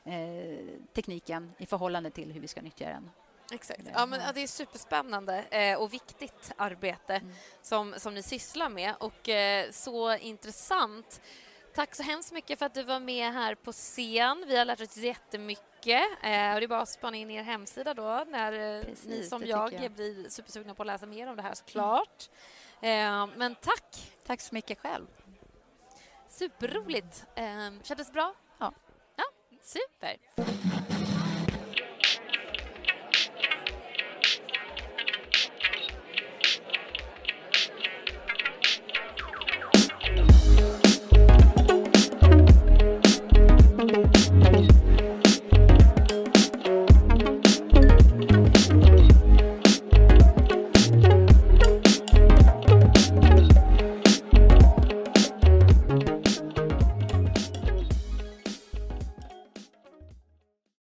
eh, tekniken i förhållande till hur vi ska nyttja den. Exakt. Ja, men, ja, det är superspännande eh, och viktigt arbete Mm. som, som ni sysslar med och eh, så intressant. Tack så hemskt mycket för att du var med här på scen. Vi har lärt oss jättemycket. Eh, och det är bara att spana in er hemsida då när eh, Precis, ni som jag, jag. blir supersugna på att läsa mer om det här såklart. Eh, men tack! Tack så mycket själv. Superroligt. Kändes bra? Ja. Ja, super.